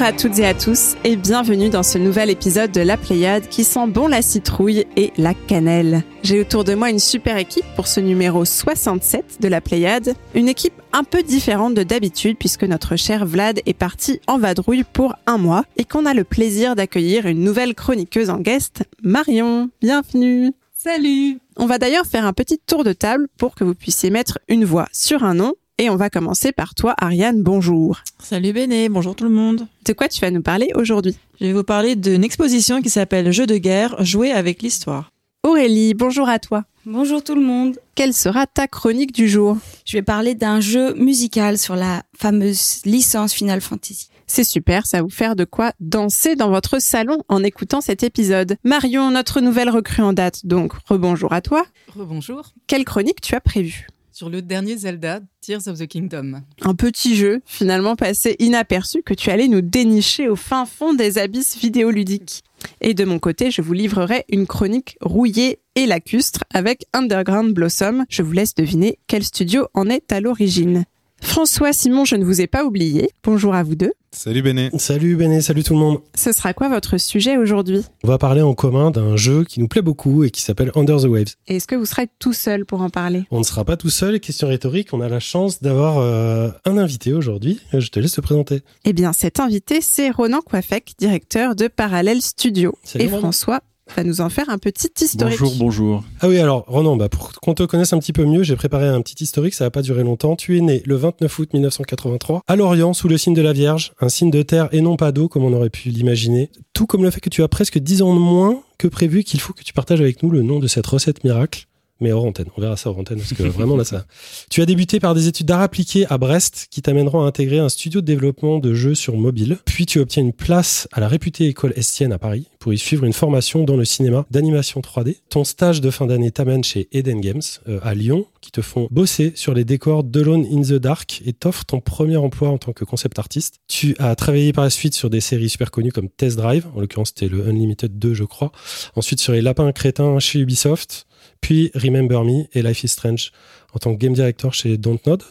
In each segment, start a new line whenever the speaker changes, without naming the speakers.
Bonjour à toutes et à tous et bienvenue dans ce nouvel épisode de La Pléiade qui sent bon la citrouille et la cannelle. J'ai autour de moi une super équipe pour ce numéro 67 de La Pléiade, une équipe un peu différente de d'habitude puisque notre cher Vlad est parti en vadrouille pour un mois et qu'on a le plaisir d'accueillir une nouvelle chroniqueuse en guest, Marion. Bienvenue
Salut
On va d'ailleurs faire un petit tour de table pour que vous puissiez mettre une voix sur un nom et on va commencer par toi, Ariane. Bonjour.
Salut Béné, bonjour tout le monde.
De quoi tu vas nous parler aujourd'hui?
Je vais vous parler d'une exposition qui s'appelle Jeux de guerre, jouer avec l'histoire.
Aurélie, bonjour à toi.
Bonjour tout le monde.
Quelle sera ta chronique du jour?
Je vais parler d'un jeu musical sur la fameuse licence Final Fantasy.
C'est super, ça va vous faire de quoi danser dans votre salon en écoutant cet épisode. Marion, notre nouvelle recrue en date, donc rebonjour à toi.
Rebonjour.
Quelle chronique tu as prévue?
Sur le dernier Zelda, Tears of the Kingdom.
Un petit jeu, finalement passé inaperçu, que tu allais nous dénicher au fin fond des abysses vidéoludiques. Et de mon côté, je vous livrerai une chronique rouillée et lacustre avec Underground Blossom. Je vous laisse deviner quel studio en est à l'origine. François, Simon, je ne vous ai pas oublié. Bonjour à vous deux.
Salut Béné.
Salut Béné, salut tout le monde.
Ce sera quoi votre sujet aujourd'hui?
On va parler en commun d'un jeu qui nous plaît beaucoup et qui s'appelle Under the Waves.
Et est-ce que vous serez tout seul pour en parler?
On ne sera pas tout seul, question rhétorique, on a la chance d'avoir euh, un invité aujourd'hui. Je te laisse te présenter.
Eh bien, cet invité, c'est Ronan Coiffec, directeur de Parallèle Studio.
Salut,
et
Ronan.
François va nous en faire un petit historique.
Bonjour, bonjour.
Ah oui, alors Ronan, bah, pour qu'on te connaisse un petit peu mieux, j'ai préparé un petit historique, ça va pas durer longtemps. Tu es né le 29 août 1983 à Lorient sous le signe de la Vierge, un signe de terre et non pas d'eau comme on aurait pu l'imaginer. Tout comme le fait que tu as presque 10 ans de moins que prévu qu'il faut que tu partages avec nous le nom de cette recette miracle. Mais hors antenne, on verra ça hors antenne parce que vraiment là ça. Tu as débuté par des études d'art appliqué à Brest qui t'amèneront à intégrer un studio de développement de jeux sur mobile. Puis tu obtiens une place à la réputée école Estienne à Paris pour y suivre une formation dans le cinéma d'animation 3D. Ton stage de fin d'année t'amène chez Eden Games euh, à Lyon qui te font bosser sur les décors d'Alone in the Dark et t'offrent ton premier emploi en tant que concept artiste. Tu as travaillé par la suite sur des séries super connues comme Test Drive, en l'occurrence c'était le Unlimited 2 je crois. Ensuite sur les Lapins Crétins chez Ubisoft puis Remember Me et Life is Strange en tant que game director chez Dontnod.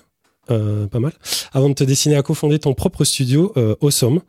Euh, pas mal. Avant de te dessiner à cofonder ton propre studio, euh, Awesome,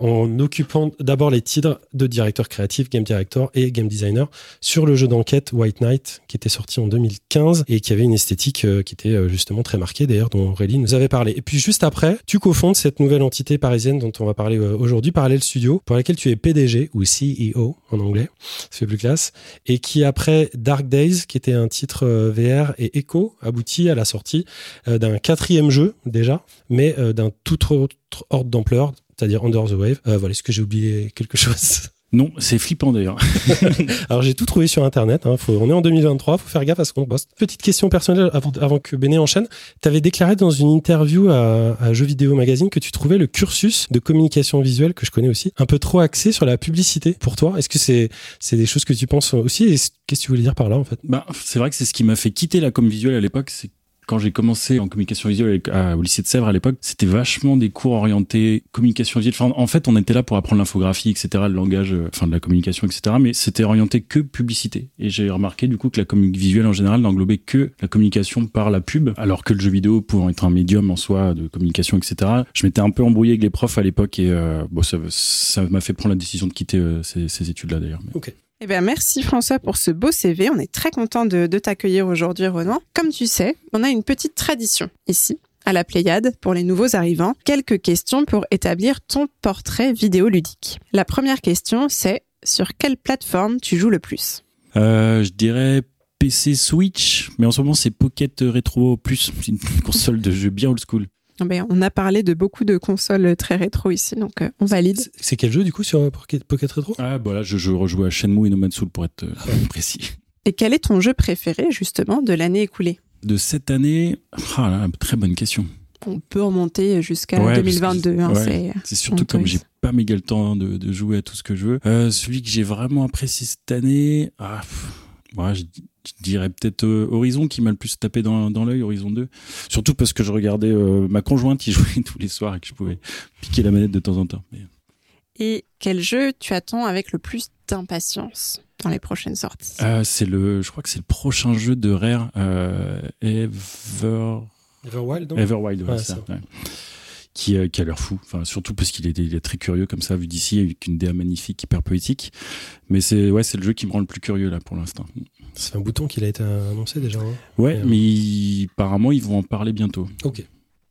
en occupant d'abord les titres de directeur créatif, game director et game designer sur le jeu d'enquête White Knight qui était sorti en 2015 et qui avait une esthétique euh, qui était euh, justement très marquée d'ailleurs dont Aurélie nous avait parlé. Et puis juste après, tu cofondes cette nouvelle entité parisienne dont on va parler euh, aujourd'hui, Parallel Studio, pour laquelle tu es PDG ou CEO en anglais, ça fait plus classe, et qui après Dark Days, qui était un titre VR et Echo, aboutit à la sortie d'un quatrième jeu déjà, mais d'un tout autre ordre d'ampleur, c'est-à-dire Under the Wave. Euh, voilà, est-ce que j'ai oublié quelque chose?
Non, c'est flippant d'ailleurs.
Alors j'ai tout trouvé sur internet. Hein. Faut, on est en 2023, faut faire gaffe à ce qu'on poste. Petite question personnelle avant, avant que Béné enchaîne. Tu avais déclaré dans une interview à, à Jeux Vidéo Magazine que tu trouvais le cursus de communication visuelle que je connais aussi un peu trop axé sur la publicité pour toi. Est-ce que c'est c'est des choses que tu penses aussi? Et Qu'est-ce que tu voulais dire par là en fait?
Bah, c'est vrai que c'est ce qui m'a fait quitter la com visuelle à l'époque. C'est quand j'ai commencé en communication visuelle au lycée de Sèvres à l'époque, c'était vachement des cours orientés communication visuelle. En fait, on était là pour apprendre l'infographie, etc., le langage, euh, enfin de la communication, etc. Mais c'était orienté que publicité. Et j'ai remarqué du coup que la communication visuelle en général n'englobait que la communication par la pub, alors que le jeu vidéo pouvant être un médium en soi de communication, etc. Je m'étais un peu embrouillé avec les profs à l'époque et euh, bon, ça m'a fait prendre la décision de quitter euh, ces, études-là d'ailleurs. Mais-
Eh bien, merci François pour ce beau CV. On est très content de, t'accueillir aujourd'hui, Ronan. Comme tu sais, on a une petite tradition ici, à la Pléiade, pour les nouveaux arrivants. Quelques questions pour établir ton portrait vidéoludique. La première question, c'est sur quelle plateforme tu joues le plus?
Euh, je dirais PC Switch, mais en ce moment c'est Pocket Retro Plus, une console de jeu bien old school.
Eh bien, On a parlé de beaucoup de consoles très rétro ici, donc euh, on valide.
C'est- quel jeu du coup sur Pocket, Pocket Retro?
Ah voilà, je, je rejoue à Shenmue et No Man's Soul pour être euh, précis.
Et quel est ton jeu préféré, justement, de l'année écoulée?
De cette année, ah là, très bonne question.
On peut remonter jusqu'à
Ouais,
2022.
parce
hein, c'est-
surtout comme j'ai pas méga le temps de, de jouer à tout ce que je veux. Euh, celui que j'ai vraiment apprécié cette année, ah, pff, ouais, je, je dirais peut-être euh, Horizon qui m'a le plus tapé dans, dans l'œil, Horizon 2. Surtout parce que je regardais euh, ma conjointe qui jouait tous les soirs et que je pouvais piquer la manette de temps en temps. Mais...
Et quel jeu tu attends avec le plus d'impatience dans les prochaines sorties?
Euh, c'est le, je crois que c'est le prochain jeu de Rare, euh, Ever,
Everwild,
Everwild, ouais,
Ouais,
c'est ça,
ça.
ouais. Qui, a- qui a l'air fou. Enfin, surtout parce qu'il est, il est très curieux comme ça, vu d'ici, avec une DA magnifique, hyper poétique. Mais c'est ouais, c'est le jeu qui me rend le plus curieux là pour l'instant.
C'est un bouton qu'il a été annoncé déjà. hein.
Ouais,
Et, euh,
mais il- apparemment ils vont en parler bientôt.
Ok.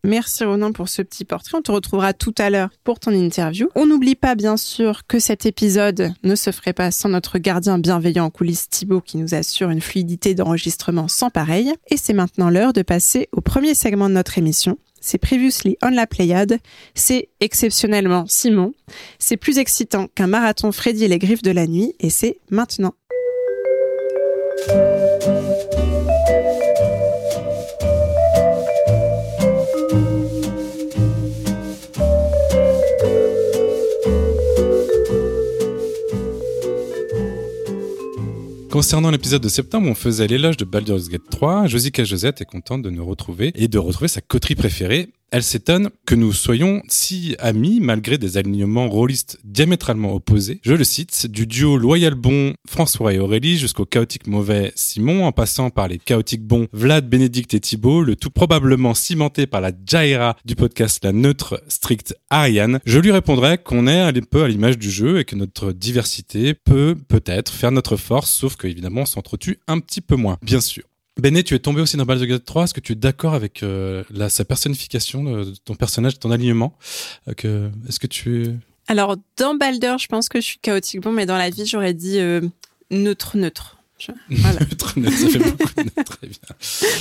Merci Ronan pour ce petit portrait. On te retrouvera tout à l'heure pour ton interview. On n'oublie pas bien sûr que cet épisode ne se ferait pas sans notre gardien bienveillant en coulisses Thibaut qui nous assure une fluidité d'enregistrement sans pareil. Et c'est maintenant l'heure de passer au premier segment de notre émission. C'est Previously on la Pléiade. C'est exceptionnellement Simon. C'est plus excitant qu'un marathon Freddy et les griffes de la nuit et c'est maintenant.
Concernant l'épisode de septembre on faisait l'éloge de Baldur's Gate 3, Josica Josette est contente de nous retrouver et de retrouver sa coterie préférée. Elle s'étonne que nous soyons si amis malgré des alignements rôlistes diamétralement opposés. Je le cite, du duo loyal bon François et Aurélie jusqu'au chaotique mauvais Simon, en passant par les chaotiques bons Vlad, Bénédicte et Thibault, le tout probablement cimenté par la Jaira du podcast La Neutre Stricte Ariane, je lui répondrai qu'on est un peu à l'image du jeu et que notre diversité peut peut-être faire notre force, sauf que évidemment on s'entretue un petit peu moins, bien sûr. Béné, tu es tombé aussi dans Baldur's Gate 3. Est-ce que tu es d'accord avec euh, la, sa personnification, de, de ton personnage, ton alignement Euh, que, Est-ce que tu es...
Alors dans Balder, je pense que je suis chaotique bon, mais dans la vie j'aurais dit euh, neutre neutre. Je- Voilà.
neutre, neutre, ça fait beaucoup de neutre, très bien.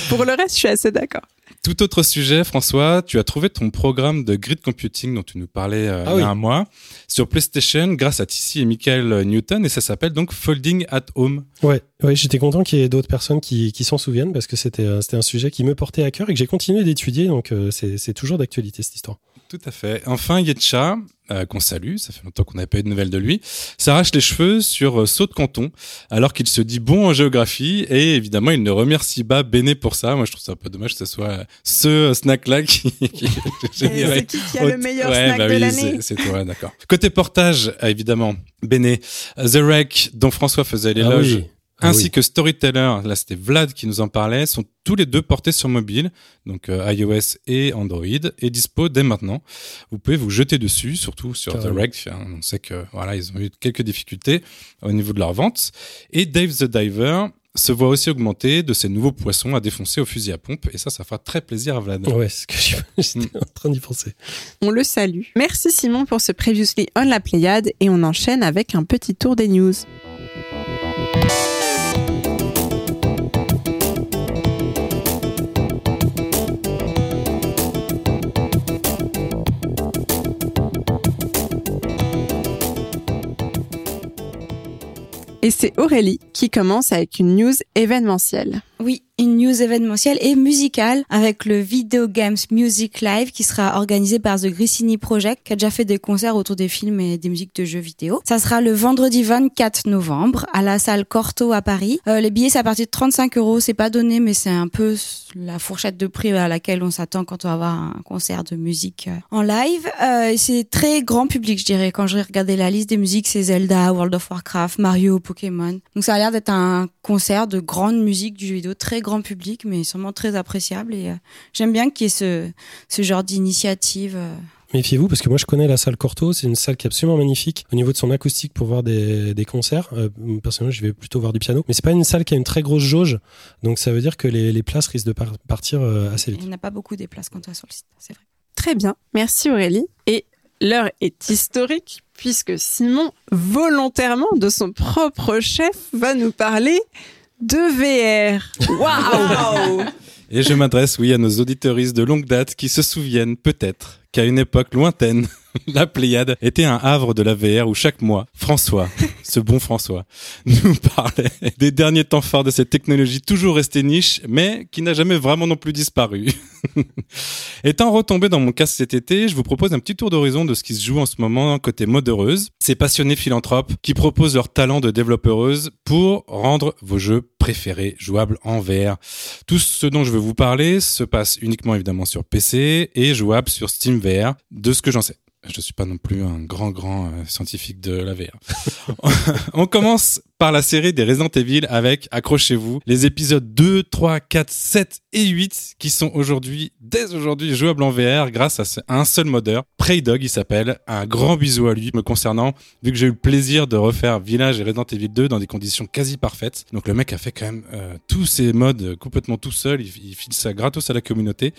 Pour le reste, je suis assez d'accord.
Tout autre sujet, François, tu as trouvé ton programme de grid computing dont tu nous parlais euh,
Ah
il y a
oui.
un mois sur PlayStation grâce à Tissi et Michael Newton et ça s'appelle donc Folding at Home.
Ouais, ouais j'étais content qu'il y ait d'autres personnes qui, qui s'en souviennent parce que c'était euh, un sujet qui me portait à cœur et que j'ai continué d'étudier, donc euh, c'est c'est toujours d'actualité cette histoire.
Tout à fait. Enfin, Yetcha, euh, qu'on salue, ça fait longtemps qu'on n'avait pas eu de nouvelles de lui, s'arrache les cheveux sur euh, Saut de Canton, alors qu'il se dit bon en géographie, et évidemment, il ne remercie pas Béné pour ça. Moi, je trouve ça un peu dommage que ce soit ce euh, snack-là qui, qui générait
C'est qui qui a le meilleur
Ouais,
snack
bah
de
oui,
l'année
c'est- toi, d'accord. Côté portage, évidemment, Béné, The Wreck, dont François faisait l'éloge,
Ah oui. Ah
ainsi
oui.
que Storyteller, là c'était Vlad qui nous en parlait, sont tous les deux portés sur mobile, donc euh, iOS et Android, et dispo dès maintenant. Vous pouvez vous jeter dessus, surtout sur The. Wreck. hein. On sait que voilà, ils ont eu quelques difficultés au niveau de leur vente. Et Dave the Diver se voit aussi augmenter de ces nouveaux poissons à défoncer au fusil à pompe, et ça, ça fera très plaisir à Vlad.
Ouais, c'est ce que j'étais en train d'y penser.
On le salue. Merci Simon pour ce Previously on la Pléiade et on enchaîne avec un petit tour des news. Et c'est Aurélie qui commence avec une news événementielle.
Oui, une news événementielle et musicale avec le Video Games Music Live qui sera organisé par The Grissini Project qui a déjà fait des concerts autour des films et des musiques de jeux vidéo. Ça sera le vendredi 24 novembre à la salle Corto à Paris. Euh, les billets c'est à partir de 35 euros, c'est pas donné mais c'est un peu la fourchette de prix à laquelle on s'attend quand on va avoir un concert de musique euh, en live. Euh, c'est très grand public je dirais. Quand j'ai regardé la liste des musiques c'est Zelda, World of Warcraft, Mario, Pokémon. Donc ça a l'air d'être un concert de grande musique du jeu vidéo très grand public, mais sûrement très appréciable. Et euh, j'aime bien qu'il y ait ce, ce genre d'initiative. euh.
Méfiez-vous parce que moi je connais la salle Corto, c'est une salle qui est absolument magnifique au niveau de son acoustique pour voir des, des concerts. Euh, personnellement, je vais plutôt voir du piano, mais c'est pas une salle qui a une très grosse jauge, donc ça veut dire que les, les places risquent de par- partir euh, assez vite.
Il n'y en a pas beaucoup des places quand on est sur le site, c'est vrai.
Très bien, merci Aurélie. Et l'heure est historique puisque Simon, volontairement de son propre chef, va nous parler de VR. Waouh
Et je m'adresse, oui, à nos auditeuristes de longue date qui se souviennent peut-être qu'à une époque lointaine, la Pléiade était un havre de la VR où chaque mois, François, ce bon François, nous parlait des derniers temps forts de cette technologie toujours restée niche, mais qui n'a jamais vraiment non plus disparu. Étant retombé dans mon casque cet été, je vous propose un petit tour d'horizon de ce qui se joue en ce moment côté modeureuse. Ces passionnés philanthropes qui proposent leur talent de développeureuse pour rendre vos jeux préférés jouables en VR. Tout ce dont je veux vous parler se passe uniquement évidemment sur PC et jouable sur Steam VR, de ce que j'en sais. Je suis pas non plus un grand grand euh, scientifique de la VR. On commence par la série des Resident Evil avec, accrochez-vous, les épisodes 2, 3, 4, 7 et 8 qui sont aujourd'hui, dès aujourd'hui, jouables en VR grâce à un seul modeur. Prey Dog, il s'appelle. Un grand bisou à lui me concernant, vu que j'ai eu le plaisir de refaire Village et Resident Evil 2 dans des conditions quasi parfaites. Donc le mec a fait quand même euh, tous ces modes complètement tout seul. Il, il file ça gratos à la communauté.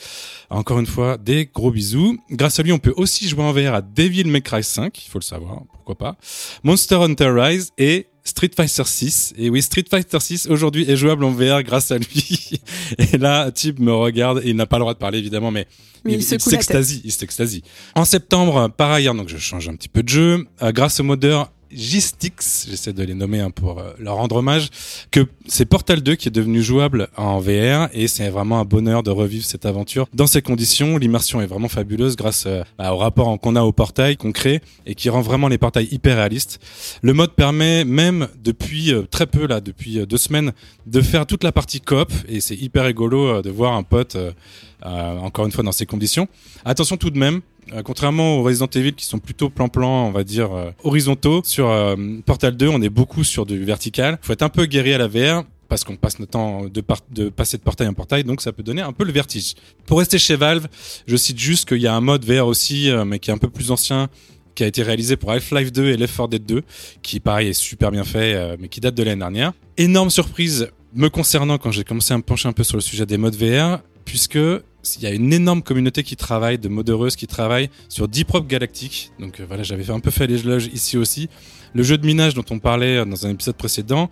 Encore une fois, des gros bisous. Grâce à lui, on peut aussi jouer en VR à Devil May Cry 5, il faut le savoir, pourquoi pas. Monster Hunter Rise et Street Fighter 6. Et oui, Street Fighter 6 aujourd'hui est jouable en VR grâce à lui. et là, Type me regarde et il n'a pas le droit de parler évidemment, mais,
Mais il
s'extasie. Il s'extasie. En septembre, par ailleurs, donc je change un petit peu de jeu, euh, grâce au modeur Gistix, j'essaie de les nommer hein, pour euh, leur rendre hommage, que c'est Portal 2 qui est devenu jouable en VR et c'est vraiment un bonheur de revivre cette aventure dans ces conditions. L'immersion est vraiment fabuleuse grâce euh, bah, au rapport qu'on a au portail qu'on crée et qui rend vraiment les portails hyper réalistes. Le mode permet même depuis euh, très peu là, depuis deux semaines, de faire toute la partie coop et c'est hyper rigolo de voir un pote encore une fois dans ces conditions. Attention tout de même, euh, contrairement aux Resident Evil qui sont plutôt plan-plan, on va dire euh, horizontaux, sur euh, Portal 2, on est beaucoup sur du vertical. Faut être un peu guéri à la VR parce qu'on passe notre temps de, de passer de portail en portail, donc ça peut donner un peu le vertige. Pour rester chez Valve, je cite juste qu'il y a un mode VR aussi, euh, mais qui est un peu plus ancien, qui a été réalisé pour Half-Life 2 et Left 4 Dead 2, qui pareil est super bien fait, euh, mais qui date de l'année dernière. Énorme surprise me concernant quand j'ai commencé à me pencher un peu sur le sujet des modes VR, puisque il y a une énorme communauté qui travaille, de modéreuses qui travaillent sur Deep Rock Galactic. Donc euh, voilà, j'avais un peu fait l'éloge ici aussi. Le jeu de minage dont on parlait euh, dans un épisode précédent.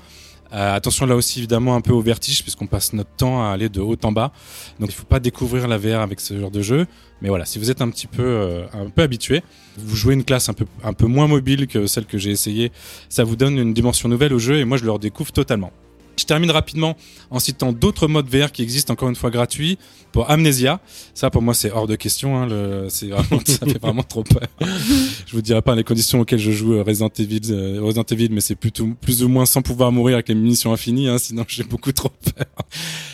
Euh, attention là aussi évidemment un peu au vertige puisqu'on passe notre temps à aller de haut en bas. Donc il faut pas découvrir la VR avec ce genre de jeu. Mais voilà, si vous êtes un petit peu un peu habitué, vous jouez une classe un peu un peu moins mobile que celle que j'ai essayé, ça vous donne une dimension nouvelle au jeu et moi je le redécouvre totalement. Je termine rapidement en citant d'autres modes VR qui existent encore une fois gratuits pour Amnesia. Ça pour moi c'est hors de question. Hein, le, c'est vraiment, ça fait vraiment trop peur. je vous dirai pas les conditions auxquelles je joue euh, Resident Evil, euh, Resident Evil, mais c'est plutôt plus ou moins sans pouvoir mourir avec les munitions infinies. Hein, sinon j'ai beaucoup trop peur.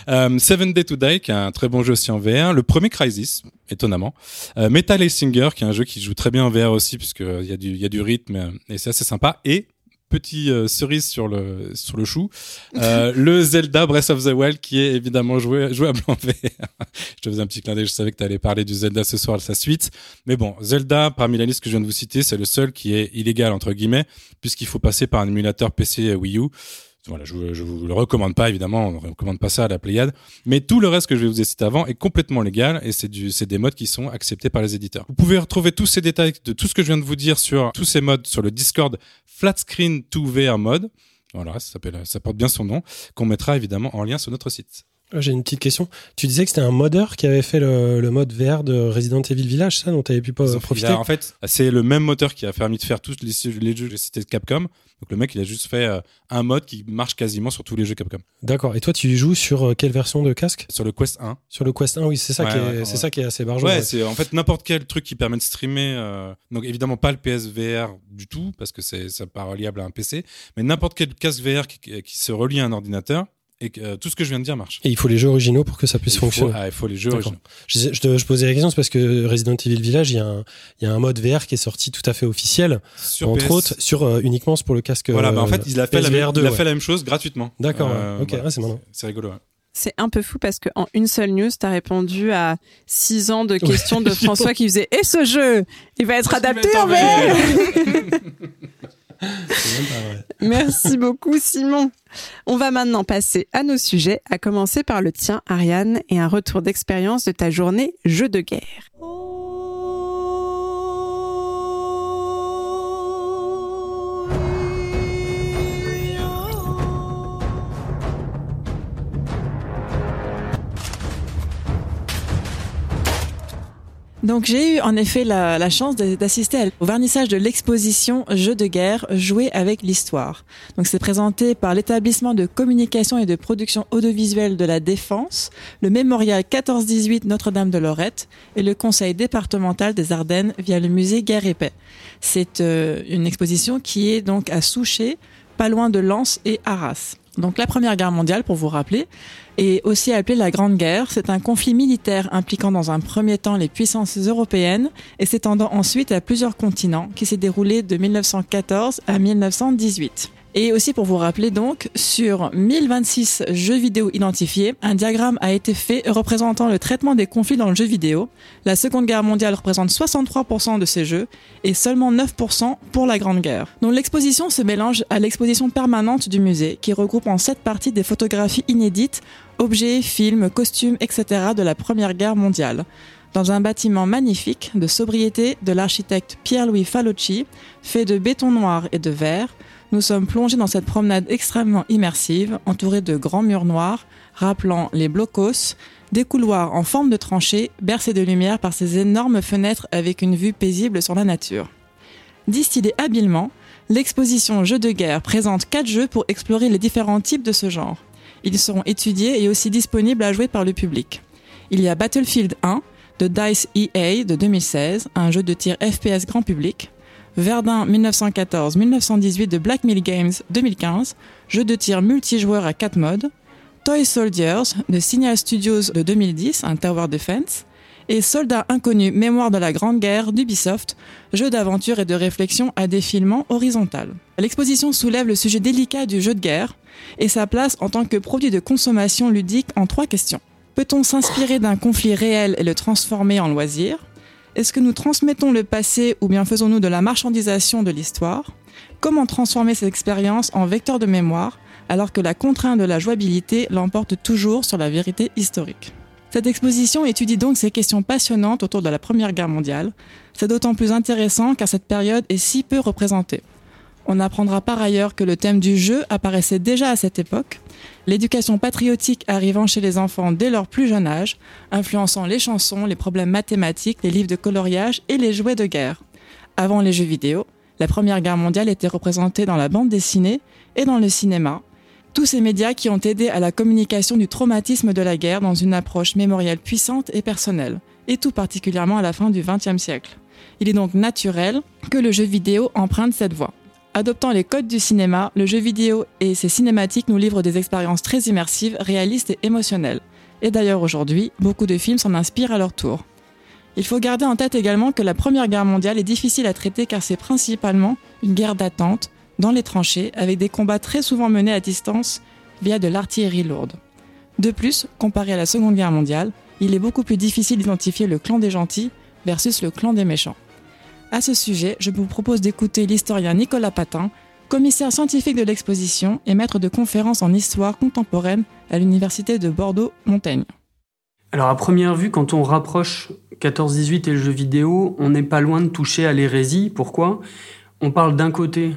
Euh, Seven Day to Die qui est un très bon jeu aussi en VR. Le premier Crisis, étonnamment. Euh, Metal Singer qui est un jeu qui joue très bien en VR aussi puisque il y a du il y a du rythme euh, et c'est assez sympa. Et petit euh, cerise sur le sur le chou, euh, le Zelda Breath of the Wild qui est évidemment joué, jouable en VR. je te faisais un petit clin d'œil, je savais que tu allais parler du Zelda ce soir, sa suite. Mais bon, Zelda, parmi la liste que je viens de vous citer, c'est le seul qui est illégal entre guillemets, puisqu'il faut passer par un émulateur PC Wii U. Voilà, je, je vous le recommande pas évidemment, on ne recommande pas ça à la Pléiade, mais tout le reste que je vais vous citer avant est complètement légal et c'est du c'est des modes qui sont acceptés par les éditeurs. Vous pouvez retrouver tous ces détails de tout ce que je viens de vous dire sur tous ces modes sur le Discord Flat Screen 2 VR mode. Voilà, ça porte bien son nom qu'on mettra évidemment en lien sur notre site.
Ah, J'ai une petite question. Tu disais que c'était un modeur qui avait fait le, le mode VR de Resident Evil Village, ça, dont tu avais pu pas profiter
a- en fait, c'est le même moteur qui a permis de faire tous les, les jeux que j'ai cités de Capcom. Donc le mec, il a juste fait euh, un mode qui marche quasiment sur tous les jeux Capcom.
D'accord. Et toi, tu joues sur euh, quelle version de casque?
Sur le Quest 1.
Sur le Quest 1, oui, c'est ça,
Ouais,
qui est,
ouais,
c'est
ouais.
ça qui est assez barjot.
Ouais, c'est en fait n'importe quel truc qui permet de streamer. euh, donc évidemment pas le PSVR du tout parce que c'est pas reliable à un PC, mais n'importe quel casque VR qui, qui se relie à un ordinateur et que, euh, tout ce que je viens de dire marche.
Et il faut les jeux originaux pour que ça puisse
Il faut,
fonctionner.
ah, il faut les jeux originaux.
Je, disais- je te- je posais la question c'est parce que Resident Evil Village, il y, a un, il y a un mode VR qui est sorti tout à fait officiel,
Sur
entre
PS.
autres, sur euh, uniquement pour le casque.
Voilà, bah en
euh,
fait, il a fait, la même,
PSVR 2,
il a
ouais.
fait la même chose gratuitement.
D'accord,
Euh,
ouais. ok,
voilà.
ouais, c'est marrant.
C'est rigolo. ouais.
C'est un peu fou parce qu'en une seule news, t'as répondu à six ans de questions de François qui faisait Et ce jeu, il va être adapté en VR Merci beaucoup, Simon. On va maintenant passer à nos sujets, à commencer par le tien, Ariane, et un retour d'expérience de ta journée jeu de guerre.
Donc j'ai eu en effet la, chance d'assister au vernissage de l'exposition Jeux de guerre jouer avec l'histoire. Donc c'est présenté par l'établissement de communication et de production audiovisuelle de la Défense, le mémorial 14-18 Notre-Dame de Lorette et le conseil départemental des Ardennes via le musée Guerre et Paix. C'est euh, une exposition qui est donc à Souchet, pas loin de Lens et Arras. Donc la Première Guerre mondiale, pour vous rappeler, est aussi appelée la Grande Guerre. C'est un conflit militaire impliquant dans un premier temps les puissances européennes et s'étendant ensuite à plusieurs continents qui s'est déroulé de 1914 à 1918. Et aussi pour vous rappeler donc, sur 1026 jeux vidéo identifiés, un diagramme a été fait représentant le traitement des conflits dans le jeu vidéo. La Seconde Guerre mondiale représente 63% de ces jeux et seulement 9% pour la Grande Guerre. Donc l'exposition se mélange à l'exposition permanente du musée qui regroupe en sept parties des photographies inédites, objets, films, costumes, etc. de la Première Guerre mondiale dans un bâtiment magnifique de sobriété de l'architecte Pierre-Louis Falocci, fait de béton noir et de verre, nous sommes plongés dans cette promenade extrêmement immersive, entourée de grands murs noirs, rappelant les blocos, des couloirs en forme de tranchée, bercés de lumière par ces énormes fenêtres avec une vue paisible sur la nature. Distillée habilement, l'exposition Jeux de guerre présente quatre jeux pour explorer les différents types de ce genre. Ils seront étudiés et aussi disponibles à jouer par le public. Il y a Battlefield 1 de Dice EA de 2016, un jeu de tir FPS grand public. Verdun 1914-1918 de Black Mill Games 2015, jeu de tir multijoueur à 4 modes, Toy Soldiers de Signal Studios de 2010, un Tower Defense, et Soldats Inconnus Mémoire de la Grande Guerre d'Ubisoft, jeu d'aventure et de réflexion à défilement horizontal. L'exposition soulève le sujet délicat du jeu de guerre et sa place en tant que produit de consommation ludique en trois questions. Peut-on s'inspirer d'un conflit réel et le transformer en loisir? Est-ce que nous transmettons le passé ou bien faisons-nous de la marchandisation de l'histoire? Comment transformer cette expérience en vecteur de mémoire alors que la contrainte de la jouabilité l'emporte toujours sur la vérité historique? Cette exposition étudie donc ces questions passionnantes autour de la Première Guerre mondiale. C'est d'autant plus intéressant car cette période est si peu représentée. On apprendra par ailleurs que le thème du jeu apparaissait déjà à cette époque, l'éducation patriotique arrivant chez les enfants dès leur plus jeune âge, influençant les chansons, les problèmes mathématiques, les livres de coloriage et les jouets de guerre. Avant les jeux vidéo, la Première Guerre mondiale était représentée dans la bande dessinée et dans le cinéma, tous ces médias qui ont aidé à la communication du traumatisme de la guerre dans une approche mémorielle puissante et personnelle, et tout particulièrement à la fin du XXe siècle. Il est donc naturel que le jeu vidéo emprunte cette voie. Adoptant les codes du cinéma, le jeu vidéo et ses cinématiques nous livrent des expériences très immersives, réalistes et émotionnelles. Et d'ailleurs aujourd'hui, beaucoup de films s'en inspirent à leur tour. Il faut garder en tête également que la Première Guerre mondiale est difficile à traiter car c'est principalement une guerre d'attente, dans les tranchées, avec des combats très souvent menés à distance via de l'artillerie lourde. De plus, comparé à la Seconde Guerre mondiale, il est beaucoup plus difficile d'identifier le clan des gentils versus le clan des méchants. À ce sujet, je vous propose d'écouter l'historien Nicolas Patin, commissaire scientifique de l'exposition et maître de conférences en histoire contemporaine à l'université de Bordeaux-Montaigne.
Alors à première vue, quand on rapproche 14-18 et le jeu vidéo, on n'est pas loin de toucher à l'hérésie. Pourquoi? On parle d'un côté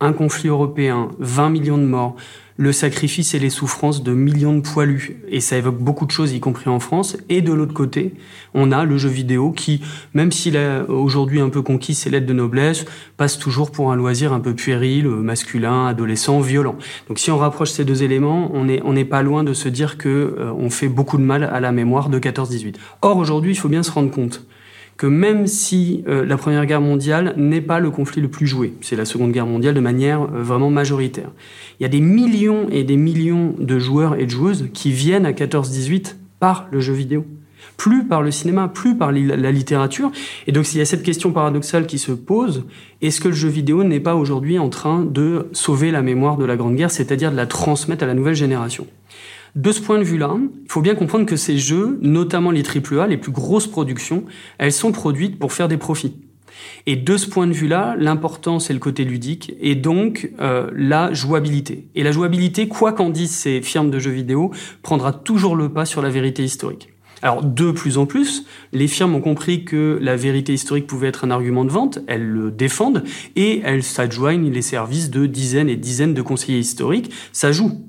un conflit européen, 20 millions de morts, le sacrifice et les souffrances de millions de poilus. Et ça évoque beaucoup de choses, y compris en France. Et de l'autre côté, on a le jeu vidéo qui, même s'il est aujourd'hui un peu conquis ses lettres de noblesse, passe toujours pour un loisir un peu puéril, masculin, adolescent, violent. Donc si on rapproche ces deux éléments, on n'est on n'est pas loin de se dire que euh, on fait beaucoup de mal à la mémoire de 14-18. Or, aujourd'hui, il faut bien se rendre compte que même si euh, la Première Guerre mondiale n'est pas le conflit le plus joué, c'est la Seconde Guerre mondiale de manière euh, vraiment majoritaire, il y a des millions et des millions de joueurs et de joueuses qui viennent à 14-18 par le jeu vidéo, plus par le cinéma, plus par la littérature. Et donc il y a cette question paradoxale qui se pose, est-ce que le jeu vidéo n'est pas aujourd'hui en train de sauver la mémoire de la Grande Guerre, c'est-à-dire de la transmettre à la nouvelle génération? De ce point de vue-là, il faut bien comprendre que ces jeux, notamment les AAA, les plus grosses productions, elles sont produites pour faire des profits. Et de ce point de vue-là, l'important, c'est le côté ludique et donc euh, la jouabilité. Et la jouabilité, quoi qu'en disent ces firmes de jeux vidéo, prendra toujours le pas sur la vérité historique. Alors, de plus en plus, les firmes ont compris que la vérité historique pouvait être un argument de vente, elles le défendent et elles s'adjoignent les services de dizaines et dizaines de conseillers historiques. Ça joue.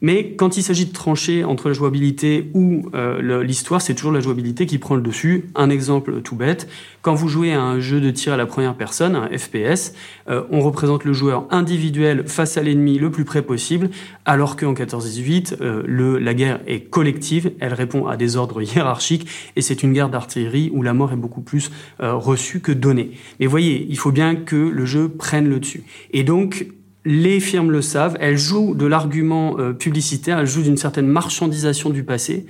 Mais quand il s'agit de trancher entre la jouabilité ou euh, l'histoire, c'est toujours la jouabilité qui prend le dessus. Un exemple tout bête, quand vous jouez à un jeu de tir à la première personne, un FPS, euh, on représente le joueur individuel face à l'ennemi le plus près possible, alors qu'en 14-18, euh, la guerre est collective, elle répond à des ordres hiérarchiques, et c'est une guerre d'artillerie où la mort est beaucoup plus reçue que donnée. Mais voyez, il faut bien que le jeu prenne le dessus. Et donc, les firmes le savent, elles jouent de l'argument euh, publicitaire, elles jouent d'une certaine marchandisation du passé.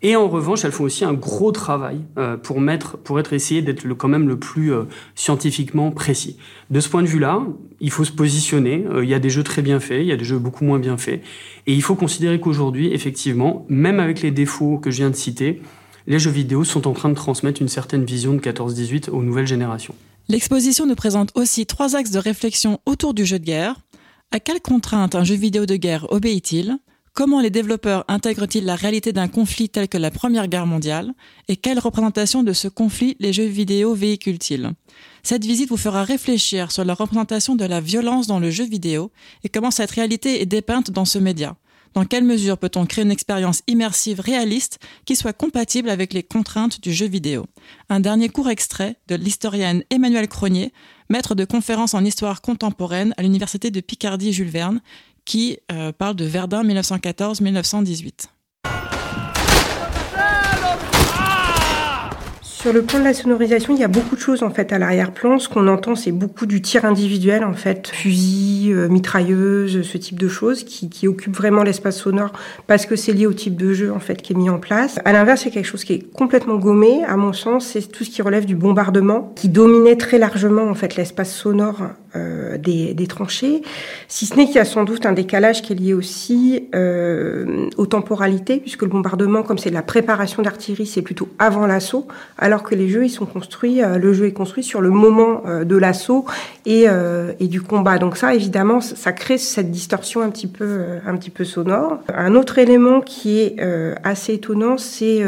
Et en revanche, elles font aussi un gros travail euh, pour mettre, pour être essayé d'être quand même le plus euh, scientifiquement précis. De ce point de vue-là, il faut se positionner. Il y a des jeux très bien faits, il y a des jeux beaucoup moins bien faits, et il faut considérer qu'aujourd'hui, effectivement, même avec les défauts que je viens de citer, les jeux vidéo sont en train de transmettre une certaine vision de 14-18 aux nouvelles générations.
L'exposition nous présente aussi trois axes de réflexion autour du jeu de guerre. À quelles contraintes un jeu vidéo de guerre obéit-il? Comment les développeurs intègrent-ils la réalité d'un conflit tel que la Première Guerre mondiale? Et quelle représentation de ce conflit les jeux vidéo véhiculent-ils? Cette visite vous fera réfléchir sur la représentation de la violence dans le jeu vidéo et comment cette réalité est dépeinte dans ce média. Dans quelle mesure peut-on créer une expérience immersive réaliste qui soit compatible avec les contraintes du jeu vidéo? Un dernier court extrait de l'historienne Emmanuelle Cronier, maître de conférences en histoire contemporaine à l'université de Picardie Jules Verne, qui euh, parle de Verdun 1914-1918.
Sur le plan de la sonorisation, il y a beaucoup de choses en fait à l'arrière-plan. Ce qu'on entend, c'est beaucoup du tir individuel en fait, fusil, euh, mitrailleuse, ce type de choses qui, qui occupent vraiment l'espace sonore parce que c'est lié au type de jeu en fait qui est mis en place. À l'inverse, a quelque chose qui est complètement gommé, à mon sens, c'est tout ce qui relève du bombardement qui dominait très largement en fait l'espace sonore euh, des, tranchées, si ce n'est qu'il y a sans doute un décalage qui est lié aussi euh, aux temporalités, puisque le bombardement, comme c'est de la préparation d'artillerie, c'est plutôt avant l'assaut, que les jeux, ils sont construits, euh, le jeu est construit sur le moment euh, de l'assaut et, euh, et, du combat. Donc ça, évidemment, ça crée cette distorsion un petit peu, un petit peu sonore. Un autre élément qui est assez étonnant, c'est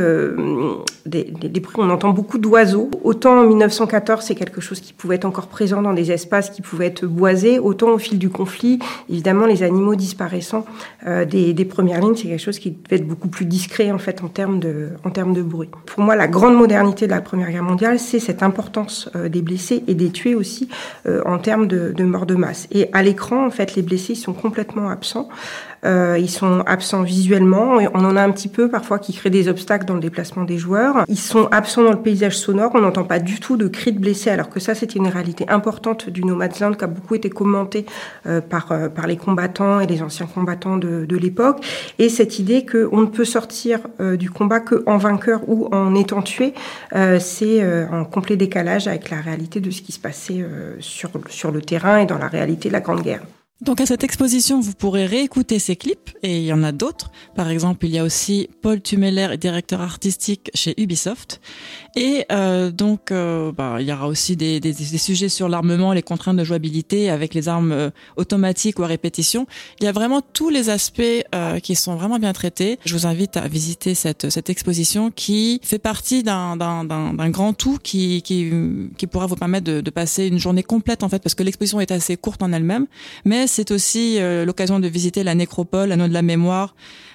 des, des, bruits. On entend beaucoup d'oiseaux. Autant en 1914, c'est quelque chose qui pouvait être encore présent dans des espaces qui pouvaient être boisés, autant au fil du conflit, évidemment, les animaux disparaissant des, des, premières lignes, c'est quelque chose qui devait être beaucoup plus discret en fait en termes de, en termes de bruit. Pour moi, la grande modernité de la Première Guerre mondiale, c'est cette importance euh, des blessés et des tués aussi euh, en termes de, de mort de masse. Et à l'écran, en fait, les blessés sont complètement absents. Euh, ils sont absents visuellement. On en a un petit peu parfois qui créent des obstacles dans le déplacement des joueurs. Ils sont absents dans le paysage sonore. On n'entend pas du tout de cris de blessés, alors que ça, c'était une réalité importante du Nomadland qui a beaucoup été commentée euh, par, euh, par les combattants et les anciens combattants de, de l'époque. Et cette idée qu'on ne peut sortir euh, du combat qu'en vainqueur ou en étant tué, euh, c'est en complet décalage avec la réalité de ce qui se passait sur, sur le terrain et dans la réalité de la Grande Guerre.
Donc à cette exposition, vous pourrez réécouter ces clips et il y en a d'autres. Par exemple, il y a aussi Paul Tumeller, directeur artistique chez Ubisoft. Et euh, donc, euh, bah, il y aura aussi des, des, des sujets sur l'armement, les contraintes de jouabilité avec les armes euh, automatiques ou à répétition. Il y a vraiment tous les aspects euh, qui sont vraiment bien traités. Je vous invite à visiter cette, cette exposition qui fait partie d'un grand tout qui, qui, qui pourra vous permettre de, de passer une journée complète en fait, parce que l'exposition est assez courte en elle-même, mais c'est aussi euh, l'occasion de visiter la nécropole, l'anneau de la mémoire,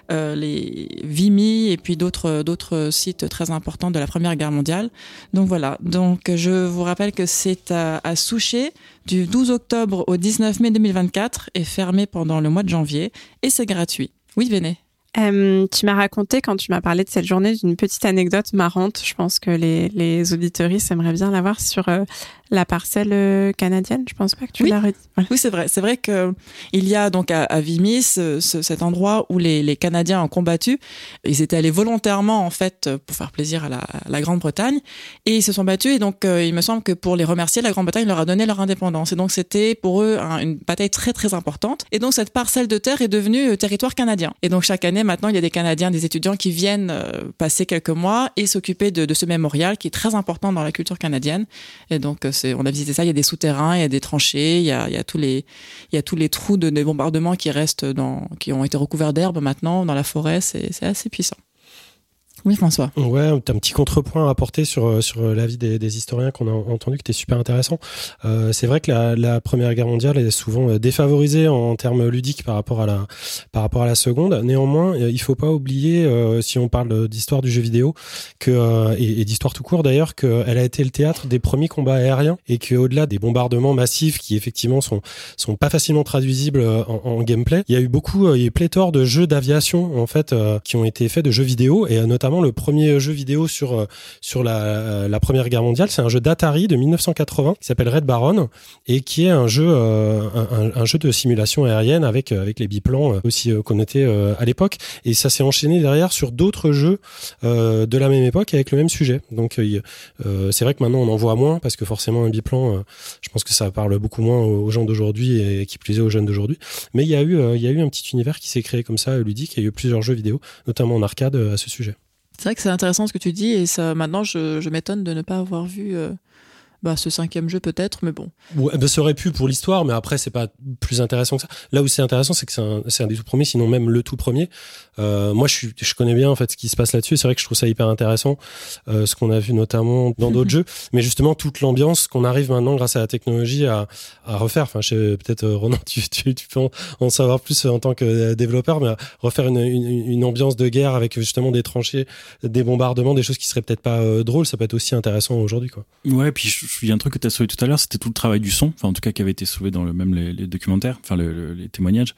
euh, les Vimy et puis d'autres d'autres sites très importants de la Première Guerre mondiale. Donc voilà. Donc je vous rappelle que c'est à, à du 12 octobre au 19 mai 2024 et fermé pendant le mois de janvier et c'est gratuit. Oui, venez.
Euh, tu m'as raconté quand tu m'as parlé de cette journée d'une petite anecdote marrante. Je pense que les, les aimeraient bien l'avoir sur euh, la parcelle euh, canadienne. Je pense pas que tu
oui.
l'as redit.
Voilà. Oui, c'est vrai. C'est vrai que il y a donc à, à Vimy ce, ce, cet endroit où les, les, Canadiens ont combattu. Ils étaient allés volontairement en fait pour faire plaisir à la, Grande-Bretagne et ils se sont battus. Et donc euh, il me semble que pour les remercier, la Grande-Bretagne leur a donné leur indépendance. Et donc c'était pour eux un, une bataille très très importante. Et donc cette parcelle de terre est devenue euh, territoire canadien. Et donc chaque année maintenant il y a des Canadiens, des étudiants qui viennent passer quelques mois et s'occuper de, de, ce mémorial qui est très important dans la culture canadienne. Et donc on a visité ça. Il y a des souterrains, il y a des tranchées, il y a, tous les, trous de, de bombardements qui restent qui ont été recouverts d'herbe maintenant dans la forêt. C'est assez puissant. Oui, François.
Ouais, un petit contrepoint à apporter sur, sur l'avis des, historiens qu'on a entendu qui était super intéressant. Euh, c'est vrai que la, Première Guerre mondiale est souvent défavorisée en, termes ludiques par rapport à la, par rapport à la Seconde. Néanmoins, il faut pas oublier, euh, si on parle d'histoire du jeu vidéo, que, euh, et, d'histoire tout court d'ailleurs, qu'elle a été le théâtre des premiers combats aériens et qu'au-delà des bombardements massifs qui effectivement sont, sont pas facilement traduisibles en, en gameplay, il y a eu beaucoup, il y a eu pléthore de jeux d'aviation en fait qui ont été faits de jeux vidéo et notamment le premier jeu vidéo sur sur la, la Première Guerre mondiale. C'est un jeu d'Atari de 1980 qui s'appelle Red Baron et qui est un jeu jeu de simulation aérienne avec les biplans aussi qu'on était à l'époque. Et ça s'est enchaîné derrière sur d'autres jeux de la même époque avec le même sujet. Donc c'est vrai que maintenant on en voit moins parce que forcément un biplan, je pense que ça parle beaucoup moins aux gens d'aujourd'hui et qui plaisait aux jeunes d'aujourd'hui. Mais il y a eu il y a eu un petit univers qui s'est créé comme ça ludique. Il y a eu plusieurs jeux vidéo, notamment en arcade, à ce sujet.
C'est vrai que c'est intéressant ce que tu dis et ça maintenant je, je m'étonne de ne pas avoir vu bah, ce cinquième jeu peut-être, mais bon.
Ouais, bah, ça aurait pu pour l'histoire, mais après c'est pas plus intéressant que ça. Là où c'est intéressant, c'est que c'est un, un, des tout premiers, sinon même le tout premier. Euh, moi, je, suis, je connais bien en fait ce qui se passe là-dessus. C'est vrai que je trouve ça hyper intéressant, euh, ce qu'on a vu notamment dans d'autres jeux, mais justement toute l'ambiance qu'on arrive maintenant grâce à la technologie à, à refaire. Enfin, je sais peut-être euh, Ronan, tu, tu, tu, peux en, savoir plus en tant que développeur, mais refaire une, une, une, ambiance de guerre avec justement des tranchées, des bombardements, des choses qui seraient peut-être pas euh, drôles, ça peut être aussi intéressant aujourd'hui, quoi.
Ouais, puis il y a un truc que tu as soulevé tout à l'heure, c'était tout le travail du son, enfin en tout cas qui avait été soulevé dans le même les, les documentaires, enfin le, les témoignages.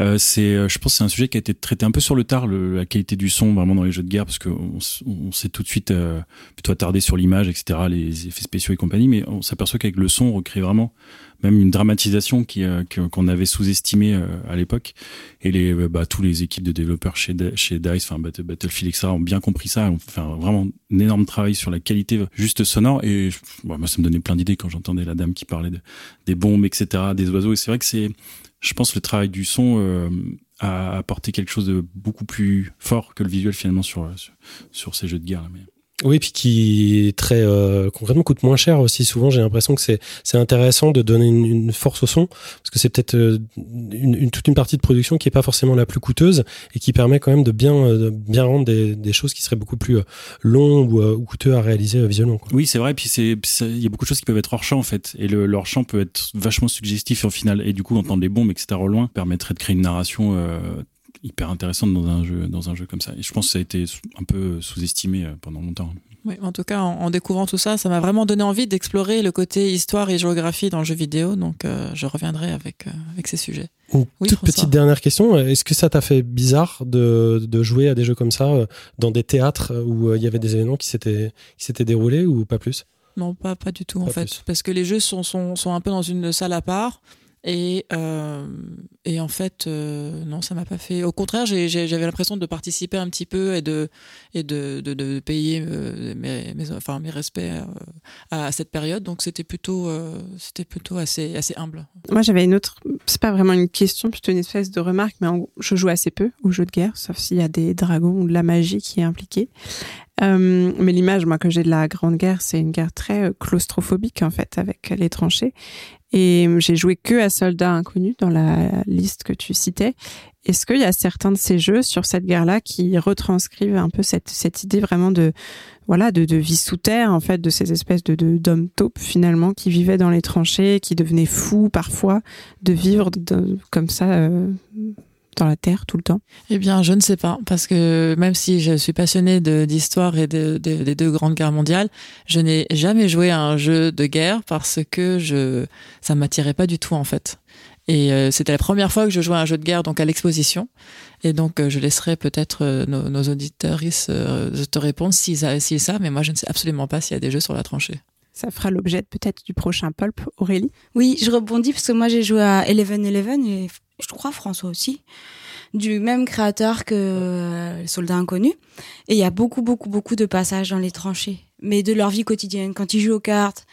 Euh, c'est, euh, je pense, c'est un sujet qui a été traité un peu sur le tard, le, la qualité du son vraiment dans les jeux de guerre, parce qu'on on, s'est tout de suite euh, plutôt attardé sur l'image, etc., les effets spéciaux et compagnie, mais on s'aperçoit qu'avec le son, on recrée vraiment même une dramatisation qui euh, qu'on avait sous-estimée euh, à l'époque. Et les, bah, tous les équipes de développeurs chez, chez Dice, enfin Battlefield, etc., ont bien compris ça, fait vraiment un énorme travail sur la qualité juste sonore. Et moi, ça me donnait plein d'idées quand j'entendais la dame qui parlait de, des bombes, etc., des oiseaux. Et c'est vrai que c'est je pense le travail du son euh, a apporté quelque chose de beaucoup plus fort que le visuel finalement sur, sur, ces jeux de guerre.
Oui, puis qui très euh, concrètement coûte moins cher aussi. Souvent, j'ai l'impression que c'est c'est intéressant de donner une, une, force au son parce que c'est peut-être euh, une, une, toute une partie de production qui est pas forcément la plus coûteuse et qui permet quand même de bien euh, de bien rendre des, des choses qui seraient beaucoup plus euh, longues ou, ou coûteux à réaliser visuellement. Quoi.
Oui, c'est vrai. Puis c'est il y a beaucoup de choses qui peuvent être hors champ en fait et le, leur champ peut être vachement suggestif au final et du coup entendre les bombes etc au loin permettrait de créer une narration hyper intéressante dans un jeu dans un jeu comme ça et je pense que ça a été un peu sous-estimé pendant longtemps
oui, en tout cas, en, en découvrant tout ça, ça m'a vraiment donné envie d'explorer le côté histoire et géographie dans le jeu vidéo. Donc, euh, je reviendrai avec, euh, avec ces sujets.
Une oui, toute petite dernière question. Est-ce que ça t'a fait bizarre de, de jouer à des jeux comme ça euh, dans des théâtres où il y avait des événements qui s'étaient déroulés ou pas plus?
Non, pas, pas du tout, pas en fait. Parce que les jeux sont, sont, sont un peu dans une salle à part. Et, euh, et en fait, euh, non, ça m'a pas fait. Au contraire, j'avais l'impression de participer un petit peu et de, et de, de, de payer euh, mes, enfin, mes respects euh, à, cette période. Donc c'était plutôt, euh, c'était plutôt assez, assez humble.
Moi, j'avais une autre. C'est pas vraiment une question, plutôt une espèce de remarque, mais en, je joue assez peu aux jeux de guerre, sauf s'il y a des dragons ou de la magie qui est impliquée. Euh, mais l'image, moi, que j'ai de la Grande Guerre, c'est une guerre très claustrophobique, en fait, avec les tranchées. Et j'ai joué que à Soldats Inconnus dans la liste que tu citais. Est-ce qu'il y a certains de ces jeux sur cette guerre-là qui retranscrivent un peu cette, cette idée vraiment de voilà de, de vie sous terre en fait de ces espèces de d'hommes taupes finalement qui vivaient dans les tranchées, qui devenaient fous parfois de vivre comme ça euh, dans la terre tout le temps
Eh bien, je ne sais pas, parce que même si je suis passionnée d'histoire et de, de, des deux grandes guerres mondiales, je n'ai jamais joué à un jeu de guerre parce que je ça m'attirait pas du tout en fait. Et euh, c'était la première fois que je jouais à un jeu de guerre, donc à l'exposition. Et donc, euh, je laisserai peut-être euh, nos, nos auditeurs euh, te répondre si ça, si ça, mais moi, je ne sais absolument pas s'il y a des jeux sur la tranchée.
Ça fera l'objet peut-être du prochain pulp, Aurélie.
Oui, je rebondis parce que moi, j'ai joué à Eleven Eleven et je crois François aussi, du même créateur que euh, Soldats Inconnus. Et il y a beaucoup, beaucoup, beaucoup de passages dans les tranchées, mais de leur vie quotidienne, quand ils jouent aux cartes.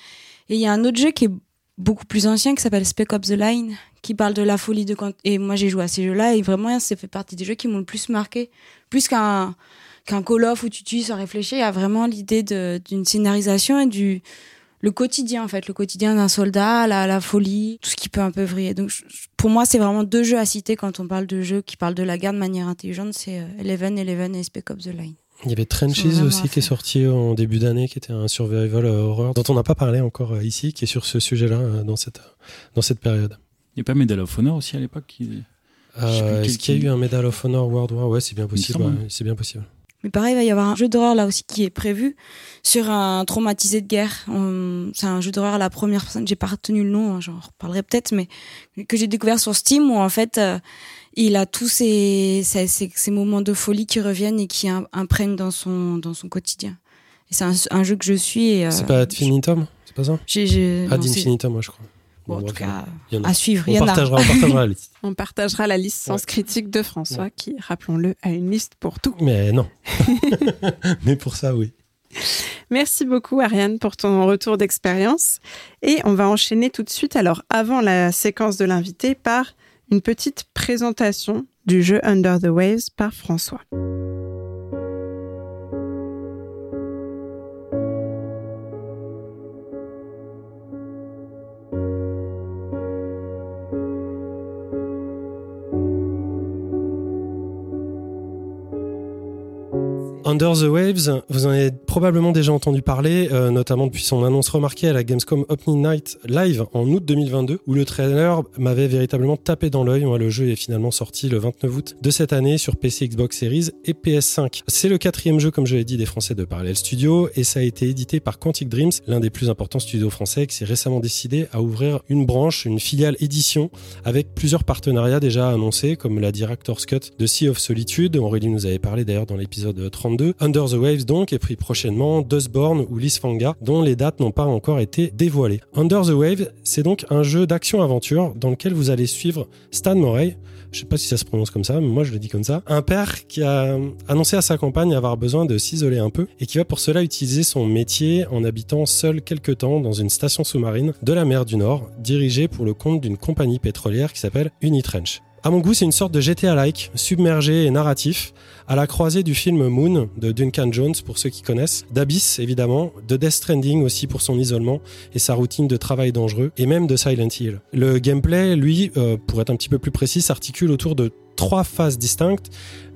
Et il y a un autre jeu qui est beaucoup plus ancien qui s'appelle Spec Up the Line, qui parle de la folie de quand... Et moi, j'ai joué à ces jeux-là et vraiment, ça fait partie des jeux qui m'ont le plus marqué. Plus qu'un qu'un Call of où tu tues sans réfléchir, il y a vraiment l'idée d'une scénarisation et du le quotidien en fait, le quotidien d'un soldat, la, la folie, tout ce qui peut un peu vriller. Donc je, pour moi, c'est vraiment deux jeux à citer quand on parle de jeux qui parlent de la guerre de manière intelligente, c'est euh, Eleven, Eleven et Spec Ops the Line.
Il y avait Trenches aussi qui est sorti en début d'année, qui était un survival euh, horreur dont on n'a pas parlé encore euh, ici, qui est sur ce sujet-là euh, dans cette dans cette période.
Il n'y a pas Medal of Honor aussi à l'époque qui...
euh, Est-ce qu'il y a eu un Medal of Honor World War? Ouais, c'est bien possible. Ouais, c'est bien possible.
Mais pareil, il va y avoir un jeu d'horreur là aussi qui est prévu sur un traumatisé de guerre. C'est un jeu d'horreur à la première personne. J'ai pas retenu le nom, hein, j'en reparlerai peut-être, mais que j'ai découvert sur Steam où en fait euh, il a tous ces, ces, ces, moments de folie qui reviennent et qui im- imprègnent dans son, dans son quotidien. Et c'est un, un jeu que je suis. euh,
C'est pas Ad infinitum? C'est pas ça? Ad infinitum, moi, je crois.
Bon, en tout cas,
a.
à suivre. Y
On
en a.
partagera, on partagera la liste.
On partagera la liste Sens
Ouais.
Critique de François,
Ouais.
qui, rappelons-le, a une liste pour tout.
Mais non. Mais pour ça, oui.
Merci beaucoup, Ariane, pour ton retour d'expérience. Et on va enchaîner tout de suite, alors avant la séquence de l'invité, par une petite présentation du jeu Under the Waves par François.
Under the Waves, vous en avez probablement déjà entendu parler, euh, notamment depuis son annonce remarquée à la Gamescom Opening Night Live en août 2022, où le trailer m'avait véritablement tapé dans l'œil. Le jeu est finalement sorti le 29 août de cette année sur PC, Xbox Series et PS5. C'est le quatrième jeu, comme je l'ai dit, des Français de Parallel Studio, et ça a été édité par Quantic Dreams, l'un des plus importants studios français, qui s'est récemment décidé à ouvrir une branche, une filiale édition, avec plusieurs partenariats déjà annoncés, comme la Director's Cut de Sea of Solitude. Aurélie nous avait parlé d'ailleurs dans l'épisode 32. Under the Waves donc, et puis prochainement Dustborn ou Lisfanga, dont les dates n'ont pas encore été dévoilées. Under the Waves, c'est donc un jeu d'action-aventure dans lequel vous allez suivre Stan Morey, je sais pas si ça se prononce comme ça, mais moi je le dis comme ça, un père qui a annoncé à sa compagne avoir besoin de s'isoler un peu et qui va pour cela utiliser son métier en habitant seul quelque temps dans une station sous-marine de la mer du Nord, dirigée pour le compte d'une compagnie pétrolière qui s'appelle Unitrench. À mon goût, c'est une sorte de GTA-like, submergé et narratif, à la croisée du film Moon de Duncan Jones pour ceux qui connaissent, d'Abyss évidemment, de Death Stranding aussi pour son isolement et sa routine de travail dangereux, et même de Silent Hill. Le gameplay, lui, euh, pour être un petit peu plus précis, s'articule autour de trois phases distinctes.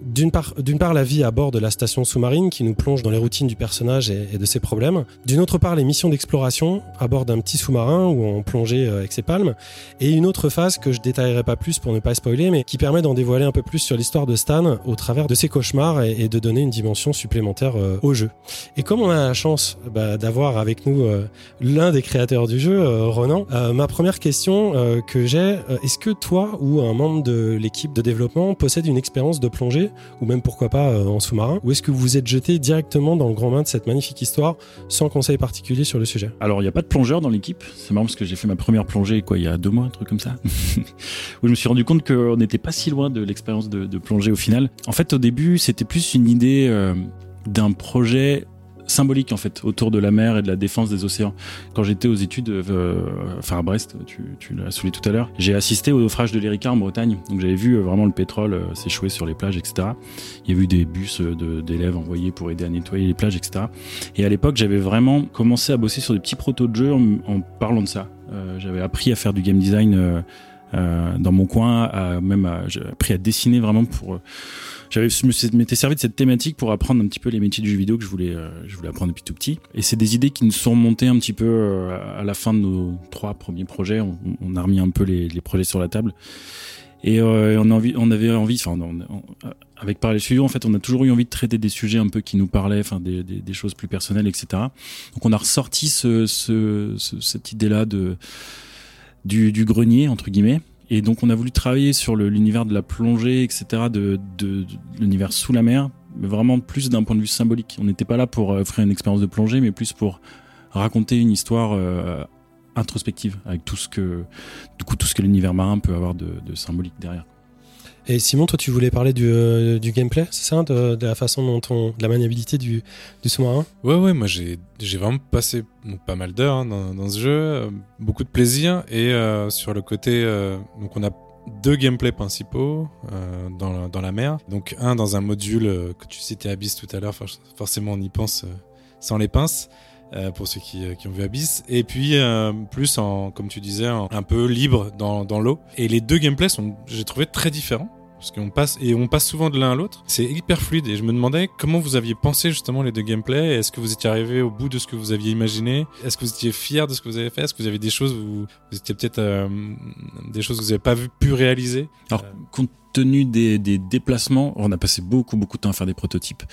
D'une part, part, la vie à bord de la station sous-marine qui nous plonge dans les routines du personnage et, de ses problèmes. D'une autre part, les missions d'exploration à bord d'un petit sous-marin ou en plongée euh, avec ses palmes. Et une autre phase que je détaillerai pas plus pour ne pas spoiler, mais qui permet d'en dévoiler un peu plus sur l'histoire de Stan au travers de ses cauchemars et, de donner une dimension supplémentaire euh, au jeu. Et comme on a la chance bah, d'avoir avec nous euh, l'un des créateurs du jeu, Ronan, ma première question que j'ai, est-ce que toi ou un membre de l'équipe de développement possède une expérience de plongée, ou même pourquoi pas euh, en sous-marin, ou est-ce que vous vous êtes jeté directement dans le grand bain de cette magnifique histoire sans conseil particulier sur le sujet?
Alors, il n'y a pas de plongeur dans l'équipe. C'est marrant parce que j'ai fait ma première plongée, quoi, il y a deux mois, un truc comme ça. où je me suis rendu compte qu'on n'était pas si loin de l'expérience de, de plongée au final. En fait, au début, c'était plus une idée euh, d'un projet symbolique en fait autour de la mer et de la défense des océans. Quand j'étais aux études, euh, enfin à Brest, tu, tu l'as souligné tout à l'heure, j'ai assisté au naufrage de l'Erika en Bretagne. Donc j'avais vu euh, vraiment le pétrole euh, s'échouer sur les plages, etc. Il y a eu des bus euh, d'élèves envoyés pour aider à nettoyer les plages, etc. Et à l'époque, j'avais vraiment commencé à bosser sur des petits protos de jeux en, en parlant de ça. J'avais appris à faire du game design euh, dans mon coin, à, même j'ai appris à dessiner vraiment pour. euh, j'avais, je m'étais servi de cette thématique pour apprendre un petit peu les métiers du jeu vidéo que je voulais, euh, je voulais apprendre depuis tout petit. Et c'est des idées qui nous sont montées un petit peu à la fin de nos trois premiers projets. On, on a remis un peu les, les projets sur la table. Et euh, on, a envie, on avait envie, enfin, on- on- avec Parler Studio, en fait, on a toujours eu envie de traiter des sujets un peu qui nous parlaient, enfin, des, des, des choses plus personnelles, etc. Donc, on a ressorti ce, ce, ce- cette idée-là de du, grenier entre guillemets. Et donc, on a voulu travailler sur l'univers de la plongée, etc., de, de, l'univers sous la mer, mais vraiment plus d'un point de vue symbolique. On n'était pas là pour euh, offrir une expérience de plongée, mais plus pour raconter une histoire euh, introspective avec tout ce que, que l'univers marin peut avoir de symbolique derrière.
Et Simon, toi, tu voulais parler du, euh, du gameplay, c'est ça de, la façon dont on, de la maniabilité du, du sous-marin?
Ouais, ouais, moi j'ai vraiment passé pas mal d'heures hein, dans, ce jeu, euh, beaucoup de plaisir et euh, sur le côté, donc on a deux gameplays principaux dans, la, dans la mer. Donc un dans un module que tu citais Abyss tout à l'heure, for- forcément on y pense sans les pinces. Euh, pour ceux qui, euh, qui ont vu Abyss et puis euh, plus en comme tu disais en- un peu libre dans, dans l'eau et les deux gameplays sont j'ai trouvé très différents parce qu'on passe et on passe souvent de l'un à l'autre. C'est hyper fluide et je me demandais comment vous aviez pensé justement les deux gameplays. Est-ce que vous étiez arrivé au bout de ce que vous aviez imaginé? Est-ce que vous étiez fier de ce que vous avez fait? Est-ce que vous avez des choses où vous étiez peut-être euh, des choses que vous n'avez pas vu, pu réaliser
Alors,
Euh.
compte tenu des, des, déplacements, on a passé beaucoup beaucoup de temps à faire des prototypes.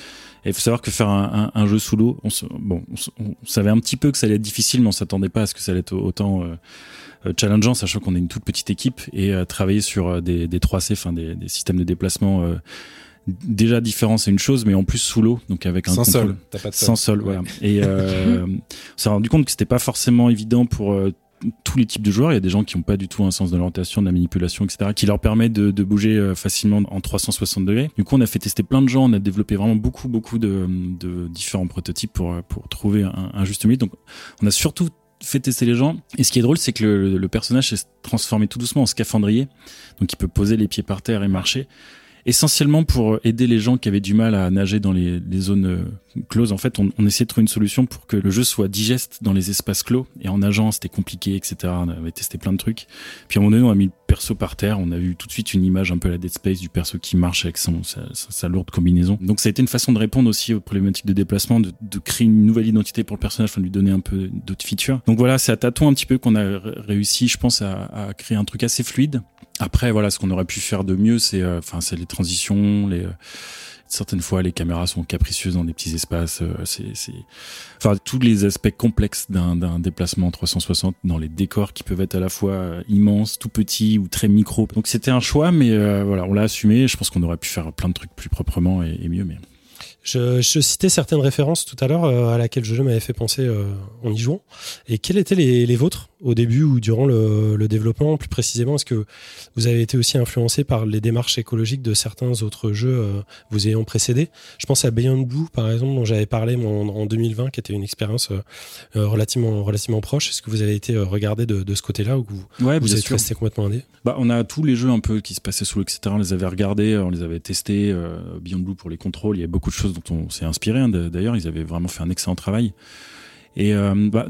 Et il faut savoir que faire un, un, un jeu sous l'eau, on, bon, on, savait un petit peu que ça allait être difficile, mais on s'attendait pas à ce que ça allait être autant euh, euh challengeant, sachant qu'on est une toute petite équipe et euh, travailler sur euh, des, des 3C, enfin des, des, systèmes de déplacement déjà différents, c'est une chose, mais en plus sous l'eau, donc avec un
sans
contrôle
sol, pas de
sans sol, voilà. Et euh, on s'est rendu compte que c'était pas forcément évident pour tous les types de joueurs. Il y a des gens qui n'ont pas du tout un sens de l'orientation, de la manipulation, etc., qui leur permet de, de bouger euh, facilement en 360 degrés. Du coup, on a fait tester plein de gens, on a développé vraiment beaucoup, beaucoup de, de différents prototypes pour, pour trouver un, un juste milieu. Donc, on a surtout fait tester les gens. Et ce qui est drôle, c'est que le, le personnage s'est transformé tout doucement en scaphandrier. Donc, il peut poser les pieds par terre et marcher essentiellement pour aider les gens qui avaient du mal à nager dans les, zones euh, closes. En fait, on, on essayait de trouver une solution pour que le jeu soit digeste dans les espaces clos. Et en nageant, c'était compliqué, etc. On avait testé plein de trucs. Puis à un moment donné, on a mis le perso par terre. On a vu tout de suite une image un peu à la Dead Space du perso qui marche avec son, sa, sa, lourde combinaison. Donc ça a été une façon de répondre aussi aux problématiques de déplacement, de, créer une nouvelle identité pour le personnage, de lui donner un peu d'autres features. Donc voilà, c'est à tâtons un petit peu qu'on a réussi, je pense, à créer un truc assez fluide. Après, voilà, ce qu'on aurait pu faire de mieux, c'est, euh, enfin, c'est les transitions, euh, certaines fois les caméras sont capricieuses dans des petits espaces. Euh, c'est, enfin, tous les aspects complexes d'un, déplacement 360 dans les décors qui peuvent être à la fois immenses, tout petits ou très micro. Donc c'était un choix, mais voilà, on l'a assumé. Je pense qu'on aurait pu faire plein de trucs plus proprement et, mieux, mais.
Je, citais certaines références tout à l'heure à laquelle je m'avais fait penser euh, en y jouant. Et quelles étaient les vôtres? Au début ou durant le, le développement Plus précisément, est-ce que vous avez été aussi influencé par les démarches écologiques de certains autres jeux euh, vous ayant précédé? Je pense à Beyond Blue, par exemple, dont j'avais parlé en, en, 2020, qui était une expérience euh, euh, relativement, relativement proche. Est-ce que vous avez été regardé de, de ce côté-là ou vous,
ouais,
vous êtes sûr. resté complètement indé?
Bah, On a tous les jeux un peu qui se passaient sous l'eau, etc. On les avait regardés, on les avait testés. Beyond Blue pour les contrôles, il y a beaucoup de choses dont on s'est inspiré. Hein, D'ailleurs, ils avaient vraiment fait un excellent travail. Et euh, bah,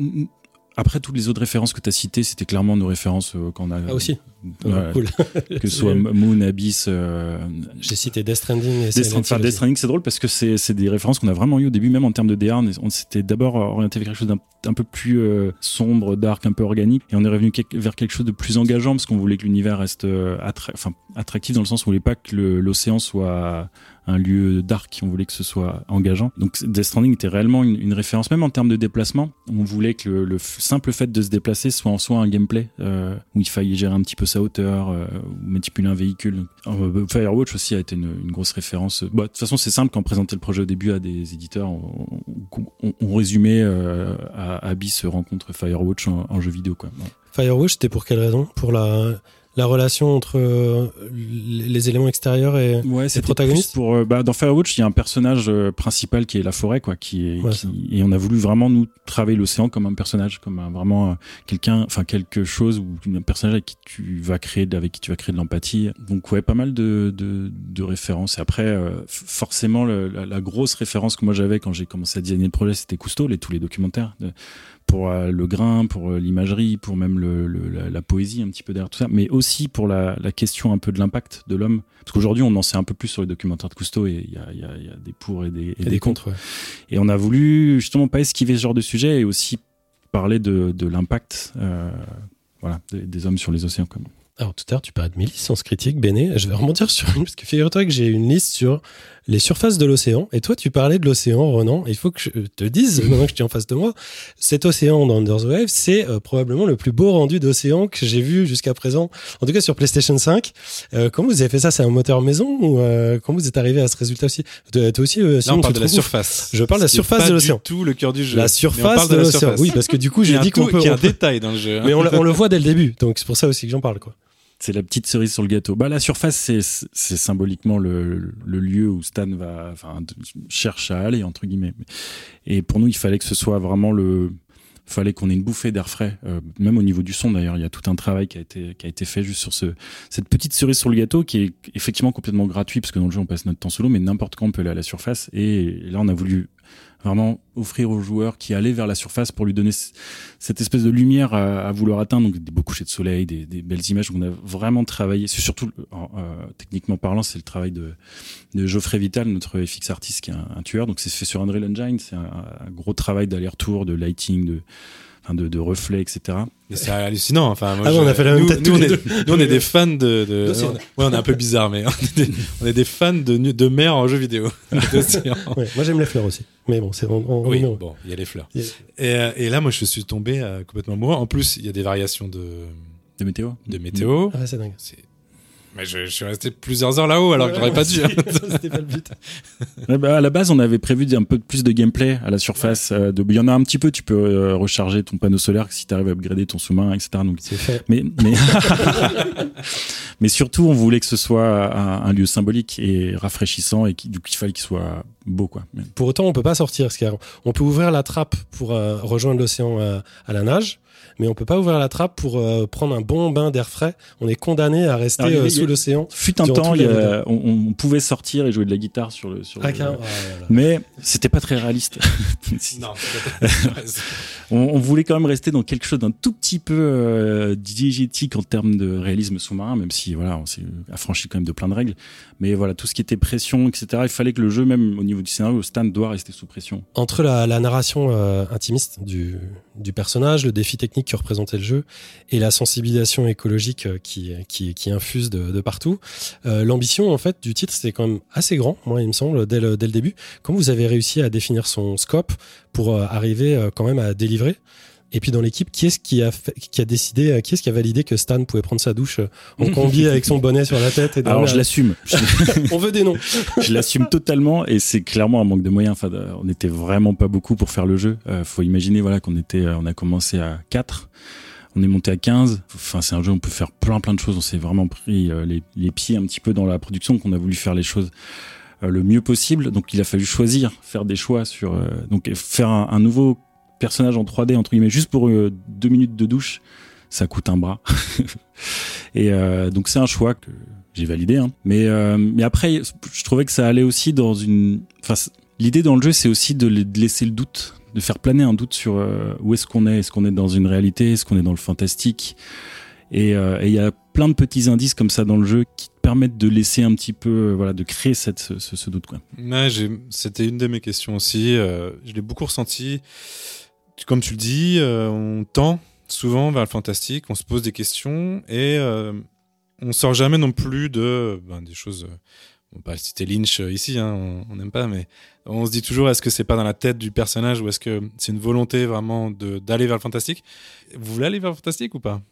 après, toutes les autres références que tu as citées, c'était clairement nos références euh, qu'on a.
Ah, aussi
ouais, cool. Que ce soit Moon, Abyss. Euh...
J'ai cité Death Stranding et
Death, enfin, Death Stranding, c'est drôle parce que c'est des références qu'on a vraiment eu au début, même en termes de DR. On s'était d'abord orienté vers quelque chose d'un un peu plus euh, sombre, dark, un peu organique. Et on est revenu vers quelque chose de plus engageant parce qu'on voulait que l'univers reste euh, attra attractif dans le sens où on voulait pas que l'océan soit un lieu dark, on voulait que ce soit engageant. Donc Death Stranding était réellement une, référence, même en termes de déplacement. On voulait que le, le, simple fait de se déplacer soit en soi un gameplay euh, où il fallait gérer un petit peu sa hauteur, euh, manipuler un véhicule. Euh, Firewatch aussi a été une, grosse référence. Bon, de toute façon, c'est simple quand on présentait le projet au début à des éditeurs, on, résumait euh, à Abyss rencontre Firewatch en, jeu vidéo.
Firewatch, c'était pour quelle raison? Pour la la relation entre euh, les éléments extérieurs et
ouais,
les protagonistes?
pour euh, bah, dans Firewatch il y a un personnage euh, principal qui est la forêt quoi qui est
Ouais,
qui, et on a voulu vraiment nous travailler l'océan comme un personnage comme un, vraiment quelqu'un enfin quelque chose ou un personnage avec qui tu vas créer avec qui tu vas créer de l'empathie. Donc ouais pas mal de de, de références. Et après forcément le, la, la, grosse référence que moi j'avais quand j'ai commencé à designer le projet c'était Cousteau les tous les documentaires de, pour euh, le grain, pour euh, l'imagerie, pour même le, le, la, la, poésie un petit peu derrière tout ça, mais aussi pour la, la question un peu de l'impact de l'homme. Parce qu'aujourd'hui, on en sait un peu plus sur les documentaires de Cousteau et il y a, y, a, y a, des pour et des, et
et
des,
des contre. Ouais.
Et on a voulu justement pas esquiver ce genre de sujet et aussi parler de, de l'impact euh, voilà, des, des, hommes sur les océans. Comme.
Alors tout à l'heure, tu parlais de mes licences critiques, Béné. Je vais remonter sur une, parce que figure-toi que j'ai une liste sur les surfaces de l'océan. Et toi, tu parlais de l'océan, Renan. Il faut que je te dise, maintenant que tu es en face de moi, cet océan dans Under the Wave, c'est euh, probablement le plus beau rendu d'océan que j'ai vu jusqu'à présent. En tout cas, sur PlayStation 5. Euh, comment vous avez fait ça? C'est un moteur maison ou euh, comment vous êtes arrivé à ce résultat aussi? Toi aussi, euh,
Là, on parle de la surface.
Je parle de la surface de l'océan.
tout le cœur du jeu.
La surface de, de l'océan. Oui, parce que du coup, j'ai dit qu'on peut.
Il y a un détail dans le jeu.
Mais on, on le voit dès le début. Donc c'est pour ça aussi que j'en parle, quoi
c'est la petite cerise sur le gâteau. Bah, la surface, c'est, symboliquement le, le, lieu où Stan va, enfin, cherche à aller, entre guillemets. Et pour nous, il fallait que ce soit vraiment le, fallait qu'on ait une bouffée d'air frais, euh, même au niveau du son d'ailleurs. Il y a tout un travail qui a été, qui a été fait juste sur ce, cette petite cerise sur le gâteau qui est effectivement complètement gratuit parce que dans le jeu on passe notre temps sous l'eau, mais n'importe quand on peut aller à la surface. Et là, on a voulu vraiment offrir aux joueurs qui allaient vers la surface pour lui donner cette espèce de lumière à, à vouloir atteindre, donc des beaux couchers de soleil, des, des belles images. On a vraiment travaillé. C'est surtout, euh, techniquement parlant, c'est le travail de, de Geoffrey Vital, notre FX artiste qui est un, un tueur. Donc c'est fait sur Unreal Engine. C'est un, un, gros travail d'aller-retour, de lighting, de de, de reflets, etc.
C'est hallucinant. Enfin, moi,
Ah
je-
on a fait la même
nous,
tête
nous, on est,
deux.
nous, on est des fans de. de ouais, on est un peu bizarre, mais on est des, on est des fans de, de mer en jeu vidéo.
Ouais, moi j'aime les fleurs aussi. Mais bon, c'est
Oui,
on-
bon, il y a les fleurs.
A-
Et, euh, et là, moi, je suis tombé euh, complètement amoureux. En plus, il y a des variations de,
De météo.
de météo.
Ah, c'est dingue.
C'est- Mais je, je suis resté plusieurs heures là-haut alors que j'aurais pas dû.
C'était pas le but.
Ouais, bah, à la base, on avait prévu un peu plus de gameplay à la surface. euh, de- Il y en a un petit peu. Tu peux euh, recharger ton panneau solaire si tu arrives à upgrader ton sous-marin, etc. Donc,
C'est fait.
mais mais mais surtout, on voulait que ce soit un, un lieu symbolique et rafraîchissant et qui, du coup, il fallait qu'il soit beau, quoi.
Pour autant, on peut pas sortir, on peut ouvrir la trappe pour euh, rejoindre l'océan euh, à la nage, mais on peut pas ouvrir la trappe pour euh, prendre un bon bain d'air frais. On est condamné à rester
Alors,
euh, sous l'océan.
Fut un temps,
tout
il y
le
a- on, on pouvait sortir et jouer de la guitare sur le. Sur
Ah,
le-.
Ah,
mais c'était pas très réaliste.
non,
on, on voulait quand même rester dans quelque chose d'un tout petit peu euh, diégétique en termes de réalisme sous-marin, même si voilà, on s'est affranchi quand même de plein de règles. Mais voilà, tout ce qui était pression, etc. Il fallait que le jeu, même au niveau du scénario, Stan doit rester sous pression.
Entre la, la narration euh, intimiste du, du personnage, le défi technique que représentait le jeu, et la sensibilisation écologique euh, qui, qui, qui infuse de, partout, euh, l'ambition en fait du titre c'était quand même assez grand, moi il me semble, dès le, dès le début. Comment vous avez réussi à définir son scope pour euh, arriver euh, quand même à délivrer? Et puis dans l'équipe, qui est-ce qui a fait- qui a décidé, euh, qui est-ce qui a validé que Stan pouvait prendre sa douche euh, en combi avec son bonnet sur la tête et
Alors je l'assume.
On veut des noms.
je l'assume totalement et c'est clairement un manque de moyens. Enfin, euh, on n'était vraiment pas beaucoup pour faire le jeu. Euh, faut imaginer voilà qu'on était, on a commencé à 4 on est monté à 15. Enfin, c'est un jeu où on peut faire plein plein de choses. On s'est vraiment pris euh, les, les pieds un petit peu dans la production, qu'on a voulu faire les choses euh, le mieux possible. Donc, il a fallu choisir, faire des choix sur euh, donc faire un, un nouveau personnage en 3D entre guillemets juste pour euh, deux minutes de douche. Ça coûte un bras. et euh, donc c'est un choix que j'ai validé. Hein. Mais euh, mais après, je trouvais que ça allait aussi dans une. Enfin, l'idée dans le jeu, c'est aussi de, la- de laisser le doute, de faire planer un doute sur où est-ce qu'on est? Est-ce qu'on est dans une réalité? Est-ce qu'on est dans le fantastique? Et il y a plein de petits indices comme ça dans le jeu qui te permettent de laisser un petit peu, voilà, de créer cette, ce, doute. Quoi.
C'était une de mes questions aussi. je l'ai beaucoup ressenti. Comme tu le dis, euh, on tend souvent vers le fantastique, on se pose des questions et euh, on sort jamais non plus de ben, des choses. euh, on va pas citer Lynch euh, ici, hein, on n'aime pas, mais on se dit toujours est-ce que c'est pas dans la tête du personnage ou est-ce que c'est une volonté vraiment d'aller vers le fantastique? Vous voulez aller vers le fantastique ou pas?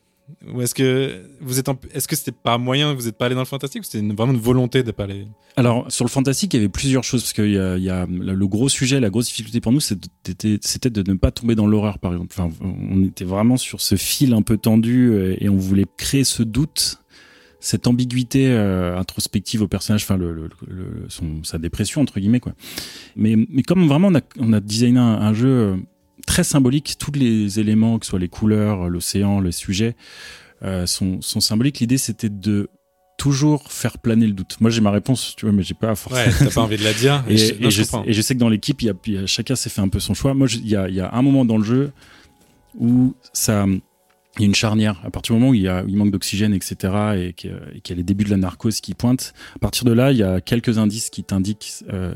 Ou est-ce que vous êtes est-ce que c'était pas moyen, vous n'êtes pas allé dans le fantastique ou c'était vraiment une volonté de pas aller?
Alors sur le fantastique, il y avait plusieurs choses parce qu'il y a, le gros sujet, la grosse difficulté pour nous, c'était de ne pas tomber dans l'horreur, par exemple. Enfin, on était vraiment sur ce fil un peu tendu et on voulait créer ce doute, cette ambiguïté euh, introspective au personnage, enfin le, son, sa dépression entre guillemets quoi. Mais, mais comme vraiment on a, on a designé un, un jeu euh, très symbolique, tous les éléments, que ce soit les couleurs, l'océan, les sujets, euh, sont, sont symboliques. L'idée c'était de toujours faire planer le doute. Moi j'ai ma réponse, tu vois, mais j'ai pas forcément.
Ouais, t'as pas envie de la dire.
Et,
je-
et
non, je
je,
comprends.
et je sais que dans l'équipe, y a, y a- chacun s'est fait un peu son choix. Moi, il y a, il y a un moment dans le jeu où ça, il y a une charnière. À partir du moment où il, y a, il manque d'oxygène, etc., et qu'il y a- les débuts de la narcose qui pointent, à partir de là, il y a quelques indices qui t'indiquent euh,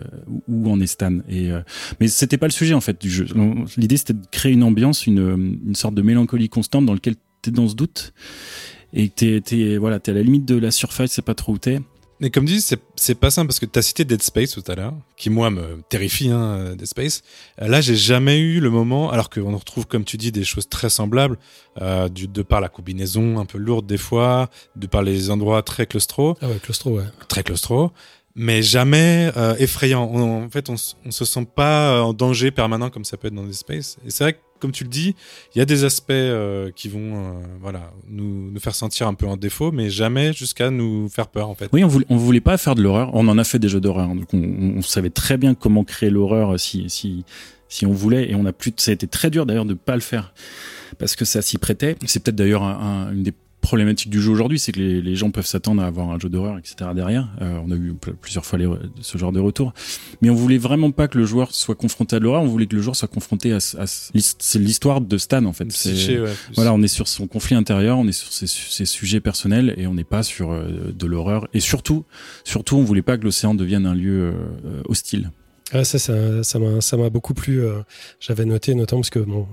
où en est Stan. Et, euh, mais c'était pas le sujet en fait du jeu. L'idée c'était de créer une ambiance, une, une sorte de mélancolie constante dans lequel t'es dans ce doute et t'es, t'es, voilà, t'es à la limite de la surface, c'est pas trop où t'es.
Mais comme dit, c'est c'est pas simple parce que t'as cité Dead Space tout à l'heure, qui moi me terrifie, hein, Dead Space. Euh, Là, j'ai jamais eu le moment, alors qu'on retrouve, comme tu dis, des choses très semblables, euh, du, de par la combinaison un peu lourde des fois, de par les endroits très claustro,
Ah ouais, claustro, ouais.
très claustro, mais jamais euh, effrayant. On- en fait, on, on se sent pas en danger permanent comme ça peut être dans Dead Space. Et c'est vrai que, comme tu le dis, il y a des aspects euh, qui vont, euh, voilà, nous, nous faire sentir un peu en défaut, mais jamais jusqu'à nous faire peur, en fait.
Oui, on voulait, on voulait pas faire de l'horreur. On en a fait des jeux d'horreur, hein. donc on, on savait très bien comment créer l'horreur si si si on voulait. Et on a plus, ça a été très dur d'ailleurs de pas le faire parce que ça s'y prêtait. C'est peut-être d'ailleurs un- une des problématiques du jeu aujourd'hui, c'est que les, les gens peuvent s'attendre à avoir un jeu d'horreur, etc. Derrière, Euh, on a eu pl- plusieurs fois les, ce genre de retour, mais on voulait vraiment pas que le joueur soit confronté à de l'horreur. On voulait que le joueur soit confronté à, à c'est l'histoire de Stan en fait. C'est-
Psyché, ouais,
voilà, on est sur son conflit intérieur, on est sur ses, ses sujets personnels et on n'est pas sur euh, de l'horreur. Et surtout, surtout, on voulait pas que l'océan devienne un lieu euh, hostile.
Ouais, ça, ça, m'a, ça m'a beaucoup plu. euh, J'avais noté, notamment parce que bon,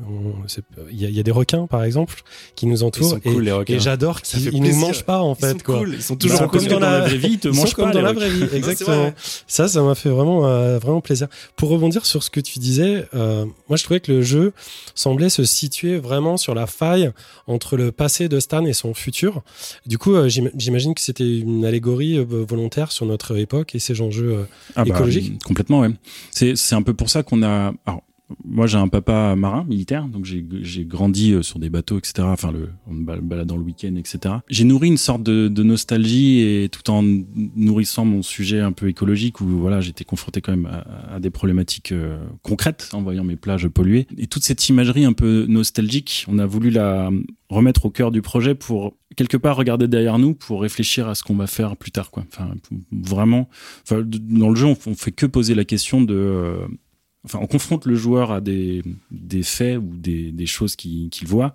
il y, a- il y a des requins, par exemple, qui nous
Ils
entourent.
sont cool,
et,
les requins.
et j'adore qu'ils ils nous mangent pas, en
Ils
fait,
sont
quoi.
cool, ils sont
Ils
toujours
sont
cool
comme dans la
vraie vie, ils te
Ils sont
mangent
comme
pas.
dans
les
la vraie vie, exactement. Ça, ça m'a fait vraiment, euh, vraiment plaisir. Pour rebondir sur ce que tu disais, euh, moi, je trouvais que le jeu semblait se situer vraiment sur la faille entre le passé de Stan et son futur. Du coup, euh, j'im- j'imagine que c'était une allégorie volontaire sur notre époque et ses enjeux.
Ah bah,
Écologique
Complètement, ouais. C'est un peu pour ça qu'on a. moi, j'ai un papa marin militaire, donc j'ai grandi euh, sur des bateaux, etc. Enfin, le, on me bal- baladant le week-end, etc. J'ai nourri une sorte de, nostalgie et tout en nourrissant mon sujet un peu écologique où voilà, j'étais confronté quand même à, des problématiques euh, concrètes en voyant mes plages polluées. Et toute cette imagerie un peu nostalgique, on a voulu la remettre au cœur du projet pour quelque part regarder derrière nous pour réfléchir à ce qu'on va faire plus tard. Enfin, vraiment. Dans le jeu, on, on fait que poser la question de. euh, enfin, on confronte le joueur à des, faits ou des, choses qu'il voit,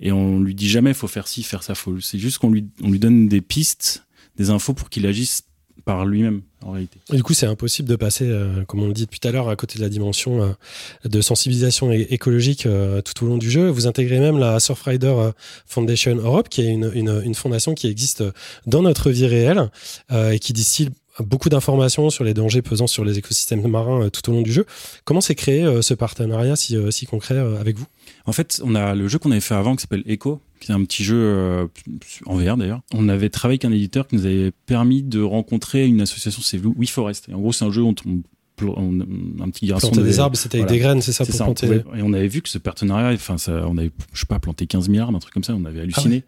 et on lui dit jamais faut faire ci, faire ça. Faut, c'est juste qu'on lui, on lui donne des pistes, des infos pour qu'il agisse par lui-même, en réalité.
Du coup, c'est impossible de passer, euh, comme on le dit depuis tout à l'heure, à côté de la dimension euh, de sensibilisation écologique euh, tout au long du jeu. Vous intégrez même la Surfrider Foundation Europe, qui est une, une, fondation qui existe dans notre vie réelle et qui distille beaucoup d'informations sur les dangers pesant sur les écosystèmes marins euh, tout au long du jeu. Comment s'est créé euh, ce partenariat si, euh, si concret avec vous?
En fait, on a le jeu qu'on avait fait avant qui s'appelle Echo, qui est un petit jeu euh, en VR d'ailleurs. On avait travaillé avec un éditeur qui nous avait permis de rencontrer une association, c'est We Forest. Et en gros, c'est un jeu où on, on- on- un petit garçon
Planter des arbres, c'était avec
voilà.
des graines, c'est ça, pour
ça,
planter.
pouvait- et on avait vu que ce partenariat, enfin, ça, on avait, je sais pas, planté 15 milliards, un truc comme ça, on avait halluciné.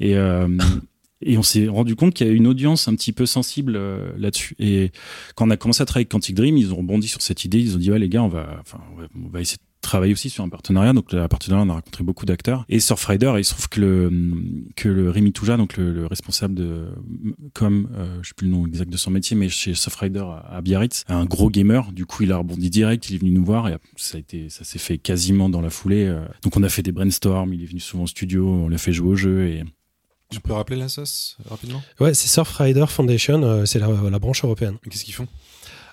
Et, euh, et on s'est rendu compte qu'il y a une audience un petit peu sensible euh, là-dessus. Et quand on a commencé à travailler avec Quantic Dream, ils ont rebondi sur cette idée. Ils ont dit, ouais, les gars, on va, enfin, on va, essayer de travailler aussi sur un partenariat. Donc, le partenariat, on a rencontré beaucoup d'acteurs. Et Surfrider, il se trouve que le, que le Rémi Touja, donc le, le responsable de, comme, euh, je sais plus le nom exact de son métier, mais chez Surfrider à, à Biarritz, un gros gamer. Du coup, il a rebondi direct, il est venu nous voir et ça a été, ça s'est fait quasiment dans la foulée. euh. Donc, on a fait des brainstorms, il est venu souvent au studio, on l'a fait jouer au jeu et,
Tu peux rappeler la sauce rapidement?
Ouais, c'est Surfrider Foundation, euh, c'est la, la branche européenne.
Qu'est-ce qu'ils font?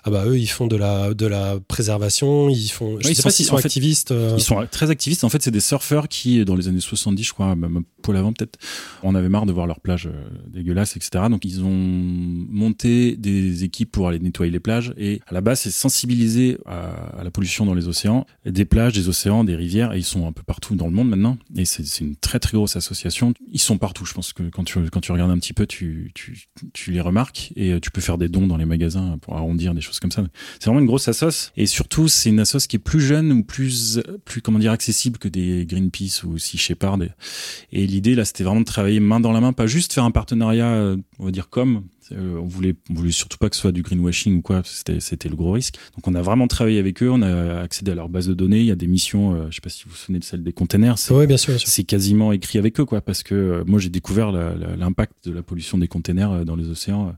Ah bah eux, ils font de la, de la préservation, ils font... Je
Ouais,
sais
ils
pas s'ils sont
fait,
activistes. euh,
Ils sont très activistes. En fait, c'est des surfeurs qui, dans les années 70, je crois, même un poil avant peut-être, on avait marre de voir leurs plages euh, dégueulasses, etc. Donc, ils ont monté des équipes pour aller nettoyer les plages. Et à la base, c'est sensibiliser à, à la pollution dans les océans, des plages, des océans, des rivières. Et ils sont un peu partout dans le monde maintenant. Et c'est c'est une très très grosse association. Ils sont partout. Je pense que quand tu quand tu regardes un petit peu, tu tu, tu les remarques et euh, tu peux faire des dons dans les magasins pour arrondir des choses C'est vraiment une grosse assoce et surtout c'est une assoce qui est plus jeune ou plus plus comment dire accessible que des Greenpeace ou Sea Shepherd. Et, et l'idée là c'était vraiment de travailler main dans la main, pas juste faire un partenariat, euh, on va dire comme. Euh, on voulait, on voulait surtout pas que ce soit du greenwashing ou quoi, c'était, c'était le gros risque. Donc on a vraiment travaillé avec eux, on a accédé à leur base de données. Il y a des missions, euh, je sais pas si vous vous souvenez de celle des containers. C'est,
bien sûr, bien sûr.
c'est quasiment écrit avec eux, quoi, parce que euh, moi j'ai découvert la- la- l'impact de la pollution des containers euh, dans les océans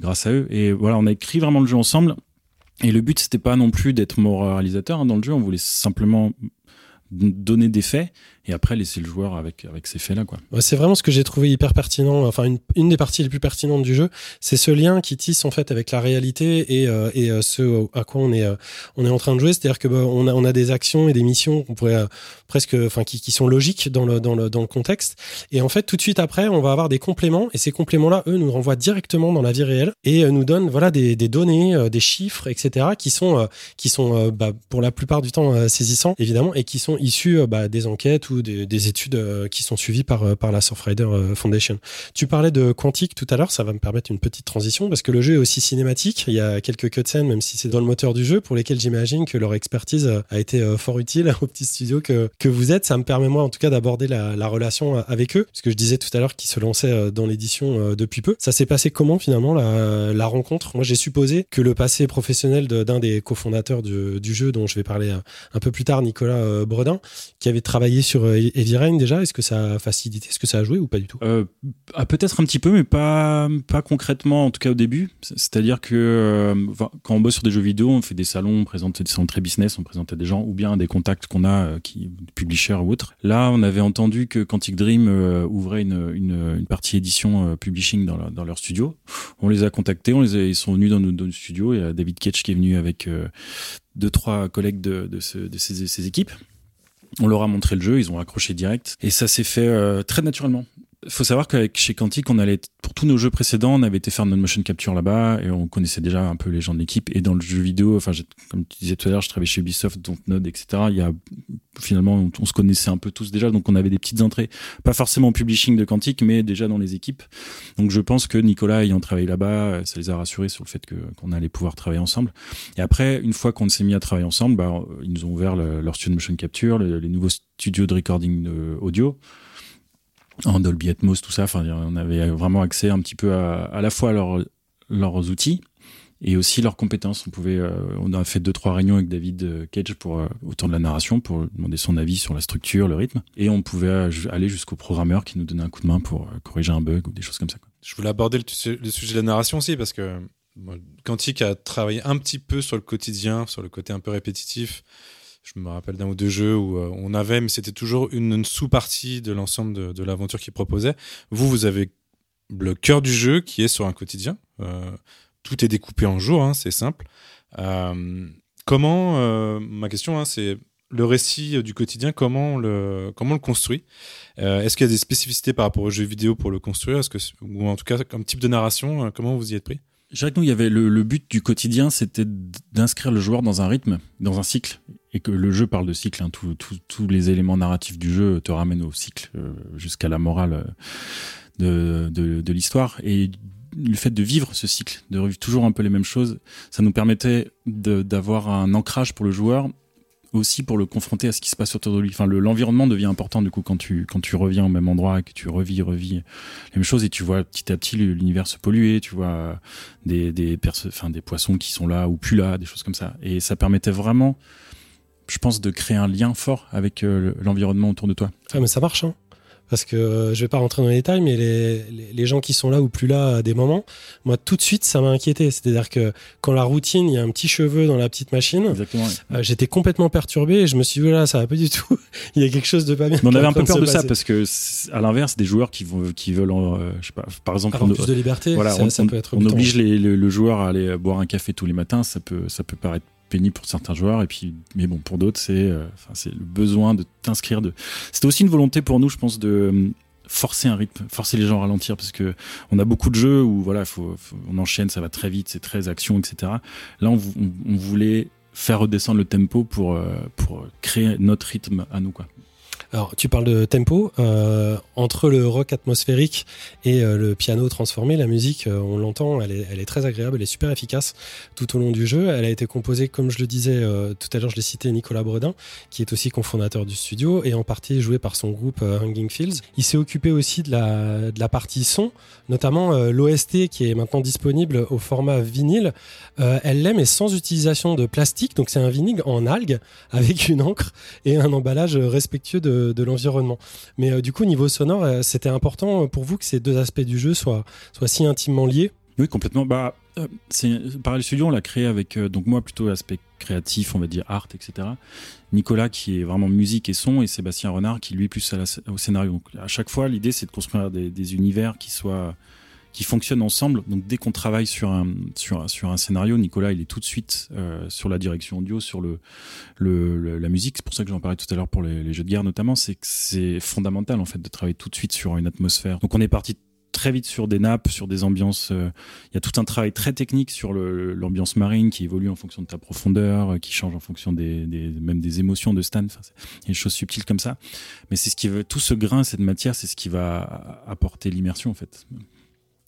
grâce à eux. Et voilà, on a écrit vraiment le jeu ensemble. Et le but c'était pas non plus d'être moralisateur hein, dans le jeu, on voulait simplement donner des faits et après laisser le joueur avec avec ces faits là quoi.
C'est vraiment ce que j'ai trouvé hyper pertinent. Enfin, une, des parties les plus pertinentes du jeu, c'est ce lien qui tisse en fait avec la réalité et, euh, et euh, ce à quoi on est euh, on est en train de jouer. C'est-à-dire que bah, on a on a des actions et des missions qu'on pourrait euh, presque, enfin, qui, qui sont logiques dans le dans le dans le contexte. Et en fait, tout de suite après, on va avoir des compléments et ces compléments-là, eux, nous renvoient directement dans la vie réelle et euh, nous donnent voilà des, des données, des chiffres, etc. qui sont qui sont bah, pour la plupart du temps saisissants évidemment et qui sont issus bah, des enquêtes des, des études euh, qui sont suivies par euh, par la Surfrider euh, Foundation. Tu parlais de Quantique tout à l'heure, ça va me permettre une petite transition parce que le jeu est aussi cinématique. Il y a quelques cutscenes, même si c'est dans le moteur du jeu, pour lesquels j'imagine que leur expertise a été fort utile au petit studio que, que vous êtes. Ça me permet moi en tout cas d'aborder la, la relation avec eux, parce que je disais tout à l'heure qu'ils se lançaient dans l'édition depuis peu. Ça s'est passé comment finalement la, rencontre? Moi j'ai supposé que le passé professionnel d'un des cofondateurs du, du jeu, dont je vais parler un peu plus tard, Nicolas Bredin, qui avait travaillé sur euh, Heavy déjà. Est-ce que ça a facilité Est-ce que ça a joué ou pas du tout?
Euh, ah, Peut-être un petit peu, mais pas, pas concrètement, en tout cas au début. C'est-à-dire que euh, quand on bosse sur des jeux vidéo, on fait des salons, on présente des salons très business, on présente à des gens, ou bien des contacts qu'on a, euh, qui publishers ou autres. Là, on avait entendu que Quantic Dream euh, ouvrait une, une, partie édition publishing dans, leur studio. On les a contactés, on les ils sont venus dans nos, dans studios. Il y a David Ketch qui est venu avec deux, trois collègues de, de, ce, de ces, ces équipes. On leur a montré le jeu, ils ont accroché direct. Et ça s'est fait euh, très naturellement faut savoir qu'avec chez Quantic, on allait pour tous nos jeux précédents, on avait été faire notre motion capture là-bas et on connaissait déjà un peu les gens de l'équipe. Et dans le jeu vidéo, enfin, comme tu disais tout à l'heure, je travaillais chez Ubisoft, Node, etc. Il y a finalement, on, se connaissait un peu tous déjà, donc on avait des petites entrées, pas forcément au publishing de Quantic, mais déjà dans les équipes. Donc je pense que Nicolas ayant travaillé là-bas, ça les a rassurés sur le fait que qu'on allait pouvoir travailler ensemble. Et après, une fois qu'on s'est mis à travailler ensemble, bah, ils nous ont ouvert leur studio de motion capture, les, nouveaux studios de recording audio en Dolby Atmos, tout ça. Enfin, on avait vraiment accès un petit peu à, à la fois à leurs outils et aussi leurs compétences. On pouvait, euh, on a fait deux trois réunions avec David euh, Cage pour euh, autour de la narration pour demander son avis sur la structure, le rythme, et on pouvait aller jusqu'au programmeur qui nous donnait un coup de main pour corriger un bug ou des choses comme ça.
Je voulais aborder le, le, sujet de la narration aussi parce que Quantic a travaillé un petit peu sur le quotidien, sur le côté un peu répétitif je me rappelle d'un ou deux jeux où euh, on avait, mais c'était toujours une, sous-partie de l'ensemble de, l'aventure qu'ils proposaient. Vous, vous avez le cœur du jeu qui est sur un quotidien. Euh, tout est découpé en jours, hein, c'est simple. Euh, comment, ma question, hein, c'est le récit du quotidien, comment on le, comment on le construit? Est-ce qu'il y a des spécificités par rapport aux jeux vidéo pour le construire? Est-ce que, Ou en tout cas, comme type de narration, comment vous y êtes pris?
Que nous, il y avait le, le but du quotidien, c'était d'inscrire le joueur dans un rythme, dans un cycle, et que le jeu parle de cycle. Hein, tous les éléments narratifs du jeu te ramènent au cycle, euh, jusqu'à la morale euh, de, de, de l'histoire. Et le fait de vivre ce cycle, de revivre toujours un peu les mêmes choses, ça nous permettait d'avoir un ancrage pour le joueur aussi pour le confronter à ce qui se passe autour de lui. Enfin, l'environnement devient important du coup quand tu quand tu reviens au même endroit et que tu revis, revis les mêmes choses et tu vois petit à petit l'univers se polluer, tu vois des des enfin des poissons qui sont là ou plus là, des choses comme ça. Et ça permettait vraiment, je pense, de créer un lien fort avec euh, l'environnement autour de toi.
Ah mais ça marche. Hein parce que euh, je vais pas rentrer dans les détails, mais les, les, gens qui sont là ou plus là à des moments, moi tout de suite ça m'a inquiété. C'est-à-dire que quand la routine, il y a un petit cheveu dans la petite machine, euh, j'étais complètement perturbé et je me suis dit là ça va pas du tout. il y a quelque chose de pas bien.
Mais on avait un peu peur de, ça parce que à l'inverse, des joueurs qui vont qui veulent, euh, je sais pas, par exemple,
Avoir plus de liberté,
voilà, ça, on, ça peut être on oblige les, le, le, joueur à aller boire un café tous les matins, ça peut ça peut paraître pénible pour certains joueurs. Et puis mais bon pour d'autres c'est euh, c'est le besoin de t'inscrire de c'était aussi une volonté pour nous je pense de euh, forcer un rythme forcer les gens à ralentir parce que on a beaucoup de jeux où voilà faut, on enchaîne ça va très vite c'est très action etc là on, on, voulait faire redescendre le tempo pour euh, pour créer notre rythme à nous quoi
alors, tu parles de tempo. Euh, entre le rock atmosphérique et euh, le piano transformé, la musique, euh, on l'entend, elle est, très agréable, elle est super efficace tout au long du jeu. Elle a été composée, comme je le disais tout à l'heure, je l'ai cité, Nicolas Bredin, qui est aussi cofondateur du studio et en partie joué par son groupe Hanging Fields. Il s'est occupé aussi de la, partie son, notamment l'OST qui est maintenant disponible au format vinyle. elle l'aime et sans utilisation de plastique, donc c'est un vinyle en algues avec une encre et un emballage respectueux de de, l'environnement. Mais euh, du coup, niveau sonore, euh, c'était important pour vous que ces deux aspects du jeu soient, soient si intimement liés?
Oui, complètement. Bah, euh, c'est Studio, on l'a créé avec donc moi plutôt l'aspect créatif, on va dire art, etc. Nicolas qui est vraiment musique et son, et Sébastien Renard qui lui plus au scénario. Donc, à chaque fois, l'idée c'est de construire des univers qui soient qui fonctionnent ensemble. Donc dès qu'on travaille sur un sur sur un scénario, Nicolas il est tout de suite euh, sur la direction audio, sur le, le, la musique. C'est pour ça que j'en parlais tout à l'heure pour les, jeux de guerre notamment, c'est que c'est fondamental en fait de travailler tout de suite sur une atmosphère. Donc on est parti très vite sur des nappes, sur des ambiances. Euh, il y a tout un travail très technique sur l'ambiance marine qui évolue en fonction de ta profondeur, euh, qui change en fonction des, des même des émotions de Stan. Il y a des choses subtiles comme ça. Mais c'est ce qui veut tout ce grain, cette matière, c'est ce qui va apporter l'immersion en fait.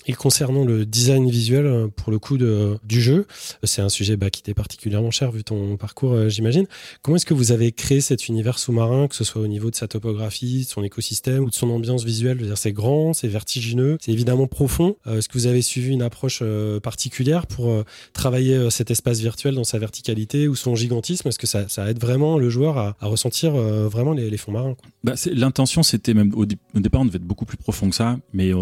Et concernant le design visuel, euh, pour le coup du jeu, c'est un sujet bah, qui t'est particulièrement cher vu ton parcours, euh, j'imagine. Comment est-ce que vous avez créé cet univers sous-marin, que ce soit au niveau de sa topographie, de son écosystème ou de son ambiance visuelle? C'est grand, c'est vertigineux, c'est évidemment profond. Euh, est-ce que vous avez suivi une approche particulière pour travailler cet espace virtuel dans sa verticalité ou son gigantisme? Est-ce que ça, aide vraiment le joueur à, ressentir vraiment les, fonds marins
bah, L'intention, c'était même au, au, départ, on devait être beaucoup plus profond que ça, mais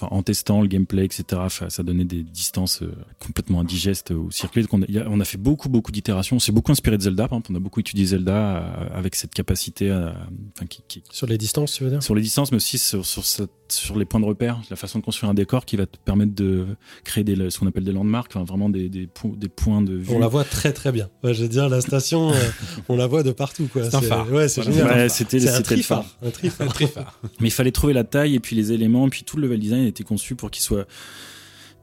en testant le gameplay, etc., ça donnait des distances euh, complètement indigestes au circuit. On a, on a fait beaucoup, beaucoup d'itérations. On s'est beaucoup inspiré de Zelda. Par exemple, on a beaucoup étudié Zelda euh, avec cette capacité à, enfin, qui, qui,
sur les distances, tu veux dire?
Sur les distances, mais aussi sur, sur, sur les points de repère, la façon de construire un décor qui va te permettre de créer des, ce qu'on appelle des landmarks, enfin, vraiment des, des, des, points de vue.
On la voit très, très bien. Ouais, je veux dire, la station, euh, on la voit de partout.
C'est un phare.
Ouais, c'est génial.
Ouais, c'était
un. Un trifar.
mais il fallait trouver la taille et puis les éléments, et puis tout le level design conçu pour qu'il soit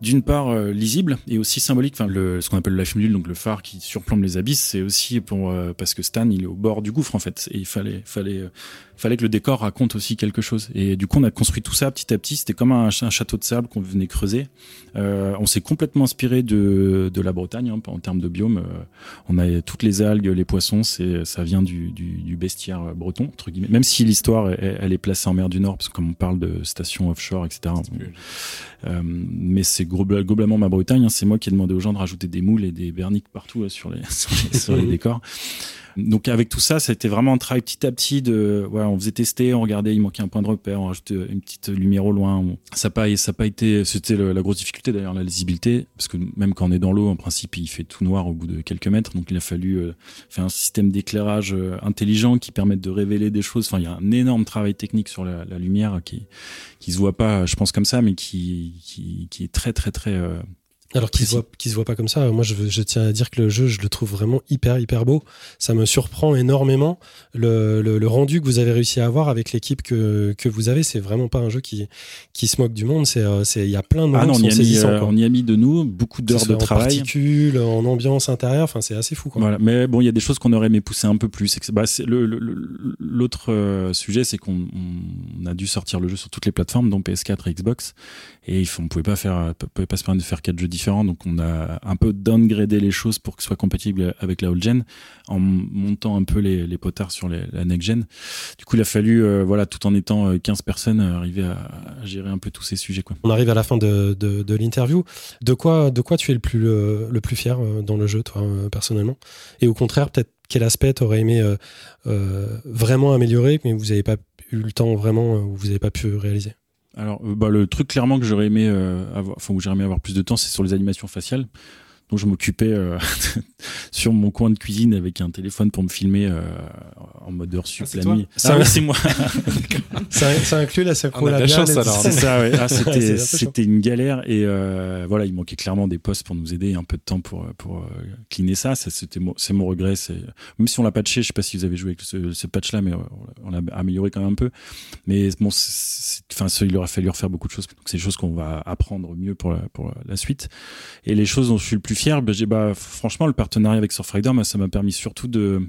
d'une part euh, lisible et aussi symbolique. Enfin, le, ce qu'on appelle le life module, donc le phare qui surplombe les abysses, c'est aussi pour euh, parce que Stan il est au bord du gouffre en fait et il fallait fallait euh, fallait que le décor raconte aussi quelque chose. Et du coup, on a construit tout ça petit à petit. C'était comme un, un, château de sable qu'on venait creuser. Euh, on s'est complètement inspiré de, de la Bretagne hein, en termes de biome. on a toutes les algues, les poissons, c'est ça vient du, du, du, bestiaire breton entre guillemets. Même si l'histoire elle, elle, est placée en mer du Nord, parce que comme on parle de stations offshore, etc. Euh, mais c'est globalement ma Bretagne. Hein, c'est moi qui ai demandé aux gens de rajouter des moules et des berniques partout sur les, sur les, sur les décors. Donc avec tout ça, ça a été vraiment un travail petit à petit de, on faisait tester, on regardait, il manquait un point de repère, on rajoutait une petite lumière au loin. Ça n'a pas, été, c'était la grosse difficulté d'ailleurs la lisibilité, parce que même quand on est dans l'eau, en principe, il fait tout noir au bout de quelques mètres, donc il a fallu euh, faire un système d'éclairage euh, intelligent qui permette de révéler des choses. Enfin, il y a un énorme travail technique sur la, lumière qui qui se voit pas, je pense comme ça, mais qui est très très très euh,
alors qu'il se voit, se voit pas comme ça. Moi, je, je, tiens à dire que le jeu, je le trouve vraiment hyper, hyper beau. Ça me surprend énormément le, le, le rendu que vous avez réussi à avoir avec l'équipe que, que vous avez. C'est vraiment pas un jeu qui, qui se moque du monde. C'est, euh, c'est, il y a plein de moments
ah non,
on,
y a mis, euh, on y a mis de nous beaucoup d'heures de
en
travail.
En particules, en ambiance intérieure. Enfin, c'est assez fou. Quoi.
Voilà. Mais bon, il y a des choses qu'on aurait aimé pousser un peu plus. Bah, l'autre euh, sujet, c'est qu'on on a dû sortir le jeu sur toutes les plateformes, dont PS4 et Xbox. Et on pouvait pas faire, pouvait pas se permettre de faire quatre jeux différents. Donc, on a un peu downgradé les choses pour que ce soit compatible avec la old gen en montant un peu les, potards sur la next gen. Du coup, il a fallu, euh, voilà, tout en étant 15 personnes, arriver à, gérer un peu tous ces sujets. Quoi.
On arrive à la fin de, l'interview. De quoi, de quoi tu es le plus, fier euh, dans le jeu, toi, euh, personnellement? Et au contraire, peut-être quel aspect t'aurais aimé euh, euh, vraiment améliorer, mais vous n'avez pas eu le temps vraiment, ou vous n'avez pas pu réaliser?
Alors, bah, le truc clairement que j'aurais aimé euh, enfin j'aurais aimé avoir plus de temps, c'est sur les animations faciales. Donc je m'occupais euh, sur mon coin de cuisine avec un téléphone pour me filmer euh, en mode heure sup
ah,
la
toi
nuit. Ça, oui, c'est moi.
ça, ça, inclut la
de la chance alors.
C'est ça, ouais. Ah, c'était c'était une galère et euh, voilà, il manquait clairement des postes pour nous aider, et un peu de temps pour pour euh, cleaner ça. ça c'était c'est mon regret. C'est même si on l'a patché, je sais pas si vous avez joué avec ce, ce patch là, mais on l'a amélioré quand même un peu. Mais bon, enfin, il aurait fallu refaire beaucoup de choses. Donc c'est des choses qu'on va apprendre mieux pour la, pour la suite. Et les choses dont je suis le plus bah, bah franchement le partenariat avec Surfrider, bah, ça m'a permis surtout de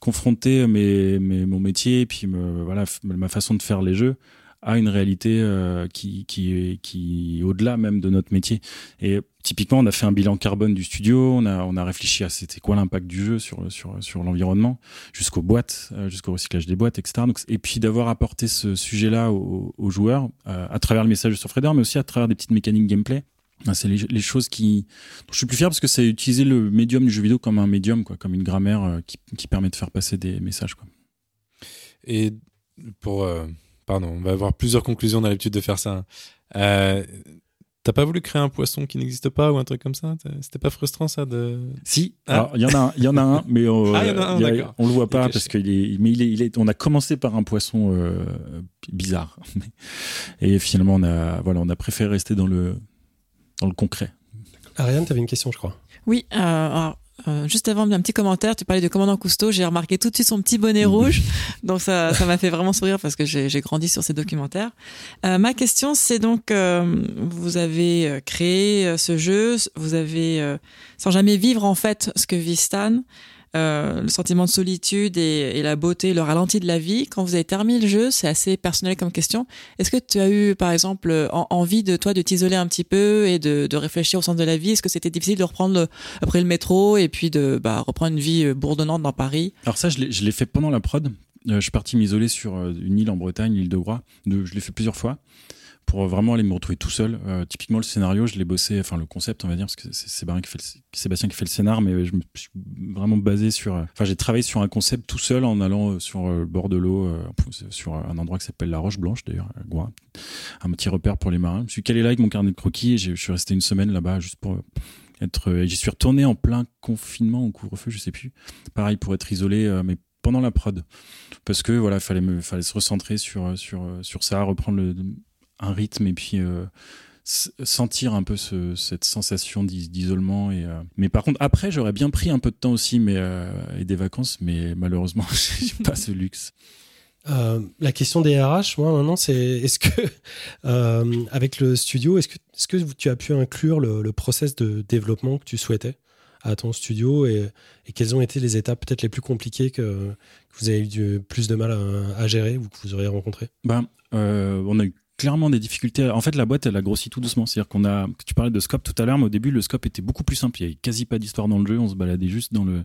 confronter mon métier et puis ma façon de faire les jeux à une réalité euh, qui qui qui au-delà même de notre métier. Et typiquement on a fait un bilan carbone du studio on a réfléchi à c'était quoi l'impact du jeu sur sur sur l'environnement jusqu'aux boîtes euh, jusqu'au recyclage des boîtes etc et puis d'avoir apporté ce sujet là aux, joueurs euh, à travers le message de Surfrider mais aussi à travers des petites mécaniques gameplay c'est les, les, choses qui je suis plus fier parce que c'est utiliser le médium du jeu vidéo comme un médium quoi comme une grammaire euh, qui, qui, permet de faire passer des messages quoi.
Et pour euh, pardon on va avoir plusieurs conclusions on a l'habitude de faire ça euh, T'as pas voulu créer un poisson qui n'existe pas ou un truc comme ça? C'était pas frustrant ça de
Si, ah. il y en a, il y en a un, mais on,
ah, y en a un,
y a, on le voit pas parce qu'il est, mais il est, il est, on a commencé par un poisson euh, bizarre. Et finalement on a, voilà, on a préféré rester dans le, dans le concret.
Ariane, tu avais une question, je crois.
Oui, euh, alors, euh, juste avant un petit commentaire, tu parlais de commandant Cousteau, j'ai remarqué tout de suite son petit bonnet rouge, donc ça ça m'a fait vraiment sourire parce que j'ai grandi sur ces documentaires. Euh, ma question c'est donc euh, vous avez créé ce jeu, vous avez sans jamais vivre en fait ce que vit Stan, euh, le sentiment de solitude et, la beauté, le ralenti de la vie. Quand vous avez terminé le jeu, c'est assez personnel comme question. Est-ce que tu as eu, par exemple, envie de toi de t'isoler un petit peu et de, de, réfléchir au sens de la vie? Est-ce que c'était difficile de reprendre après le métro et puis de bah, reprendre une vie bourdonnante dans Paris?
Alors ça, je l'ai fait pendant la prod. Euh, je suis parti m'isoler sur une île en Bretagne, l'île de Groix. Je l'ai fait plusieurs fois pour vraiment aller me retrouver tout seul. Euh, typiquement, le scénario, je l'ai bossé, enfin le concept, on va dire, parce que c'est Sébastien qui, fait le, scénar, mais je me suis vraiment basé sur. Euh, enfin, j'ai travaillé sur un concept tout seul en allant euh, sur le bord de l'eau, sur un endroit qui s'appelle la Roche Blanche, d'ailleurs, un petit repère pour les marins. Je me suis calé là avec mon carnet de croquis et je suis resté une semaine là-bas juste pour être. J'y suis retourné en plein confinement ou couvre-feu, je sais plus. Pareil pour être isolé, mais pendant la prod parce que voilà fallait me fallait se recentrer sur sur sur ça reprendre le un rythme et puis euh, sentir un peu ce, cette sensation d'isolement et euh, mais par contre après j'aurais bien pris un peu de temps aussi mais euh, et des vacances mais malheureusement j'ai pas ce luxe.
La question des RH moi maintenant c'est est-ce que avec le studio est-ce que est-ce que tu as pu inclure le, le, process de développement que tu souhaitais à ton studio et, et quelles ont été les étapes peut-être les plus compliquées que, que, vous avez eu plus de mal à, à, gérer ou que vous auriez rencontré
ben on a eu clairement des difficultés. En fait, la boîte, elle a grossi tout doucement. C'est-à-dire qu'on a, tu parlais de scope tout à l'heure, mais au début, le scope était beaucoup plus simple. Il y avait quasi pas d'histoire dans le jeu. On se baladait juste dans le,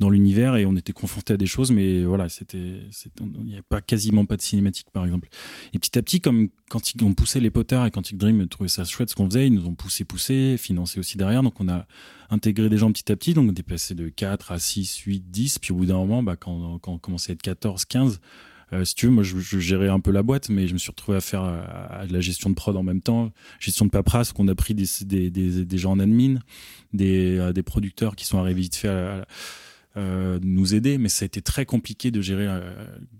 dans l'univers et on était confronté à des choses, mais voilà, c'était, il n'y avait pas quasiment pas de cinématique, par exemple. Et petit à petit, comme quand ils ont poussé les potards et Quantic Dream trouvaient ça chouette ce qu'on faisait, ils nous ont poussé, poussé, financé aussi derrière. Donc, on a intégré des gens petit à petit. Donc, on est de 4 à 6, 8, 10. Puis au bout d'un moment, bah, quand, quand on commençait à être 14, 15, euh, si tu veux, moi, je, gérais un peu la boîte, mais je me suis retrouvé à faire de la gestion de prod en même temps, gestion de paperasse, qu'on a pris des, des, gens en admin, des, euh, des producteurs qui sont arrivés vite fait à, euh, nous aider, mais ça a été très compliqué de gérer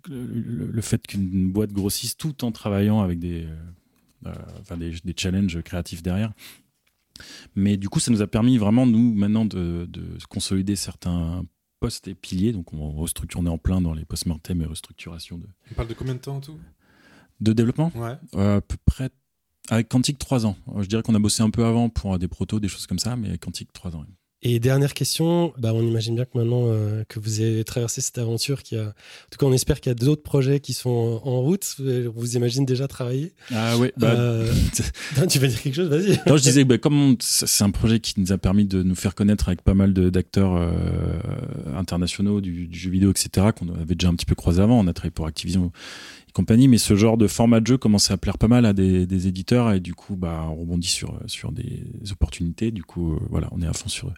le, fait qu'une boîte grossisse tout en travaillant avec des, enfin des, des, challenges créatifs derrière. Mais du coup, ça nous a permis vraiment, nous, maintenant, de, de consolider certains postes et piliers. Donc, on restructure, on est en plein dans les post-mortem et restructuration. De...
On parle de combien de temps en tout?
De développement?
Ouais.
Euh, à peu près. Avec Quantique, 3 ans. Je dirais qu'on a bossé un peu avant pour des protos, des choses comme ça, mais Quantique, 3 ans.
Et dernière question, bah on imagine bien que maintenant euh, que vous avez traversé cette aventure, qu'il y a, en tout cas on espère qu'il y a d'autres projets qui sont en route. Vous imaginez déjà travailler
Ah oui. Bah...
Euh... tu vas dire quelque chose, vas-y.
Non, je disais, bah, comme c'est un projet qui nous a permis de nous faire connaître avec pas mal d'acteurs euh, internationaux du, du, jeu vidéo, etc., qu'on avait déjà un petit peu croisé avant. On a travaillé pour Activision compagnie, mais ce genre de format de jeu commençait à plaire pas mal à des, des éditeurs et du coup, bah, on rebondit sur, sur des opportunités. Du coup, euh, voilà, on est à fond sur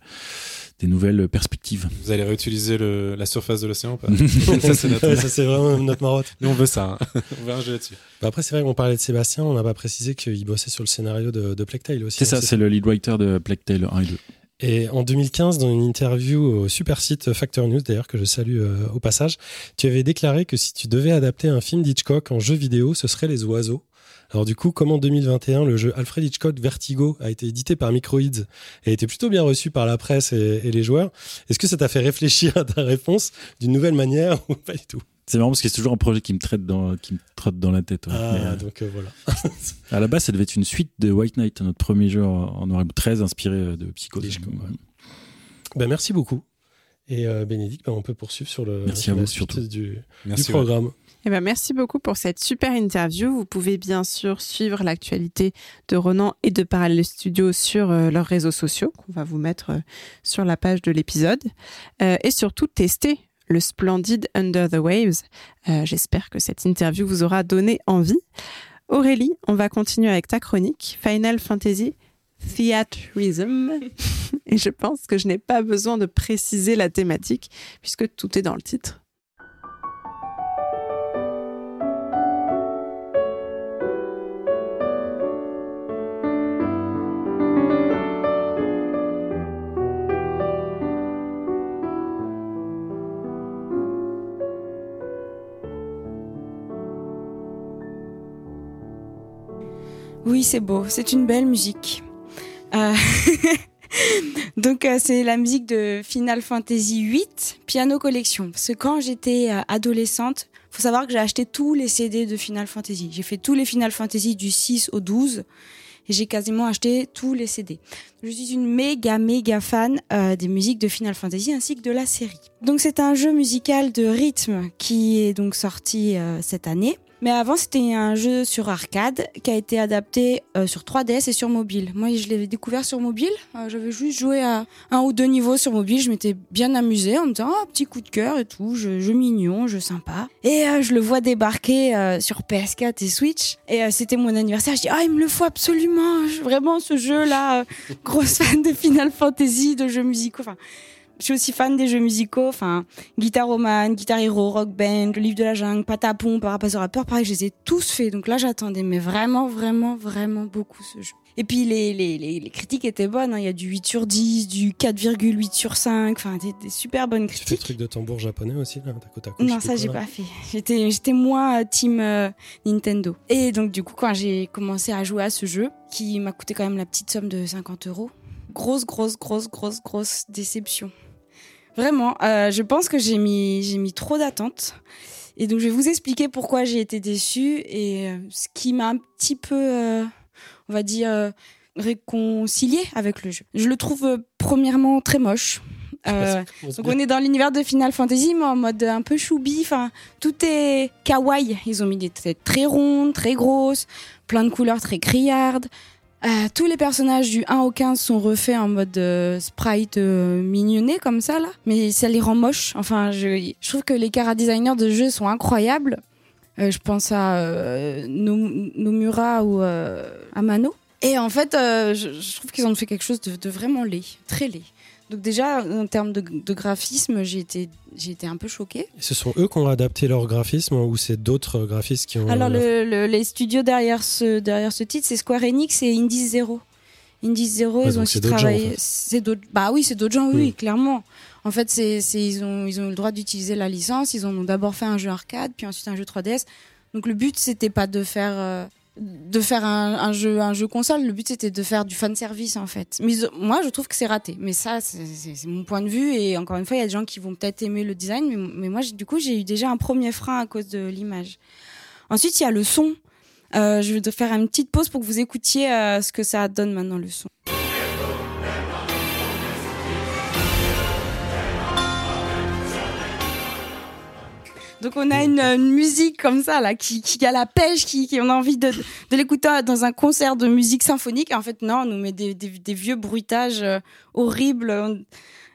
des nouvelles perspectives.
Vous allez réutiliser le, la surface de l'océan
Ça, c'est notre... vraiment notre marotte.
Nous, on veut ça. Hein. on veut un jeu là-dessus.
Bah après, c'est vrai qu'on parlait de Sébastien, on n'a pas précisé qu'il bossait sur le scénario de, de Plague Tale aussi.
C'est ça, c'est le lead writer de Plague Tale 1 et 2.
Et en 2015, dans une interview au super site Factor News, d'ailleurs que je salue euh, au passage, tu avais déclaré que si tu devais adapter un film d'Hitchcock en jeu vidéo, ce serait Les Oiseaux. Alors du coup, comme en 2021, le jeu Alfred Hitchcock Vertigo a été édité par Microids et a été plutôt bien reçu par la presse et, et les joueurs, est-ce que ça t'a fait réfléchir à ta réponse d'une nouvelle manière ou pas du tout?
C'est marrant parce que c'est toujours un projet qui me traite dans, qui me trotte dans la tête. Ouais.
Ah, euh, donc euh, voilà.
à la base, ça devait être une suite de White Knight, notre premier jeu en noir très inspiré de Psycho.
Ouais. Ben, merci beaucoup. Et euh, Bénédicte, ben, on peut poursuivre sur le
merci à vous, surtout.
du,
merci,
du programme.
Ouais. Eh ben, merci beaucoup pour cette super interview. Vous pouvez bien sûr suivre l'actualité de Ronan et de Parallel Studio sur euh, leurs réseaux sociaux qu'on va vous mettre euh, sur la page de l'épisode euh, et surtout tester le splendide Under the Waves. Euh, J'espère que cette interview vous aura donné envie. Aurélie, on va continuer avec ta chronique Final Fantasy Theatrism. Et je pense que je n'ai pas besoin de préciser la thématique puisque tout est dans le titre.
Oui, c'est beau. C'est une belle musique. Euh... Donc euh, c'est la musique de Final Fantasy VIII Piano Collection. Parce que quand j'étais euh, adolescente, faut savoir que j'ai acheté tous les CD de Final Fantasy. J'ai fait tous les Final Fantasy du 6 au 12. et j'ai quasiment acheté tous les CD. Je suis une méga méga fan euh, des musiques de Final Fantasy ainsi que de la série. Donc c'est un jeu musical de rythme qui est donc sorti cette année. Mais avant, c'était un jeu sur arcade qui a été adapté euh, sur 3DS et sur mobile. Moi, je l'avais découvert sur mobile. Euh, J'avais juste joué à un ou deux niveaux sur mobile. Je m'étais bien amusée en me disant, oh, petit coup de cœur et tout, jeu, jeu mignon, jeu sympa. Et euh, je le vois débarquer sur PS4 et Switch. Et c'était mon anniversaire. Je dis, ah, il me le faut absolument. Je- vraiment, ce jeu-là, grosse fan de Final Fantasy, de jeux musicaux. Enfin, je suis aussi fan des jeux musicaux, enfin, Guitar Roman, Guitar Hero, Rock Band, Le Livre de la Jungle, Patapon, Parapaz Rappeur, pareil, je les ai tous faits. Donc là, j'attendais, mais vraiment, vraiment, vraiment beaucoup ce jeu. Et puis les, les, les, les critiques étaient bonnes, hein. il y a du 8 sur 10, du 4,8 sur 5, enfin, des, des super bonnes
Tu fais le
critiques.
truc de tambour japonais aussi, là, d'un côté à
Non, ça j'ai pas fait. J'étais j'étais moins euh, team euh, Nintendo. Et donc du coup, quand j'ai commencé à jouer à ce jeu, qui m'a coûté quand même la petite somme de 50 euros, grosse, grosse, grosse, grosse, grosse déception. Vraiment, euh, je pense que j'ai mis j'ai mis trop d'attentes. Et donc je vais vous expliquer pourquoi j'ai été déçue et euh, ce qui m'a un petit peu, euh, on va dire, euh, réconcilié avec le jeu. Je le trouve euh, premièrement très moche. Euh, donc on est dans l'univers de Final Fantasy, mais en mode un peu choubi. Enfin, tout est kawaii. Ils ont mis des têtes très rondes, très grosses, plein de couleurs très criardes. Euh, tous les personnages du 1 au 15 sont refaits en mode euh, sprite euh, mignonné comme ça là, mais ça les rend moches. Enfin, je, trouve que les cara designers de jeux sont incroyables. Je pense à Nom- Nomura ou Amano. Et en fait, je, trouve qu'ils ont fait quelque chose de vraiment laid, très laid. Donc déjà, en termes de, de graphisme, j'ai été, j'ai été un peu choquée.
Ce sont eux qui ont adapté leur graphisme ou c'est d'autres graphistes qui ont.
Alors
leur-
le, le- les studios derrière ce, derrière ce titre, c'est Square Enix et Indies Zero. Indies Zero,
Ouais,
ils ont aussi travaillé.
en fait.
C'est d'autres. Bah oui, c'est d'autres gens, oui,
Hmm.
clairement. En fait, c'est, ils ont, ils ont eu le droit d'utiliser la licence. Ils ont d'abord fait un jeu arcade, puis ensuite un jeu 3DS. Donc le but, c'était pas de faire, euh, de faire un, jeu, console. Le but, c'était de faire du fan service, en fait. Mais ont- moi, je trouve que c'est raté. Mais ça, c'est, mon point de vue. Et encore une fois, il y a des gens qui vont peut-être aimer le design, mais, moi, du coup, j'ai eu déjà un premier frein à cause de l'image. Ensuite, il y a le son. Euh, je vais faire une petite pause pour que vous écoutiez euh, ce que ça donne maintenant le son. Donc on a une, musique comme ça là qui, qui a la pêche, qui, qui on a envie de, de l'écouter dans un concert de musique symphonique. En fait non, on nous met des, des, des vieux bruitages euh, horribles, euh,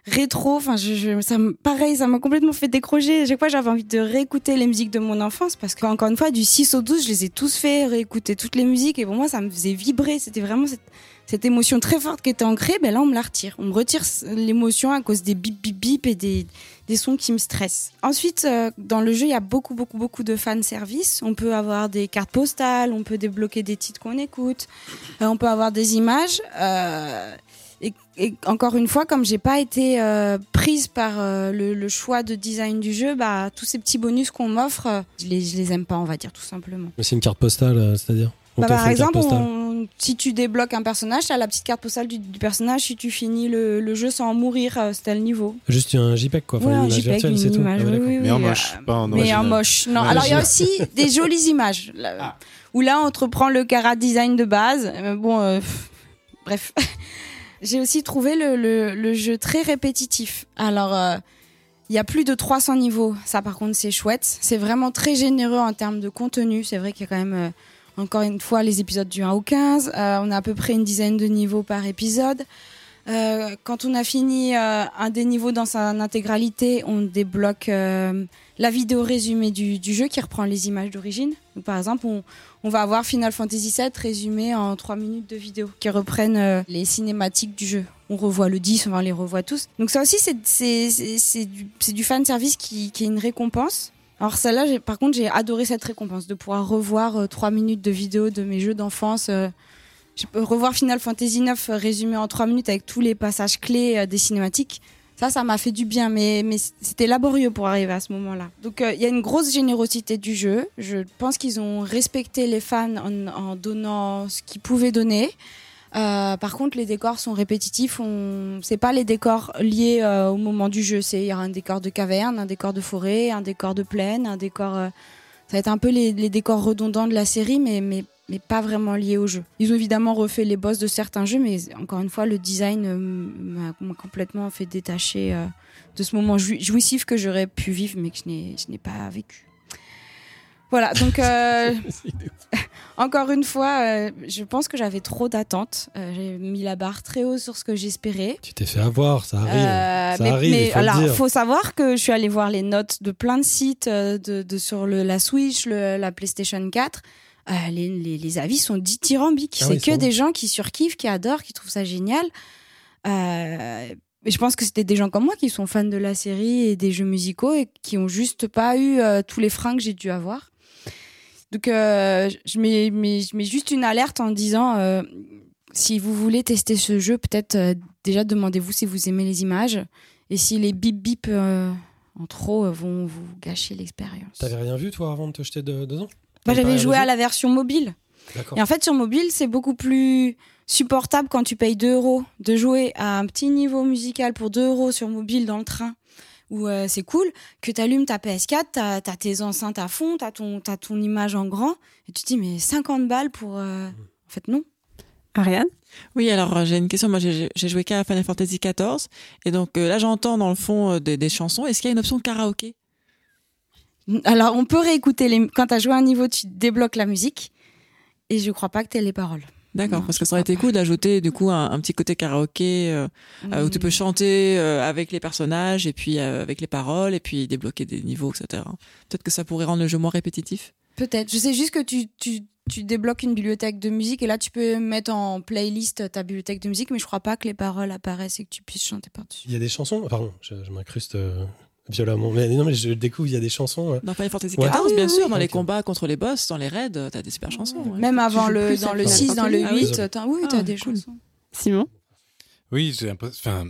rétro. Enfin je, je, ça, pareil, ça m'a complètement fait décrocher. Chaque fois j'avais envie de réécouter les musiques de mon enfance parce qu'encore une fois du 6 au 12 je les ai tous fait réécouter toutes les musiques et pour moi ça me faisait vibrer. C'était vraiment cette, cette émotion très forte qui était ancrée. Ben là on me la retire. On me retire l'émotion à cause des bip bip bip et des des sons qui me stressent. Ensuite, euh, dans le jeu, il y a beaucoup, beaucoup, beaucoup de fan service. On peut avoir des cartes postales, on peut débloquer des titres qu'on écoute, euh, on peut avoir des images. euh, et, encore une fois, comme j'ai pas été prise par le, choix de design du jeu, bah tous ces petits bonus qu'on m'offre, je les, les aime pas, on va dire tout simplement.
Mais c'est une carte postale, c'est-à-dire?
Bah, par exemple, on- si tu débloques un personnage, tu as la petite carte postale du, du personnage. Si tu finis le, le jeu sans mourir, euh, c'est tel niveau.
Juste un JPEG, quoi. Enfin,
Ouais, un
image
JPEG,
virtuelle, tout.
image,
Ah
oui, oui,
Mais en moche,
euh,
pas en
Mais en moche. Non,
Ouais,
alors il y a aussi des jolies images. là, Où là, on te reprend le cara design de base. Mais bon, euh, pff, bref. J'ai aussi trouvé le, le, le jeu très répétitif. Alors, euh, il y a plus de 300 niveaux. Ça, par contre, c'est chouette. C'est vraiment très généreux en termes de contenu. C'est vrai qu'il y a quand même, euh, encore une fois, les épisodes du 1 au 15. Euh, on a à peu près une dizaine de niveaux par épisode. Euh, quand on a fini euh, un des niveaux dans sa intégralité, on débloque la vidéo résumée du, jeu qui reprend les images d'origine. Par exemple, on, va avoir Final Fantasy VII résumé en 3 minutes de vidéo qui reprennent les cinématiques du jeu. On revoit le 10, on les revoit tous. Donc ça aussi, c'est- du, fan service qui est une récompense. Alors celle-là, par contre, j'ai adoré cette récompense de pouvoir revoir euh, 3 minutes de vidéo de mes jeux d'enfance. euh, revoir Final Fantasy 9 résumé en 3 minutes avec tous les passages clés euh, des cinématiques. Ça, ça m'a fait du bien, mais, c'était laborieux pour arriver à ce moment-là. Donc, euh, il y a une grosse générosité du jeu. Je pense qu'ils ont respecté les fans en donnant ce qu'ils pouvaient donner. Euh, par contre, les décors sont répétitifs. On... C'est pas les décors liés euh, au moment du jeu. C'est il y aura un décor de caverne, un décor de forêt, un décor de plaine, un décor. euh, Ça va être un peu les, les décors redondants de la série, mais mais mais pas vraiment liées au jeu. Ils ont évidemment refait les boss de certains jeux, mais encore une fois, le design euh, m'a complètement fait détacher euh, de ce moment jou- jouissif que j'aurais pu vivre, mais que je n'ai pas vécu. Voilà, donc euh, encore une fois, euh, je pense que j'avais trop d'attentes. Euh, J'ai mis la barre très haut sur ce que j'espérais.
Tu t'es fait avoir, ça arrive.
Euh,
ça
mais,
arrive,
mais
il faut le
alors,
dire.
faut savoir que je suis allée voir les notes de plein de sites de, de- sur le, la Switch, le- la PlayStation 4. Euh, les, les- les avis sont dithyrambiques.
Ah
c'est
oui,
que des gens qui surkiffent, qui adorent, qui trouvent ça génial. Et je pense que c'était des gens comme moi qui sont fans de la série et des jeux musicaux et qui ont juste pas eu euh, tous les freins que j'ai dû avoir. Donc, euh, je, mets, mets- je mets juste une alerte en disant euh, si vous voulez tester ce jeu, peut-être euh, déjà demandez-vous si vous aimez les images et si les bip bip en trop vont vous gâcher l'expérience.
T'avais rien vu, toi, avant de te jeter de- dedans? T'avais
j'avais joué à la version mobile. Et en fait, sur mobile, c'est beaucoup plus supportable quand tu payes 2 euros de jouer à un petit niveau musical pour 2 euros sur mobile dans le train où euh, c'est cool, que tu allumes ta PS4, t'as as tes enceintes à fond, t'as ton, t'as ton image en grand, et tu te dis, mais 50 balles pour. euh, En fait, non.
Ariane?
Oui, alors euh, j'ai une question. Moi, j'ai joué qu'à Final Fantasy XIV. Et donc euh, là, j'entends dans le fond euh, des, des chansons. Est-ce qu'il y a une option de karaoké?
Alors, on peut réécouter les. Quand t'as joué un niveau, tu débloques la musique, et je crois pas que t'aies les paroles.
D'accord, parce que ça aurait été cool d'ajouter du coup un, un petit côté karaoké euh, euh, où tu peux
Mm.
chanter euh, avec les personnages et puis euh, avec les paroles et puis débloquer des niveaux, etc. Peut-être que ça pourrait rendre le jeu moins répétitif.
Peut-être. Je sais juste que tu, tu, tu débloques une bibliothèque de musique et là tu peux mettre en playlist ta bibliothèque de musique, mais je crois pas que les paroles apparaissent et que tu puisses chanter par-dessus.
Il y a des chansons Pardon, je, je m'incruste euh, violemment. Mais non, mais je découvre, il y a des chansons.
Dans Final Fantasy
Ouais.
XIV,
Ah oui,
bien
oui,
sûr,
oui.
dans les combats contre les boss, dans les raids, euh, t'as des super chansons. ouais.
Même avant le, dans le
Final
6, dans le
Fantasy
8,
Ah oui.
t'as- oui,
Ah,
t'as des
cool.
chansons.
Simon?
Oui, j'ai l'impression. Enfin,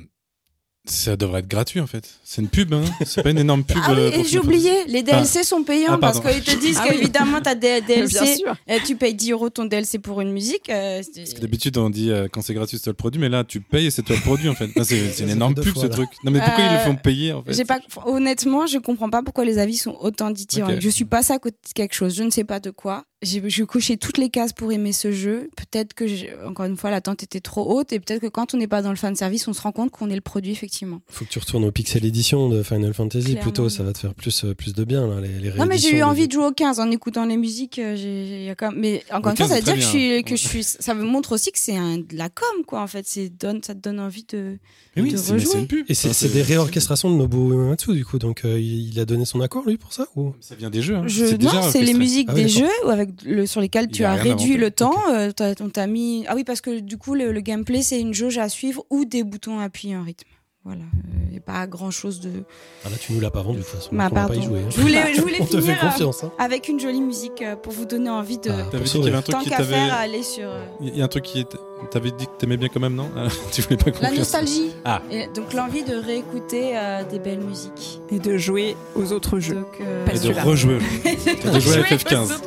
ça devrait être gratuit en fait. C'est une pub, hein. C'est pas une énorme pub.
Ah oui,
euh,
et j'ai oublié, les DLC sont payants
Ah,
parce qu'ils te disent
Ah oui.
qu'évidemment t'as des DLC,
Bien sûr.
et tu payes 10 euros ton DLC pour une musique. euh, c'est-
Parce que d'habitude, on dit euh, quand c'est gratuit, c'est toi le produit, mais là, tu payes et c'est toi le produit en fait. C'est une énorme pub
fois,
ce
là.
truc. Non, mais pourquoi ils le
Euh,
font payer en fait
pas, honnêtement, je comprends pas pourquoi les avis sont autant dithyrambiques.
Ok.
Je suis passée à côté de quelque chose, je ne sais pas de quoi. J'ai j'ai coché toutes les cases pour aimer ce jeu. Peut-être que, encore une fois, l'attente était trop haute et peut-être que quand on n'est pas dans le fan service, on se rend compte qu'on est le produit effectivement.
Faut que tu retournes au Pixel Edition de Final Fantasy
Clairement.
plutôt, ça va te faire plus, euh, plus de bien là, les, les
Non, mais j'ai eu
des-
envie de jouer au 15 en écoutant les musiques. euh, j'ai- j'ai- y a quand même- Mais encore une fois,
15
ça veut dire que je suis, que je suis. Ça me montre aussi que c'est un- de la com, quoi. En fait, c'est donne, ça te donne envie de.
Mais oui,
de rejouer.
une pub.
Et c'est des réorchestrations de Nobuo Uematsu du coup, donc euh, il a donné son accord lui pour ça ou?
Ça vient des jeux. Hein.
Je, non, c'est les musiques
Ah
des jeux avec le, sur lesquels tu as réduit le temps. euh, t'as- on t'a mis. Ah oui, parce que du coup, le, le gameplay, c'est une jauge à suivre ou des boutons à appuyer un rythme. Voilà. Il n'y a pas grand chose de.
ah, Là tu nous l'as pas vendu de toute façon,
Bah,
on va pas
pardon.
y jouer. hein.
Je voulais, je voulais
on te fait
euh,
confiance. Hein.
avec une jolie musique euh, pour vous donner envie de.
Ah,
T'avais
pour
dit qu'il y avait un truc qui
qu'à
t'avait.
faire, aller sur. euh,
Il y a un truc qui était. T'avais dit que t'aimais bien quand même, non? Ah, Tu voulais pas
La nostalgie.
Ah.
Et donc l'envie de réécouter euh, des belles musiques.
Et de jouer aux autres jeux.
Donc, euh,
Et de rejouer. T'as joué à FF15.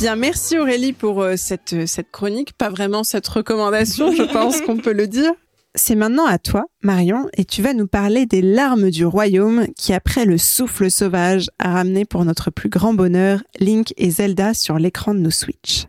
Bien, merci Aurélie pour euh, cette, euh, cette chronique, pas vraiment cette recommandation, je pense qu'on peut le dire. C'est maintenant à toi, Marion, et tu vas nous parler des larmes du royaume qui, après le souffle sauvage, a ramené pour notre plus grand bonheur Link et Zelda sur l'écran de nos Switch.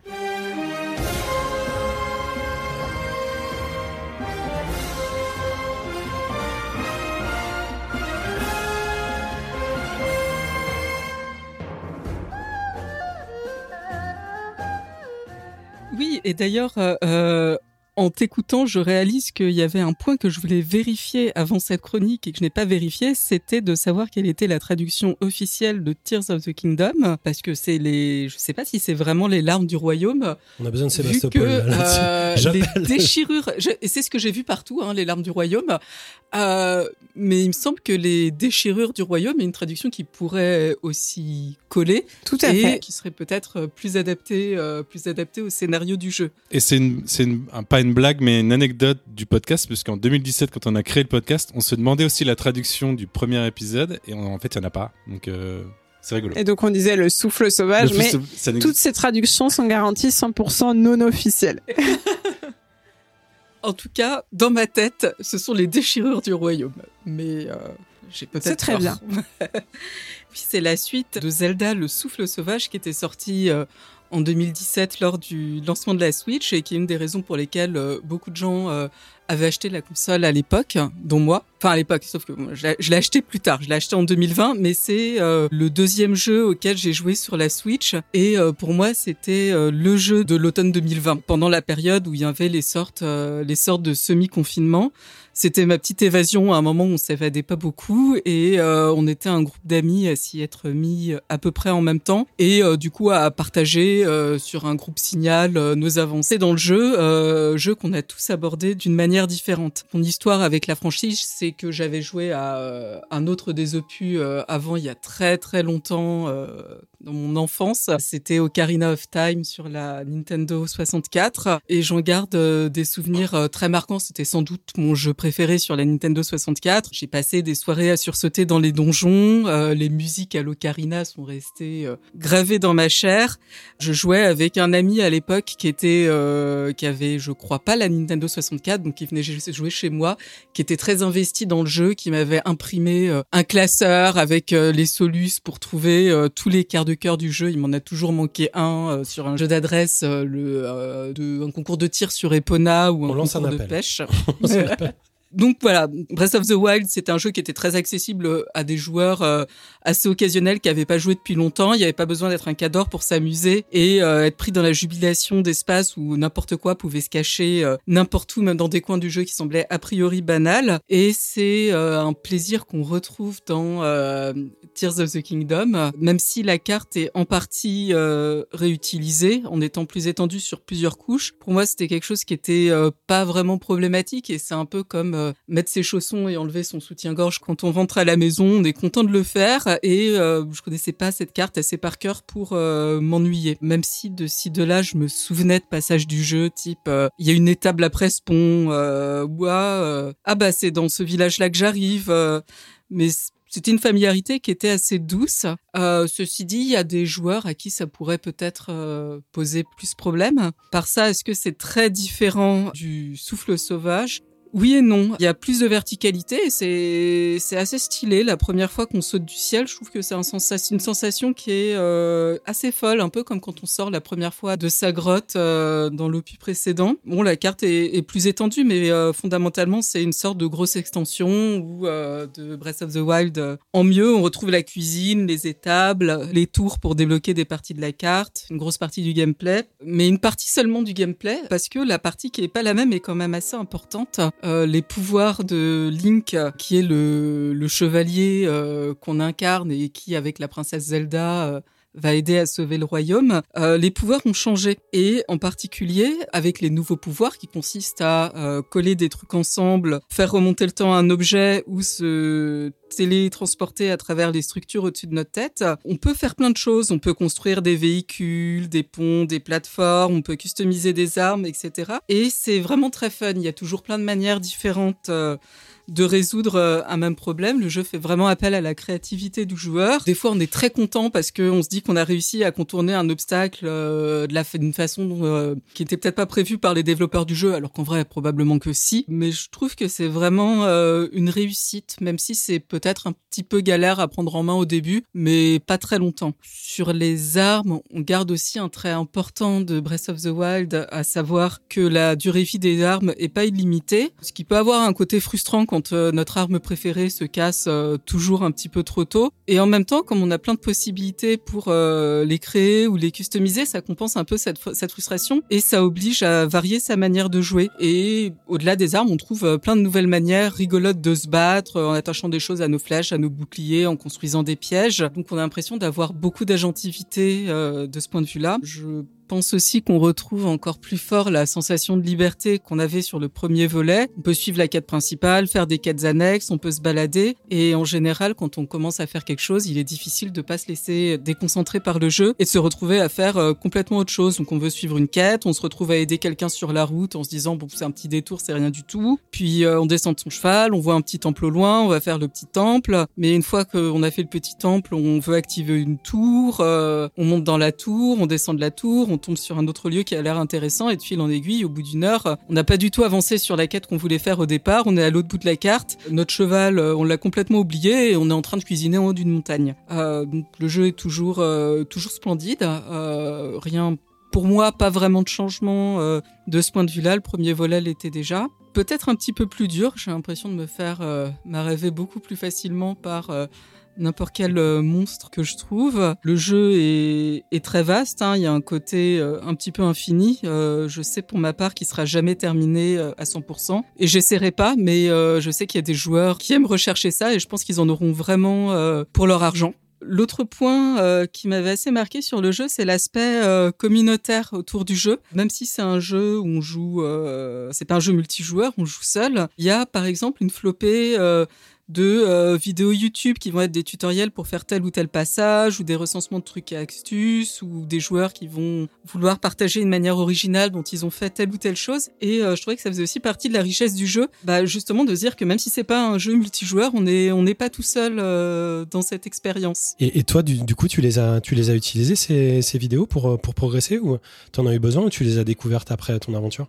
Et d'ailleurs, euh, euh, en t'écoutant, je réalise qu'il y avait un point que je voulais vérifier avant cette chronique et que je n'ai pas vérifié, c'était de savoir quelle était la traduction officielle de Tears of the Kingdom, parce que c'est les, je sais pas si c'est vraiment les larmes du royaume,
On a besoin de
vu
Sébastopol
que
là, là-dessus.
euh, les déchirures, c'est ce que j'ai vu partout, hein, les larmes du royaume. Euh, mais il me semble que les déchirures du royaume est une traduction qui pourrait aussi coller
Tout à
et
fait.
qui serait peut-être plus adaptée, euh, plus adaptée au scénario du jeu.
Et c'est une, c'est une- un- pas une blague, mais une anecdote du podcast, puisqu'en 2017, quand on a créé le podcast, on se demandait aussi la traduction du premier épisode, et on- en fait, il n'y en a pas. Donc, euh, C'est rigolo.
Et donc on disait le souffle sauvage,
Le
mais toutes ces traductions sont garanties 100% non officielles.
En tout cas, dans ma tête, ce sont les déchirures du royaume. Mais euh, j'ai peut-être
C'est très bien.
Puis c'est la suite de Zelda Le Souffle Sauvage qui était sorti euh, en 2017 lors du lancement de la Switch et qui est une des raisons pour lesquelles euh, beaucoup de gens euh, avaient acheté la console à l'époque, dont moi. Enfin à l'époque, sauf que je l'ai- acheté plus tard. Je l'ai acheté en 2020, mais c'est euh, le deuxième jeu auquel j'ai joué sur la Switch. Et pour moi, c'était le jeu de l'automne 2020, pendant la période où il y avait les sortes, les sortes de semi-confinement. C'était ma petite évasion à un moment où on s'évadait pas beaucoup et euh, on était un groupe d'amis à s'y être mis à peu près en même temps et euh, du coup à partager euh, sur un groupe signal euh, nos avancées dans le jeu, euh, jeu qu'on a tous abordé d'une manière différente. Mon histoire avec la franchise, c'est que j'avais joué à euh, un autre des opus euh, avant il y a très très longtemps euh, dans mon enfance. C'était Ocarina of Time sur la Nintendo 64 et j'en garde euh, des souvenirs euh, très marquants. C'était sans doute mon jeu préféré sur la Nintendo 64. J'ai passé des soirées à sursauter dans les donjons. Euh, les musiques à l'Ocarina sont restées gravées dans ma chair. Je jouais avec un ami à l'époque qui était qui avait je crois pas la Nintendo 64 donc qui venait jouer chez moi qui était très investi dans le jeu qui m'avait imprimé un classeur avec les solus pour trouver tous les quarts de cœur du jeu il m'en a toujours manqué un euh, sur un jeu d'adresse euh, le euh, de un concours de tir sur Epona ou un
On lance un
de
appel.
pêche
On.
Donc voilà, Breath of the Wild, c'est un jeu qui était très accessible à des joueurs euh, assez occasionnels qui n'avaient pas joué depuis longtemps. Il n'y avait pas besoin d'être un cador pour s'amuser et euh, être pris dans la jubilation d'espace où n'importe quoi pouvait se cacher euh, n'importe où, même dans des coins du jeu qui semblaient a priori banals. Et c'est euh, un plaisir qu'on retrouve dans euh, Tears of the Kingdom, même si la carte est en partie euh, réutilisée en étant plus étendue sur plusieurs couches. Pour moi, c'était quelque chose qui était euh, pas vraiment problématique et c'est un peu comme euh, mettre ses chaussons et enlever son soutien-gorge quand on rentre à la maison. On est content de le faire et euh, je connaissais pas cette carte assez par cœur pour euh, m'ennuyer. Même si de ci de là, je me souvenais de passages du jeu type euh, il y a une étable après ce pont ou ah, bah c'est dans ce village-là que j'arrive. mais c'était une familiarité qui était assez douce. Ceci dit, il y a des joueurs à qui ça pourrait peut-être poser plus problème. Par ça, est-ce que c'est très différent du souffle sauvage oui et non. Il y a plus de verticalité et c'est c'est assez stylé. La première fois qu'on saute du ciel, je trouve que c'est une sensation qui est euh, assez folle, un peu comme quand on sort la première fois de sa grotte euh, dans l'opus précédent. Bon, la carte est, plus étendue, mais euh, fondamentalement, c'est une sorte de grosse extension où euh, de Breath of the Wild euh, en mieux, on retrouve la cuisine, les étables, les tours pour débloquer des parties de la carte, une grosse partie du gameplay, mais une partie seulement du gameplay parce que la partie qui est pas la même est quand même assez importante. Euh, les pouvoirs de Link, qui est le, le chevalier euh, qu'on incarne et qui, avec la princesse Zelda, euh, va aider à sauver le royaume, euh, les pouvoirs ont changé. Et en particulier, avec les nouveaux pouvoirs qui consistent à euh, coller des trucs ensemble, faire remonter le temps à un objet ou se télétransporter à travers les structures au-dessus de notre tête, on peut faire plein de choses. On peut construire des véhicules, des ponts, des plateformes, on peut customiser des armes, etc. Et c'est vraiment très fun. Il y a toujours plein de manières différentes. euh, de résoudre euh, un même problème. Le jeu fait vraiment appel à la créativité du joueur. Des fois, on est très content parce qu'on se dit qu'on a réussi à contourner un obstacle euh, d'une façon qui était peut-être pas prévue par les développeurs du jeu, alors qu'en vrai, probablement que si. Mais je trouve que c'est vraiment une réussite, même si c'est peut-être un petit peu galère à prendre en main au début, mais pas très longtemps. Sur les armes, on garde aussi un trait important de Breath of the Wild, à savoir que la durée vie des armes est pas illimitée, ce qui peut avoir un côté frustrant quand euh, notre arme préférée se casse euh, toujours un petit peu trop tôt. Et en même temps, comme on a plein de possibilités pour euh, les créer ou les customiser, ça compense un peu cette, cette frustration et ça oblige à varier sa manière de jouer. Et au-delà des armes, on trouve plein de nouvelles manières rigolotes de se battre en attachant des choses à nos flèches, à nos boucliers, en construisant des pièges. Donc on a l'impression d'avoir beaucoup d'agentivité euh, de ce point de vue-là. Je pense aussi qu'on retrouve encore plus fort la sensation de liberté qu'on avait sur le premier volet. On peut suivre la quête principale, faire des quêtes annexes, on peut se balader. Et en général, quand on commence à faire quelque chose, il est difficile de pas se laisser déconcentrer par le jeu et de se retrouver à faire euh, complètement autre chose. Donc on veut suivre une quête, on se retrouve à aider quelqu'un sur la route en se disant bon c'est un petit détour, c'est rien du tout. Puis euh, on descend de son cheval, on voit un petit temple au loin, on va faire le petit temple. Mais une fois qu'on a fait le petit temple, on veut activer une tour, euh, on monte dans la tour, on descend de la tour, on tombe sur un autre lieu qui a l'air intéressant et de fil en aiguille, au bout d'une heure, on n'a pas du tout avancé sur la quête qu'on voulait faire au départ. On est à l'autre bout de la carte. Notre cheval, euh, on l'a complètement oublié et on est en train de cuisiner en haut d'une montagne. Euh, le jeu est toujours euh, toujours splendide. Rien pour moi, pas vraiment de changement de ce point de vue-là. Le premier volet l'était déjà. Peut-être un petit peu plus dur. J'ai l'impression de me faire euh, beaucoup plus facilement par n'importe quel euh, monstre que je trouve. Le jeu est, est très vaste, hein. il y a un côté euh, un petit peu infini. Euh, je sais pour ma part qu'il sera jamais terminé à 100%. Et j'essaierai pas, mais je sais qu'il y a des joueurs qui aiment rechercher ça et je pense qu'ils en auront vraiment pour leur argent. L'autre point euh, qui m'avait assez marqué sur le jeu, c'est l'aspect euh, communautaire autour du jeu. Même si c'est un jeu où on joue, euh, c'est pas un jeu multijoueur, on joue seul. Il y a par exemple une flopée de euh, vidéos YouTube qui vont être des tutoriels pour faire tel ou tel passage, ou des recensements de trucs et astuces, ou des joueurs qui vont vouloir partager une manière originale dont ils ont fait telle ou telle chose. Et euh, je trouvais que ça faisait aussi partie de la richesse du jeu, bah, justement de dire que même si c'est pas un jeu multijoueur, on est on n'est pas tout seul euh, dans cette expérience.
Et, et toi, du, du coup, tu les as, tu les as utilisées ces, ces vidéos pour, pour progresser ou t'en as eu besoin ou tu les as découvertes après ton aventure?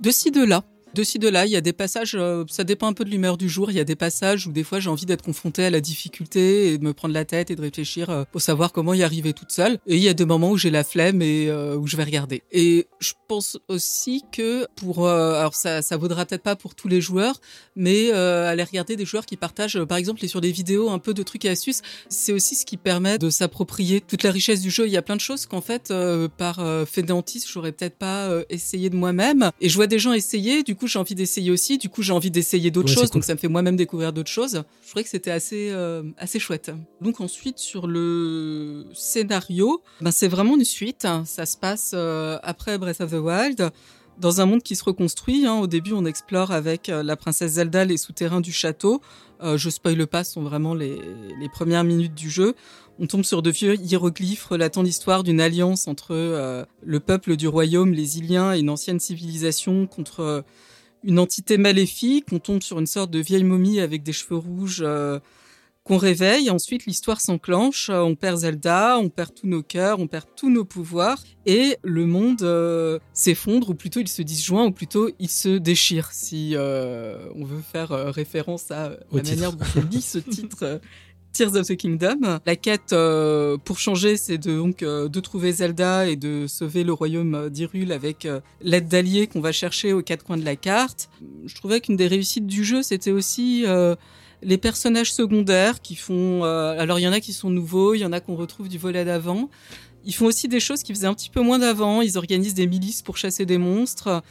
De ci de là. De de là, il y a des passages, euh, ça dépend un peu de l'humeur du jour. Il y a des passages où des fois j'ai envie d'être confronté à la difficulté et de me prendre la tête et de réfléchir euh, pour savoir comment y arriver toute seule. Et il y a des moments où j'ai la flemme et euh, où je vais regarder. Et je pense aussi que pour, alors ça, ça vaudra peut-être pas pour tous les joueurs, mais aller regarder des joueurs qui partagent, par exemple, sur des vidéos un peu de trucs et astuces, c'est aussi ce qui permet de s'approprier toute la richesse du jeu. Il y a plein de choses qu'en fait, par fainéantise, j'aurais peut-être pas essayé de moi-même. Et je vois des gens essayer, du coup j'ai envie d'essayer aussi, du coup j'ai envie d'essayer d'autres
Ouais,
choses,
cool.
donc ça me fait moi-même découvrir d'autres choses. Je trouvais que c'était assez, euh, assez chouette. Donc ensuite sur le scénario, ben c'est vraiment une suite. Ça se passe euh, après Breath of the Wild dans un monde qui se reconstruit. hein. Au début, on explore avec euh, la princesse Zelda les souterrains du château. Je spoile pas, ce sont vraiment les, les premières minutes du jeu. On tombe sur de vieux hiéroglyphes relatant l'histoire d'une alliance entre euh, le peuple du royaume, les Iliens, et une ancienne civilisation contre une entité maléfique. On tombe sur une sorte de vieille momie avec des cheveux rouges euh, qu'on réveille. Ensuite, l'histoire s'enclenche. On perd Zelda, on perd tous nos cœurs, on perd tous nos pouvoirs. Et le monde euh, s'effondre, ou plutôt il se disjoint, ou plutôt il se déchire, si euh, on veut faire référence à
Au
la
titre.
manière dont on lit ce titre. Tears of the Kingdom. La quête euh, pour changer, c'est donc euh, de trouver Zelda et de sauver le royaume euh, d'Hyrule avec l'aide d'alliés qu'on va chercher aux quatre coins de la carte. Je trouvais qu'une des réussites du jeu, c'était aussi les personnages secondaires qui font. alors il y en a qui sont nouveaux, il y en a qu'on retrouve du volet d'avant. Ils font aussi des choses qui faisaient un petit peu moins d'avant. Ils organisent des milices pour chasser des monstres.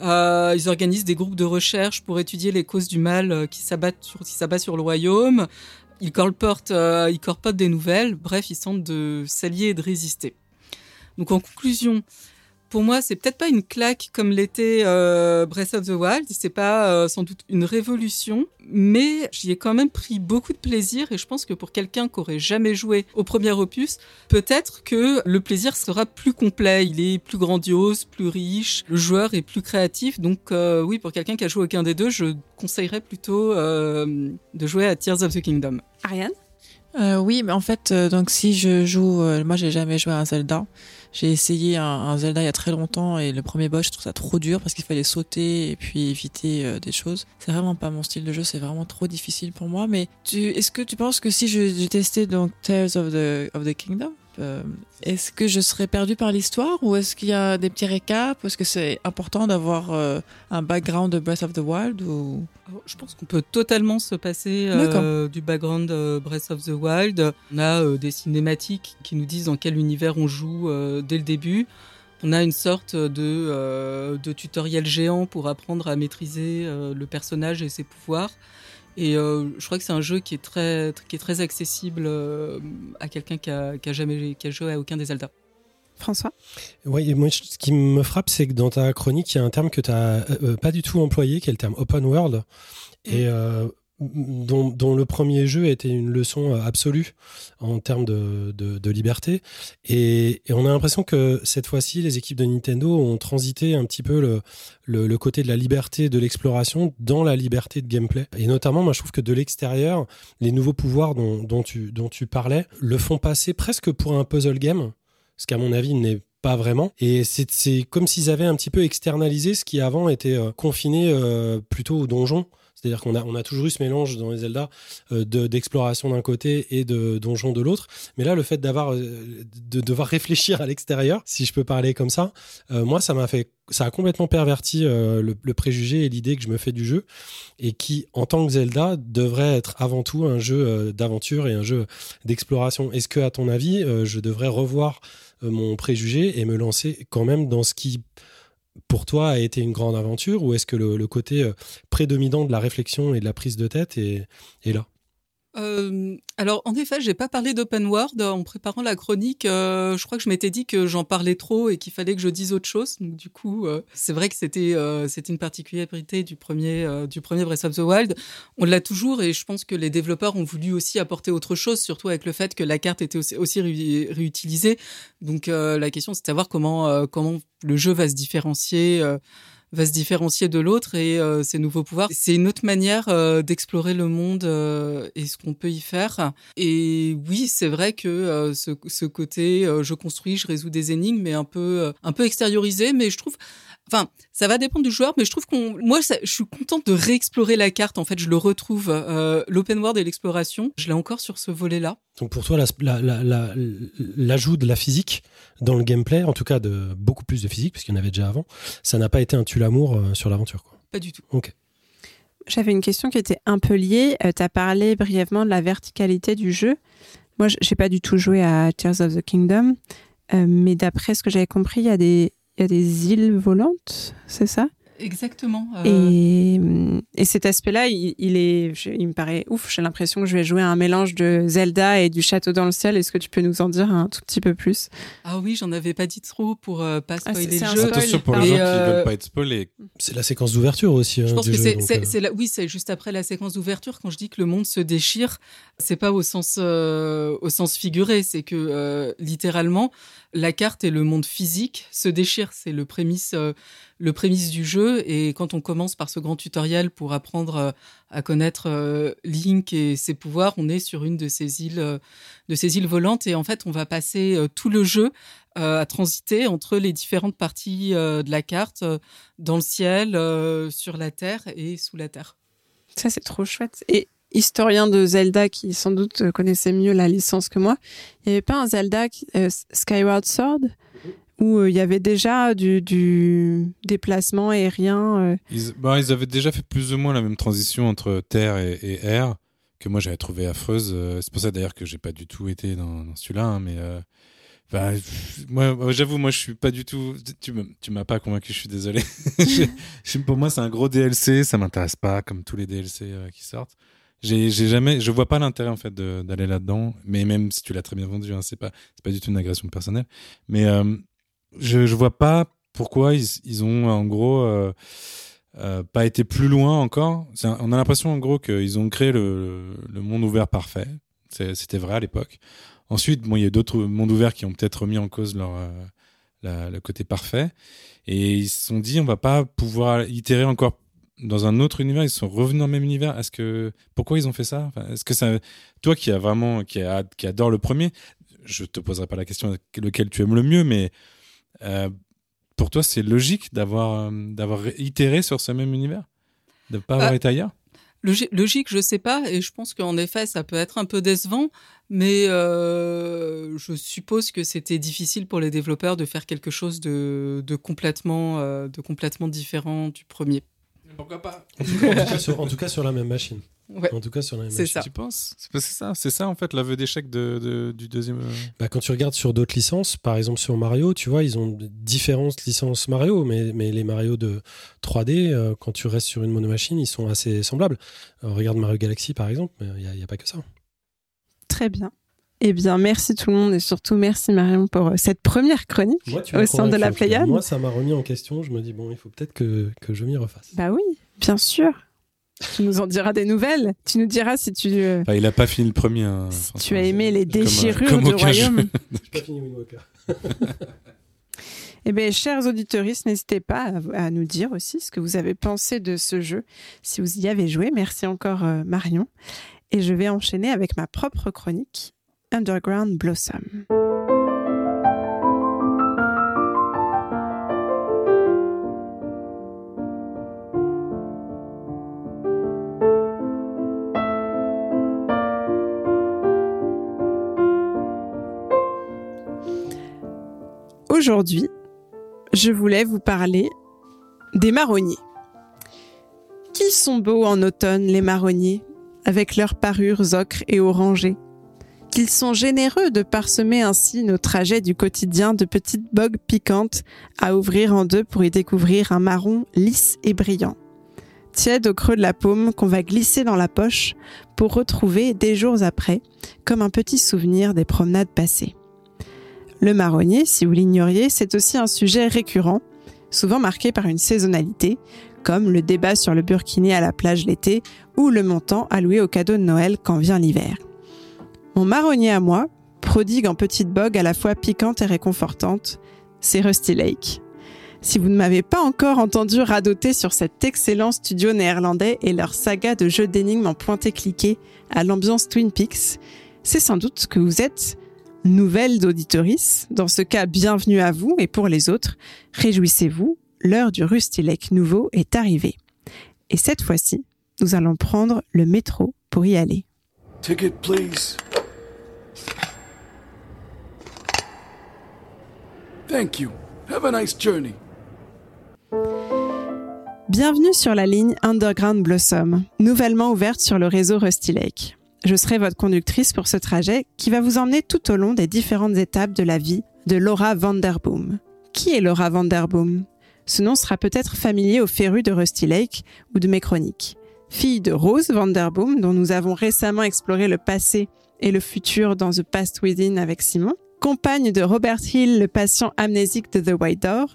Ils organisent des groupes de recherche pour étudier les causes du mal qui s'abat sur le royaume. Euh, ils colportent des nouvelles. Bref, ils tentent de s'allier et de résister. Donc en conclusion, pour moi, c'est peut-être pas une claque comme l'était euh, Breath of the Wild. C'est pas euh, sans doute une révolution, mais j'y ai quand même pris beaucoup de plaisir. Et je pense que pour quelqu'un qui aurait jamais joué au premier opus, peut-être que le plaisir sera plus complet. Il est plus grandiose, plus riche. Le joueur est plus créatif. Donc euh, oui, pour quelqu'un qui a joué aucun des deux, je conseillerais plutôt euh, de jouer à Tears of the Kingdom.
Ariane?
Euh, oui, mais en fait, euh, donc si je joue, euh, moi j'ai jamais joué à un Zelda. J'ai essayé un, un Zelda il y a très longtemps et le premier boss, je trouve ça trop dur parce qu'il fallait sauter et puis éviter euh, des choses. C'est vraiment pas mon style de jeu, c'est vraiment trop difficile pour moi. Mais est-ce que tu penses que si je, j'ai testé donc Tales of the of the Kingdom, euh, est-ce que je serais perdu par l'histoire ou est-ce qu'il y a des petits récaps est-ce que c'est important d'avoir euh, un background de Breath of the Wild ou?
Alors, Je pense qu'on peut totalement se passer euh, du background euh, Breath of the Wild. On a des cinématiques qui nous disent dans quel univers on joue dès le début. On a une sorte de, de tutoriel géant pour apprendre à maîtriser le personnage et ses pouvoirs. Et euh, je crois que c'est un jeu qui est très, qui est très accessible euh, à quelqu'un qui a, qui a jamais qui a joué à aucun des Zelda.
François?
Oui, moi, ce qui me frappe, c'est que dans ta chronique, il y a un terme que tu n'as pas du tout employé, qui est le terme open world. Et dont, le premier jeu était une leçon absolue en termes de, liberté. Et, on a l'impression que cette fois-ci, les équipes de Nintendo ont transité un petit peu le, côté de la liberté de l'exploration dans la liberté de gameplay. Et notamment, moi, je trouve que de l'extérieur, les nouveaux pouvoirs dont, dont, tu, dont tu parlais le font passer presque pour un puzzle game, ce qu'à mon avis n'est pas vraiment. Et c'est comme s'ils avaient un petit peu externalisé ce qui avant était euh, confiné euh, plutôt au donjon. C'est-à-dire qu'on a, on a toujours eu ce mélange dans les Zelda euh, d'exploration d'un côté et de donjon de l'autre. Mais là, le fait euh, de devoir réfléchir à l'extérieur, si je peux parler comme ça, euh, moi, ça a complètement perverti le, préjugé et l'idée que je me fais du jeu et qui, en tant que Zelda, devrait être avant tout un jeu d'aventure et un jeu d'exploration. Est-ce que, à ton avis, je devrais revoir mon préjugé et me lancer quand même dans ce qui pour toi a été une grande aventure ou est-ce que le, côté euh, prédominant de la réflexion et de la prise de tête est là?
Alors en effet, j'ai pas parlé d'open world en préparant la chronique. Je crois que je m'étais dit que j'en parlais trop et qu'il fallait que je dise autre chose. Du coup, c'est vrai que c'était une particularité du premier du premier Breath of the Wild. On l'a toujours et je pense que les développeurs ont voulu aussi apporter autre chose, surtout avec le fait que la carte était aussi, aussi ré réutilisée. Donc la question c'est de savoir comment comment le jeu va se différencier va se différencier de l'autre et euh, ses nouveaux pouvoirs. C'est une autre manière euh, d'explorer le monde euh, et ce qu'on peut y faire. Et oui, c'est vrai que euh, ce, ce, côté euh, je construis, je résous des énigmes, mais un peu un peu extériorisé. Mais je trouve Enfin, ça va dépendre du joueur, mais je trouve qu'on, moi, ça, je suis contente de réexplorer la carte. En fait, je le retrouve euh, l'open world et l'exploration. Je l'ai encore sur ce volet-là.
Donc pour toi, l'ajout la, la, la, de la physique dans le gameplay, en tout cas de beaucoup plus de physique, puisqu'il y en avait déjà avant, ça n'a pas été un tue-l'amour euh, sur l'aventure.
Pas du tout.
Ok.
J'avais une question qui était un peu liée. Euh, tu as parlé brièvement de la verticalité du jeu. Moi, j'ai pas du tout joué à Tears of the Kingdom, euh, mais d'après ce que j'avais compris, il y a des il y a des îles volantes, c'est ça?
Exactement.
Euh... Et, et, cet aspect-là, il, il, est, il me paraît ouf. J'ai l'impression que je vais jouer un mélange de Zelda et du Château dans le ciel. Est-ce que tu peux nous en dire un tout petit peu plus?
Ah oui, j'en avais pas dit trop pour euh, pas
Ah,
spoiler
Ah,
le jeu.
Attention pour les gens euh... qui veulent pas être spoilés.
C'est la séquence d'ouverture aussi.
Je
hein,
pense
du
que
jeu,
c'est,
donc, euh...
la, oui, c'est juste après la séquence d'ouverture quand je dis que le monde se déchire. C'est pas au sens euh, au sens figuré, c'est que euh, littéralement la carte et le monde physique se déchirent. C'est le prémisse euh, le prémisse du jeu. Et quand on commence par ce grand tutoriel pour apprendre euh, à connaître euh, Link et ses pouvoirs, on est sur une de ces îles, euh, de ces îles volantes. Et en fait, on va passer tout le jeu à transiter entre les différentes parties de la carte, dans le ciel, sur la terre et sous la terre.
Ça, c'est trop chouette. Et historien de Zelda qui sans doute connaissait mieux la licence que moi, il n'y avait pas un Zelda euh, Skyward Sword? Où euh, il y avait déjà du, déplacement aérien. Euh...
Ils, bah, ils avaient déjà fait plus ou moins la même transition entre terre et, air que moi j'avais trouvé affreuse. Euh, C'est pour ça d'ailleurs que j'ai pas du tout été dans, celui-là, hein, mais euh, bah, moi, j'avoue, moi je suis pas du tout. Tu tu m'as pas convaincu, je suis désolé. pour moi, c'est un gros DLC, ça m'intéresse pas comme tous les DLC qui sortent. J'ai jamais, je vois pas l'intérêt en fait d'aller là-dedans. Mais même si tu l'as très bien vendu, hein, c'est pas, pas du tout une agression personnelle. Mais je, je vois pas pourquoi ils, ils ont en gros euh, euh, pas été plus loin encore. On a l'impression en gros qu'ils ont créé le, monde ouvert parfait. C'était vrai à l'époque. Ensuite, bon, il y a d'autres mondes ouverts qui ont peut-être remis en cause leur euh, le côté parfait. Et ils se sont dit, on va pas pouvoir itérer encore dans un autre univers. Ils sont revenus dans le même univers. Est-ce que pourquoi ils ont fait ça? Est-ce que ça, toi qui a vraiment qui, a, qui adore le premier, je te poserai pas la question lequel tu aimes le mieux, mais euh, pour toi, c'est logique d'avoir d'avoir itéré sur ce même univers, de pas avoir
Ah.
été ailleurs?
Logi- Logique, je sais pas, et je pense qu'en effet, ça peut être un peu décevant, mais euh, je suppose que c'était difficile pour les développeurs de faire quelque chose de, de complètement, euh, de complètement différent du premier.
Pourquoi pas?
En tout, cas, en, tout cas, sur, en tout cas, sur la même machine.
Ouais.
En tout cas, sur la même
C'est ça.
Tu penses? C'est ça, c'est ça en fait l'aveu d'échec de, de, du deuxième. euh,
Bah, quand tu regardes sur d'autres licences, par exemple sur Mario, tu vois, ils ont différentes licences Mario, mais, mais les Mario de 3D, euh, quand tu restes sur une monomachine, ils sont assez semblables. Euh, regarde Mario Galaxy, par exemple, il n'y a, a, pas que ça.
Très bien. Eh bien, merci tout le monde et surtout merci Marion pour cette première chronique
Moi,
au sein de la. Pléiade.
Moi, ça m'a remis en question. Je me dis, bon, il faut peut-être que, que je m'y refasse.
Bah oui, bien sûr. Tu nous en diras des nouvelles. Tu nous diras si tu, euh,
Enfin, il a pas fini le premier. hein,
si tu as aimé les
Comme, euh,
déchirures
comme
du
aucun jeu.
royaume.
Pas fini Wind Walker.
Eh bien, chers auditeurs, n'hésitez pas à, à nous dire aussi ce que vous avez pensé de ce jeu, si vous y avez joué. Merci encore, euh, Marion. Et je vais enchaîner avec ma propre chronique, Underground Blossom. Aujourd'hui, je voulais vous parler des marronniers. Qu'ils sont beaux en automne, les marronniers, avec leurs parures ocre et orangées. Qu'ils sont généreux de parsemer ainsi nos trajets du quotidien de petites bogues piquantes à ouvrir en deux pour y découvrir un marron lisse et brillant. Tiède au creux de la paume qu'on va glisser dans la poche pour retrouver des jours après comme un petit souvenir des promenades passées. Le marronnier, si vous l'ignoriez, c'est aussi un sujet récurrent, souvent marqué par une saisonnalité, comme le débat sur le burkini à la plage l'été ou le montant alloué au cadeau de Noël quand vient l'hiver. Mon marronnier à moi, prodigue en petite bogue à la fois piquante et réconfortante, c'est Rusty Lake. Si vous ne m'avez pas encore entendu radoter sur cet excellent studio néerlandais et leur saga de jeux d'énigmes en pointé-cliqué à l'ambiance Twin Peaks, c'est sans doute que vous êtes nouvelle auditorice. Dans ce cas, bienvenue à vous et pour les autres, réjouissez-vous, l'heure du Rusty Lake nouveau est arrivée. Et cette fois-ci, nous allons prendre le métro pour y aller.
Ticket, please. Thank you. Have a nice journey.
Bienvenue sur la ligne Underground Blossom, nouvellement ouverte sur le réseau Rusty Lake. Je serai votre conductrice pour ce trajet qui va vous emmener tout au long des différentes étapes de la vie de Laura Vanderboom. Qui est Laura Vanderboom Ce nom sera peut-être familier aux férus de Rusty Lake ou de mes chroniques. Fille de Rose Vanderboom, dont nous avons récemment exploré le passé et le futur dans The Past Within avec Simon. Compagne de Robert Hill, le patient amnésique de The White Door.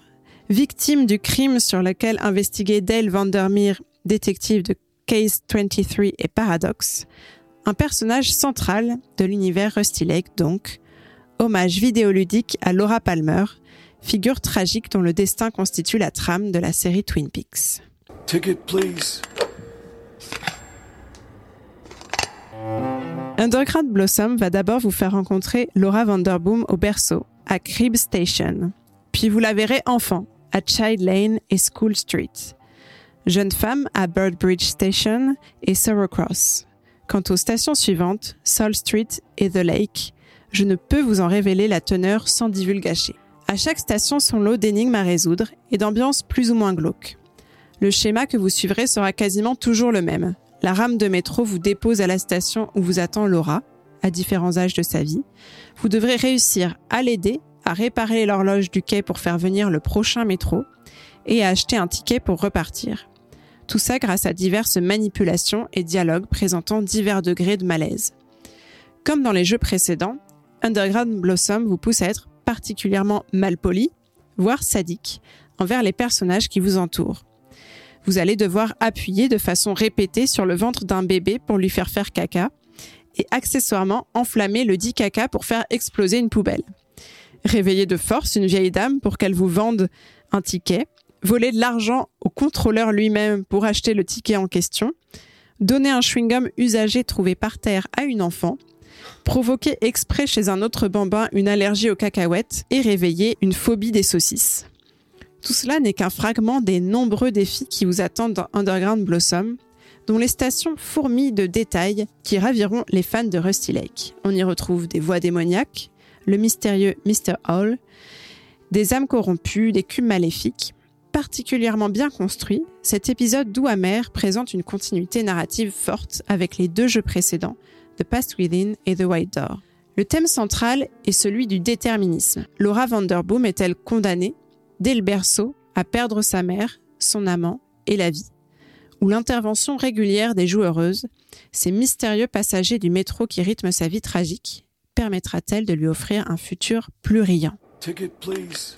Victime du crime sur lequel investiguait Dale Vandermeer, détective de Case 23 et Paradox un personnage central de l'univers Rusty Lake donc, hommage vidéoludique à Laura Palmer, figure tragique dont le destin constitue la trame de la série Twin Peaks.
Ticket, please.
Underground Blossom va d'abord vous faire rencontrer Laura Vanderboom au berceau, à Crib Station. Puis vous la verrez enfant, à Child Lane et School Street. Jeune femme à Birdbridge Station et Sorrow Cross. Quant aux stations suivantes, Sol Street et The Lake, je ne peux vous en révéler la teneur sans divulgacher. À chaque station, son lot d'énigmes à résoudre et d'ambiance plus ou moins glauque. Le schéma que vous suivrez sera quasiment toujours le même. La rame de métro vous dépose à la station où vous attend Laura, à différents âges de sa vie. Vous devrez réussir à l'aider à réparer l'horloge du quai pour faire venir le prochain métro et à acheter un ticket pour repartir. Tout ça grâce à diverses manipulations et dialogues présentant divers degrés de malaise. Comme dans les jeux précédents, Underground Blossom vous pousse à être particulièrement malpoli, voire sadique, envers les personnages qui vous entourent. Vous allez devoir appuyer de façon répétée sur le ventre d'un bébé pour lui faire faire caca, et accessoirement enflammer le dit caca pour faire exploser une poubelle. Réveiller de force une vieille dame pour qu'elle vous vende un ticket, voler de l'argent au contrôleur lui-même pour acheter le ticket en question, donner un chewing-gum usagé trouvé par terre à une enfant, provoquer exprès chez un autre bambin une allergie aux cacahuètes et réveiller une phobie des saucisses. Tout cela n'est qu'un fragment des nombreux défis qui vous attendent dans Underground Blossom, dont les stations fourmillent de détails qui raviront les fans de Rusty Lake. On y retrouve des voix démoniaques, le mystérieux Mr. Hall, des âmes corrompues, des cubes maléfiques, particulièrement bien construit, cet épisode doux amer présente une continuité narrative forte avec les deux jeux précédents, The Past Within et The White Door. Le thème central est celui du déterminisme. Laura Vanderboom est-elle condamnée, dès le berceau, à perdre sa mère, son amant et la vie? Ou l'intervention régulière des joueuses, ces mystérieux passagers du métro qui rythment sa vie tragique, permettra-t-elle de lui offrir un futur plus riant?
Ticket, please.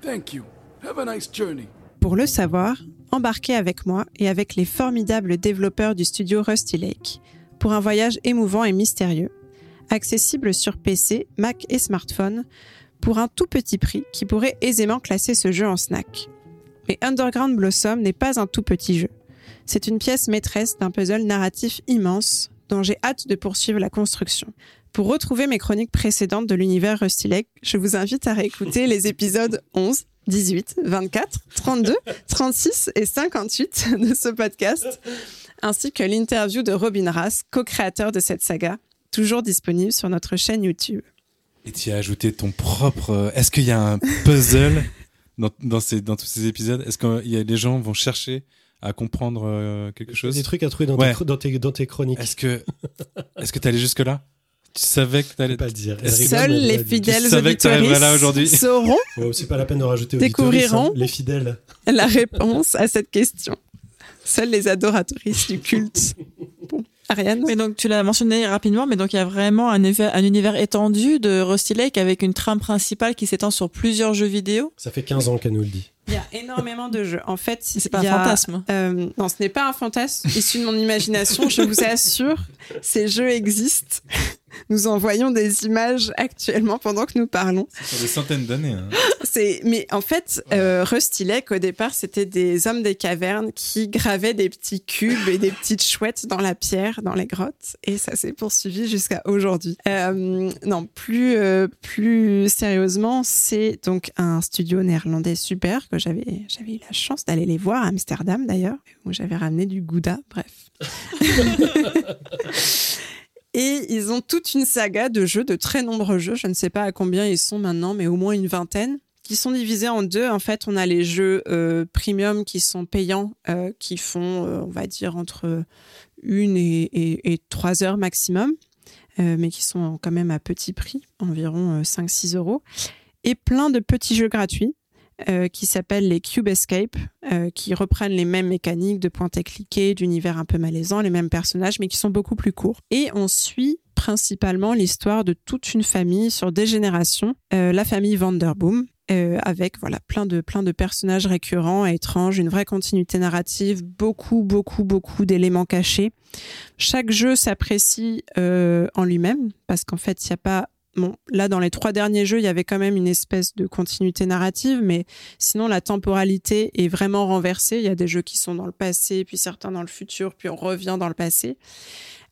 Thank you. Have a nice journey.
Pour le savoir, embarquez avec moi et avec les formidables développeurs du studio Rusty Lake pour un voyage émouvant et mystérieux, accessible sur PC, Mac et smartphone, pour un tout petit prix qui pourrait aisément classer ce jeu en snack. Mais Underground Blossom n'est pas un tout petit jeu. C'est une pièce maîtresse d'un puzzle narratif immense dont j'ai hâte de poursuivre la construction. Pour retrouver mes chroniques précédentes de l'univers Rusty Lake, je vous invite à réécouter les épisodes 11, 18, 24, 32, 36 et 58 de ce podcast, ainsi que l'interview de Robin Rass, co-créateur de cette saga, toujours disponible sur notre chaîne YouTube.
Et tu as ajouté ton propre. euh, Est-ce qu'il y a un puzzle dans, dans, ces, dans tous ces épisodes? Est-ce que il y a, les gens vont chercher à comprendre euh, quelque chose?
Des trucs à trouver dans,
Ouais.
tes, dans, tes, dans tes chroniques.
Est-ce que est-ce que t'allais jusque là Tu savais que t'allais.
pas le dire.
Seuls les fidèles
aujourd'hui.
sauront
Ouais, c'est pas la peine de rajouter
Découvriront.
hein, les fidèles.
la réponse à cette question. Seuls les adoratrices du culte. Bon, Ariane
Mais donc tu l'as mentionné rapidement, mais donc il y a vraiment un, univers- un univers étendu de Rusty Lake avec une trame principale qui s'étend sur plusieurs jeux vidéo.
Ça fait 15 ans qu'elle nous le dit.
Il y a énormément de jeux. En fait,
C'est pas un
a-
fantasme.
Euh, non, ce n'est pas un fantasme issu de mon imagination. Je vous assure, ces jeux existent. Nous en voyons des images actuellement pendant que nous parlons.
Sur des centaines d'années. hein.
C'est, mais en fait, euh, Rusty Lake, au départ, c'était des hommes des cavernes qui gravaient des petits cubes et des petites chouettes dans la pierre, dans les grottes, et ça s'est poursuivi jusqu'à aujourd'hui. Euh, non, plus euh, plus sérieusement, c'est donc un studio néerlandais super que j'avais j'avais eu la chance d'aller les voir à Amsterdam d'ailleurs, où j'avais ramené du gouda. Bref. Et ils ont toute une saga de jeux, de très nombreux jeux. Je ne sais pas à combien ils sont maintenant, mais au moins une vingtaine, qui sont divisés en deux. En fait, on a les jeux euh, premium qui sont payants, euh, qui font, euh, on va dire, entre une et, et, trois heures maximum, mais qui sont quand même à petit prix, environ euh, 5-6 euros. Et plein de petits jeux gratuits. Euh, qui s'appellent les Cube Escape, euh, qui reprennent les mêmes mécaniques de pointer cliquer, d'univers un peu malaisant, les mêmes personnages, mais qui sont beaucoup plus courts. Et on suit principalement l'histoire de toute une famille sur des générations, euh, la famille Vanderboom, avec voilà plein de plein de personnages récurrents et étranges, une vraie continuité narrative, beaucoup beaucoup beaucoup d'éléments cachés. Chaque jeu s'apprécie en lui-même parce qu'en fait il n'y a pas Bon, là, dans les trois derniers jeux, il y avait quand même une espèce de continuité narrative, mais sinon, la temporalité est vraiment renversée. Il y a des jeux qui sont dans le passé, puis certains dans le futur, puis on revient dans le passé.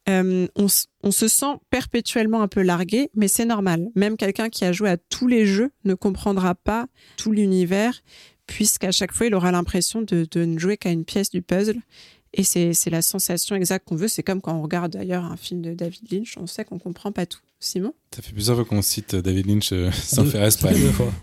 Euh, on, se sent perpétuellement un peu largué, mais c'est normal. Même quelqu'un qui a joué à tous les jeux ne comprendra pas tout l'univers, puisqu'à chaque fois, il aura l'impression de ne jouer qu'à une pièce du puzzle. Et c'est c'est la sensation exacte qu'on veut. C'est comme quand on regarde d'ailleurs un film de David Lynch, on sait qu'on comprend pas tout. Simon?
Ça fait plusieurs fois qu'on cite David Lynch euh, sans
Deux-
faire.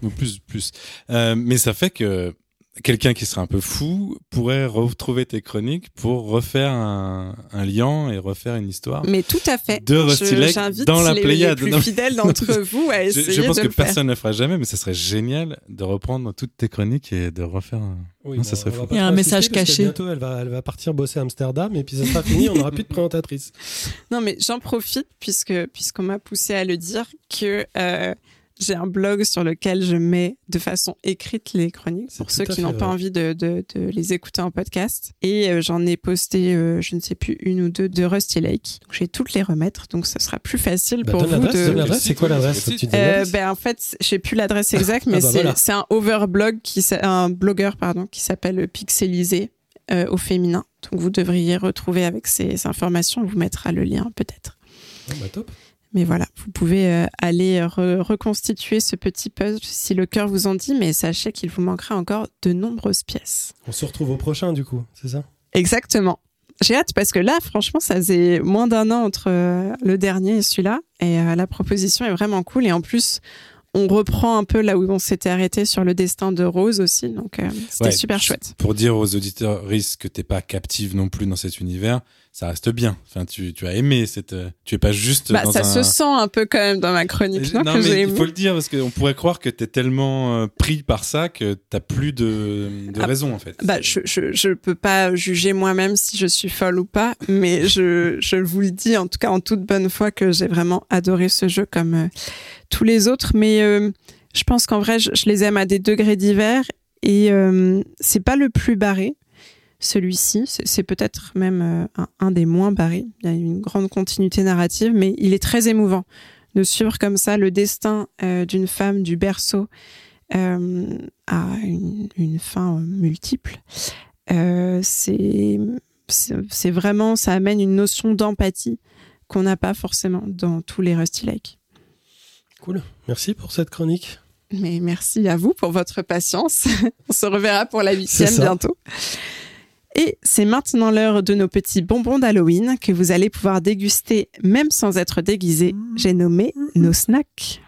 Ou plus, plus. Euh, mais ça fait que quelqu'un qui serait un peu fou pourrait retrouver tes chroniques pour refaire un, un lien et refaire une histoire.
Mais tout à fait.
De Rusty
Je-
Lake
J'invite
dans la
les,
Pléiade.
les plus fidèles d'entre vous à
Je,
essayer
je pense
de
que
le faire.
personne ne le fera jamais, mais ça serait génial de reprendre toutes tes chroniques et de refaire un...
Oui,
Non,
bon,
ça serait fou.
Il y a un message caché.
Bientôt, elle va, elle va partir bosser à Amsterdam et puis ça sera fini, on n'aura plus de présentatrice.
Non, mais j'en profite puisque puisqu'on m'a poussé à le dire que euh, j'ai un blog sur lequel je mets de façon écrite les chroniques pour ceux qui n'ont pas envie de, de, de les écouter en podcast. Et euh, j'en ai posté, euh, je ne sais plus, une ou deux de Rusty Lake. Donc, je vais toutes les remettre, donc ça sera plus facile
Bah,
pour vous de.
donne l'adresse. C'est quoi l'adresse?
Euh, ben en fait, je sais plus l'adresse exacte, mais
Ah bah
c'est
voilà.
un overblog qui un blogueur pardon qui s'appelle Pixelisé euh, au féminin. Donc vous devriez retrouver avec ces informations. On vous mettra le lien peut-être.
Ah, bah, top.
Mais voilà, vous pouvez euh, aller re- reconstituer ce petit puzzle si le cœur vous en dit, mais sachez qu'il vous manquera encore de nombreuses pièces.
On se retrouve au prochain du coup, c'est ça?
Exactement. J'ai hâte parce que là, franchement, ça faisait moins d'un an entre euh, le dernier et celui-là. Et euh, la proposition est vraiment cool. Et en plus, on reprend un peu là où on s'était arrêté sur le destin de Rose aussi. Donc, euh, c'était
Ouais,
super chouette.
Pour dire aux auditeurs risque que t'es pas captive non plus dans cet univers, ça reste bien. Enfin, tu, tu as aimé cette. euh, Tu es pas juste.
Bah,
dans
ça
un...
se sent un peu quand même dans ma chronique, non,
Non,
que j'ai
mais il faut le dire parce qu'on pourrait croire que t'es tellement euh, pris par ça que t'as plus de, de
Ah,
raison en fait.
Bah, je, je, je peux pas juger moi-même si je suis folle ou pas, mais je, je vous le dis en tout cas en toute bonne foi que j'ai vraiment adoré ce jeu comme euh, tous les autres. Mais euh, je pense qu'en vrai, je, je les aime à des degrés divers et euh, c'est pas le plus barré. Celui-ci, c'est peut-être même euh, un, un des moins barrés. Il y a une grande continuité narrative, mais il est très émouvant de suivre comme ça le destin euh, d'une femme du berceau euh, à une, une fin multiple. Euh, c'est vraiment ça amène une notion d'empathie qu'on n'a pas forcément dans tous les Rusty Lake.
Cool. Merci pour cette chronique.
Mais merci à vous pour votre patience. On se reverra pour la huitième bientôt. Et c'est maintenant l'heure de nos petits bonbons d'Halloween que vous allez pouvoir déguster même sans être déguisé. J'ai nommé nos snacks.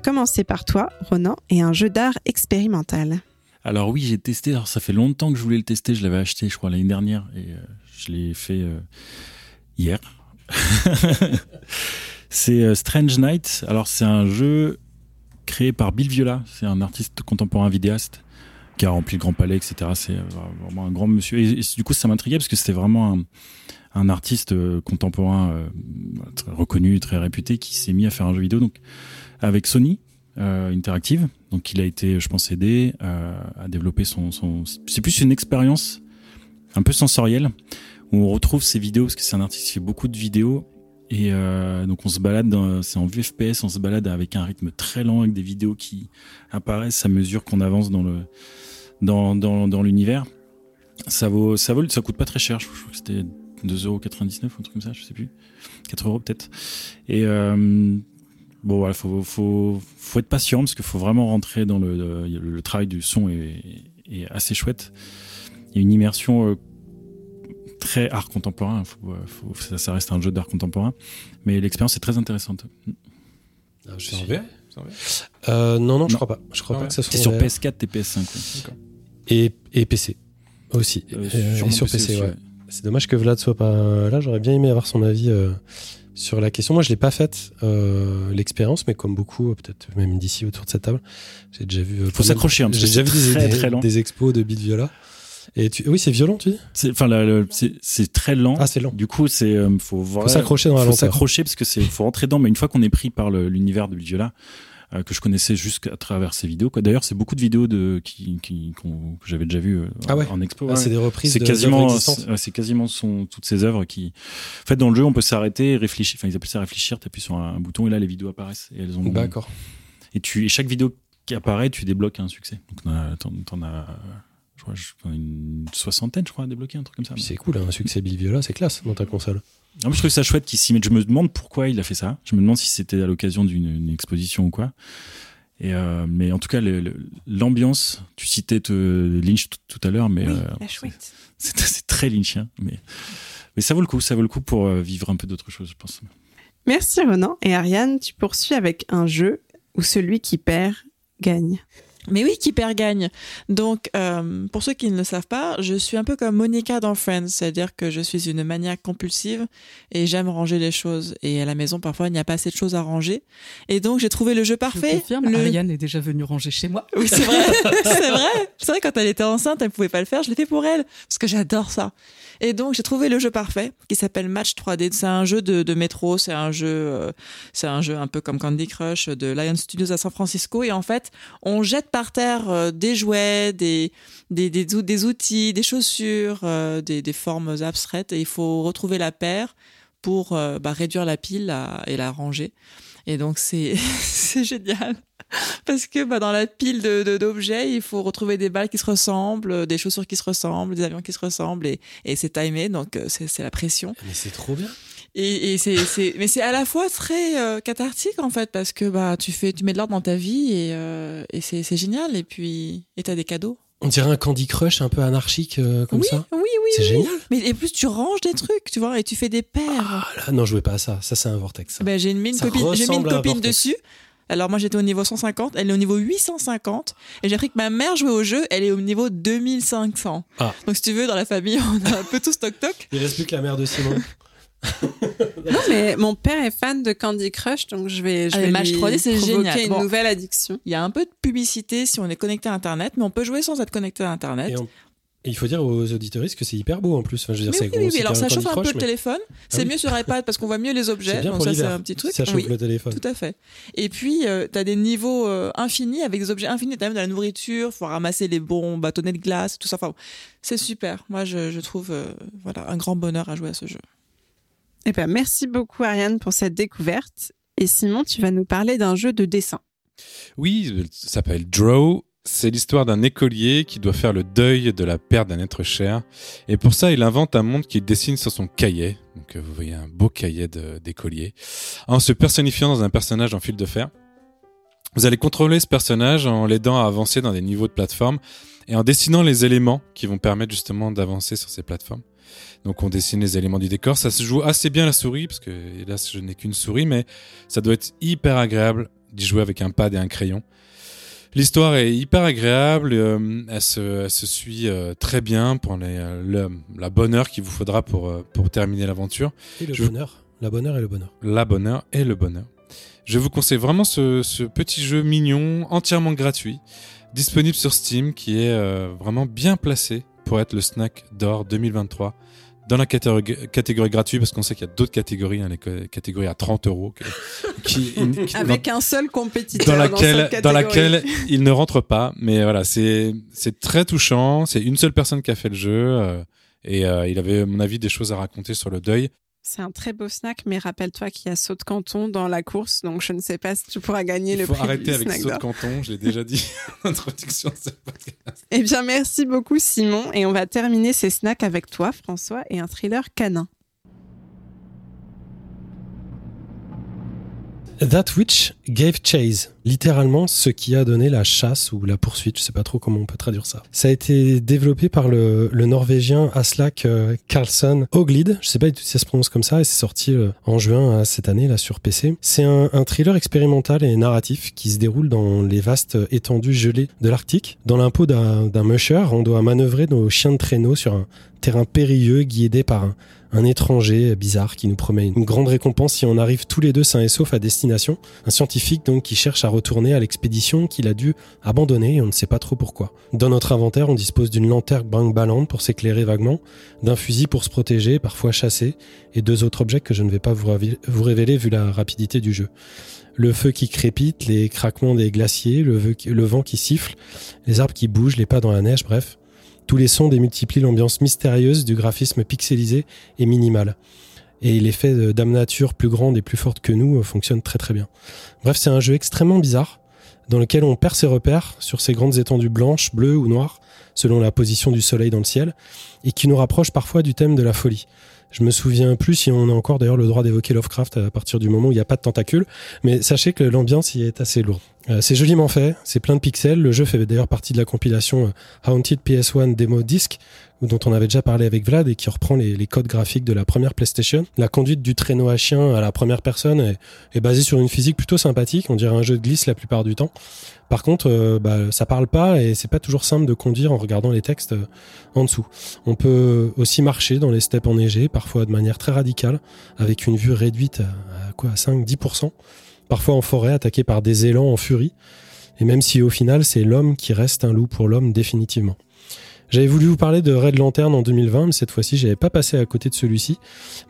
Commencer par toi, Ronan, et un jeu d'art expérimental.
Alors oui, j'ai testé. Alors ça fait longtemps que je voulais le tester. Je l'avais acheté, je crois, l'année dernière, et euh, je l'ai fait euh, hier. c'est euh, Strange Night. Alors c'est un jeu créé par Bill Viola. C'est un artiste contemporain vidéaste qui a rempli le Grand Palais, etc. C'est vraiment un grand monsieur. Et, du coup, ça m'intriguait parce que c'était vraiment un, un artiste contemporain très reconnu, très réputé, qui s'est mis à faire un jeu vidéo. Donc avec Sony euh, Interactive. Donc il a été, je pense, aidé euh, à développer son. C'est plus une expérience un peu sensorielle où on retrouve ses vidéos parce que c'est un artiste qui fait beaucoup de vidéos. Et euh, donc on se balade, c'est en vue FPS, on se balade avec un rythme très lent, avec des vidéos qui apparaissent à mesure qu'on avance dans le dans, dans, dans l'univers. Ça vaut, ça vaut, ça coûte pas très cher. Je crois que c'était 2,99€ ou un truc comme ça, je sais plus. 4 euros peut-être. Et bon, voilà, faut, faut, faut être patient parce qu'il faut vraiment rentrer dans le, le, le travail du son est, est assez chouette. Il y a une immersion euh, très art contemporain. Faut, euh, faut- ça, ça reste un jeu d'art contemporain, mais l'expérience est très intéressante.
Ah, je suis-
VR C'est en VR
Euh, non, non, je
Non.
crois pas. Je crois
Ah
pas
ouais.
que ça soit
sur
VR.
PS4 et PS5. ouais.
Et, et PC aussi.
Euh,
Euh, et sur
PC
PC,
aussi,
ouais.
ouais.
C'est dommage que Vlad soit pas là. J'aurais bien aimé avoir son avis euh, sur la question. Moi, je l'ai pas faite euh, l'expérience, mais comme beaucoup, peut-être même d'ici autour de cette table, j'ai déjà vu. euh,
Faut s'accrocher, hein,
J'ai déjà vu des,
très,
des-
très lent.
des expos de Beat Viola. Et tu... oui, c'est violent, tu dis?
C'est- Enfin, très lent.
Ah, c'est lent.
Du coup, c'est euh, faut,
Faut s'accrocher dans la
faut s'accrocher parce que c'est faut rentrer dedans. Mais une fois qu'on est pris par l'univers de Viola, euh, que je connaissais juste à travers ses vidéos. quoi. D'ailleurs, c'est beaucoup de vidéos de qui, qui qu'on- que j'avais déjà vues euh,
Ah ouais.
en expo.
Ah,
ouais.
c'est des reprises
c'est
de-
quasiment c'est quasiment son, toutes ces œuvres qui en fait dans le jeu on peut s'arrêter réfléchir enfin ils appellent ça réfléchir t'appuies sur un, un bouton et là les vidéos apparaissent et elles ont
D'accord.
et tu et chaque vidéo qui apparaît tu débloques un succès donc t'en as, t'en- as je crois une soixantaine je crois à débloquer un truc comme ça
C'est cool, hein, un succès Bill Viola, c'est classe dans ta console.
Je trouve ça chouette qu'il s'y mette. Je me demande pourquoi il a fait ça. Je me demande si c'était à l'occasion d'une une exposition ou quoi. Et euh, mais en tout cas, l'ambiance, tu citais te, Lynch tout, à l'heure, mais
Oui,
euh, c'est très Lynchien. Mais, mais ça vaut le coup, ça vaut le coup pour euh, vivre un peu d'autre chose, je pense.
Merci Ronan. Et Ariane, tu poursuis avec un jeu où celui qui perd gagne.
Mais oui, qui perd gagne. Donc, euh, pour ceux qui ne le savent pas, je suis un peu comme Monica dans Friends, c'est-à-dire que je suis une maniaque compulsive et j'aime ranger les choses. Et à la maison, parfois, il n'y a pas assez de choses à ranger. Et donc, j'ai trouvé le jeu
Je
parfait.
confirme,
le...
Ariane est déjà venue ranger chez moi.
Oui, c'est vrai. c'est vrai. C'est vrai, quand elle était enceinte, elle pouvait pas le faire. Je l'ai fait pour elle. Parce que j'adore ça. Et donc, j'ai trouvé le jeu parfait qui s'appelle Match 3D. C'est un jeu de, de métro. C'est un jeu, euh, c'est un jeu un peu comme Candy Crush de Lion Studios à San Francisco. Et en fait, on jette par terre euh, des jouets, des, des, des, ou- des outils, des chaussures, euh, des, des formes abstraites. Et il faut retrouver la paire pour bah, réduire la pile et la ranger. Et donc c'est c'est génial parce que bah, dans la pile de de- d'objets, il faut retrouver des balles qui se ressemblent, euh, des chaussures qui se ressemblent, des avions qui se ressemblent et, et c'est timé donc euh, c'est c'est la pression.
Mais c'est trop bien.
Et, et c'est, c'est, mais c'est à la fois très euh, cathartique en fait parce que bah tu fais, tu mets de l'ordre dans ta vie et, euh, et c'est, c'est génial. Et puis et t'as des cadeaux.
On dirait un Candy Crush un peu anarchique euh, comme
oui,
ça.
oui, oui.
C'est
oui.
génial.
Mais et plus tu ranges des trucs, tu vois, et tu fais des paires.
Ah là, non, jouez pas à ça. Ça, c'est un vortex.
ben j'ai mis une
Ça
copine, j'ai mis une copine dessus. Alors moi j'étais au niveau 150, elle est au niveau 850 et j'ai appris que ma mère jouait au jeu, elle est au niveau 2500.
Ah.
Donc si tu veux dans la famille on a un peu tous toc toc.
Il reste plus que la mère de Simon.
Non, mais mon père est fan de Candy Crush, donc je vais, je
Ah,
vais
matchs
lui
3D, c'est
provoquer
génial.
une
Bon.
nouvelle addiction.
Il y a un peu de publicité si on est connecté à internet, mais on peut jouer sans être connecté à internet.
Et, on- et il faut dire aux auditoristes que c'est hyper beau en plus. Enfin, je veux dire,
Oui,
c'est
oui,
gros,
oui,
c'est
oui. Alors ça chauffe un peu
Crush,
le
mais
téléphone. C'est
oui.
mieux sur iPad parce qu'on voit mieux les objets.
C'est bien
Donc
pour
ça c'est
l'hiver.
un petit truc.
Ça chauffe
Oui,
le téléphone.
tout à fait. Et puis tu as des niveaux euh, infinis avec des objets infinis. T'as même de la nourriture. Faut ramasser les bons bâtonnets de glace, tout ça. Enfin, c'est super. Moi je, je trouve euh, voilà un grand bonheur à jouer à ce jeu.
Eh ben, merci beaucoup, Ariane, pour cette découverte. Et Simon, tu vas nous parler d'un jeu de dessin.
Oui, ça s'appelle Draw. C'est l'histoire d'un écolier qui doit faire le deuil de la perte d'un être cher. Et pour ça, il invente un monde qu'il dessine sur son cahier. Donc, euh, vous voyez un beau cahier d'écolier. En se personnifiant dans un personnage en fil de fer. Vous allez contrôler ce personnage en l'aidant à avancer dans des niveaux de plateforme et en dessinant les éléments qui vont permettre justement d'avancer sur ces plateformes. Donc on dessine les éléments du décor. Ça se joue assez bien la souris, parce que hélas je n'ai qu'une souris, mais ça doit être hyper agréable d'y jouer avec un pad et un crayon. L'histoire est hyper agréable, euh, elle, se, elle se suit euh, très bien pour les, euh, le- la bonne heure qu'il vous faudra pour, pour terminer l'aventure.
Et le
Je-
bonheur. La bonheur et le bonheur.
La bonne heure et le bonheur. Je vous conseille vraiment ce, ce petit jeu mignon, entièrement gratuit, disponible sur Steam, qui est vraiment bien placé pour être le snack d'or 2023 dans la catégorie, catégorie gratuite, parce qu'on sait qu'il y a d'autres catégories, hein, les catégories à 30 euros, que- qui, qui-
Avec un seul compétiteur.
dans laquelle, dans
catégorie.
laquelle il ne rentre pas. Mais voilà, c'est c'est très touchant. C'est une seule personne qui a fait le jeu euh, et euh, il avait, à mon avis, des choses à raconter sur le deuil.
C'est un très beau snack, mais rappelle-toi qu'il y a saut de canton dans la course, donc je ne sais pas si tu pourras gagner
Il
le
faut
prix
arrêter
du
avec
snack
saut de canton. Je l'ai déjà dit en introduction de ce podcast.
Eh bien, merci beaucoup, Simon. Et on va terminer ces snacks avec toi, François, et un thriller canin.
That Which Gave Chase, littéralement ce qui a donné la chasse ou la poursuite, je sais pas trop comment on peut traduire ça. Ça a été développé par le, norvégien Aslak euh, Karlsson Oglid, je sais pas si ça se prononce comme ça, et c'est sorti euh, en juin euh, cette année là sur PC. C'est un, un thriller expérimental et narratif qui se déroule dans les vastes étendues gelées de l'Arctique. Dans l'impôt d'un musher, on doit manœuvrer nos chiens de traîneau sur un terrain périlleux guidé par un, un étranger bizarre qui nous promet une grande récompense si on arrive tous les deux sains et saufs à destination. Un scientifique donc qui cherche à retourner à l'expédition qu'il a dû abandonner et on ne sait pas trop pourquoi. Dans notre inventaire, on dispose d'une lanterne bang ballante pour s'éclairer vaguement, d'un fusil pour se protéger, parfois chasser, et deux autres objets que je ne vais pas vous, révéler vu la rapidité du jeu. Le feu qui crépite, les craquements des glaciers, le vent qui siffle, les arbres qui bougent, les pas dans la neige, bref. Tous les sons démultiplient l'ambiance mystérieuse du graphisme pixelisé et minimal. Et l'effet de Dame Nature plus grande et plus forte que nous euh, fonctionne très très bien. Bref, c'est un jeu extrêmement bizarre, dans lequel on perd ses repères sur ces grandes étendues blanches, bleues ou noires, selon la position du soleil dans le ciel, et qui nous rapproche parfois du thème de la folie. Je me souviens plus si on a encore d'ailleurs le droit d'évoquer Lovecraft à partir du moment où il n'y a pas de tentacules, mais sachez que l'ambiance y est assez lourde. Euh, c'est joliment fait, c'est plein de pixels. Le jeu fait d'ailleurs partie de la compilation euh, Haunted PS1 Demo Disc, dont on avait déjà parlé avec Vlad et qui reprend les, codes graphiques de la première PlayStation. La conduite du traîneau à chien à la première personne est, basée sur une physique plutôt sympathique. On dirait un jeu de glisse la plupart du temps. Par contre, euh, bah, ça parle pas et c'est pas toujours simple de conduire en regardant les textes en dessous. On peut aussi marcher dans les steppes enneigées, parfois de manière très radicale, avec une vue réduite à, à quoi, à 5-10%. Parfois en forêt, attaqué par des élans en furie. Et même si au final, c'est l'homme qui reste un loup pour l'homme définitivement. J'avais voulu vous parler de Red Lantern en 2020, mais cette fois-ci, j'avais pas passé à côté de celui-ci.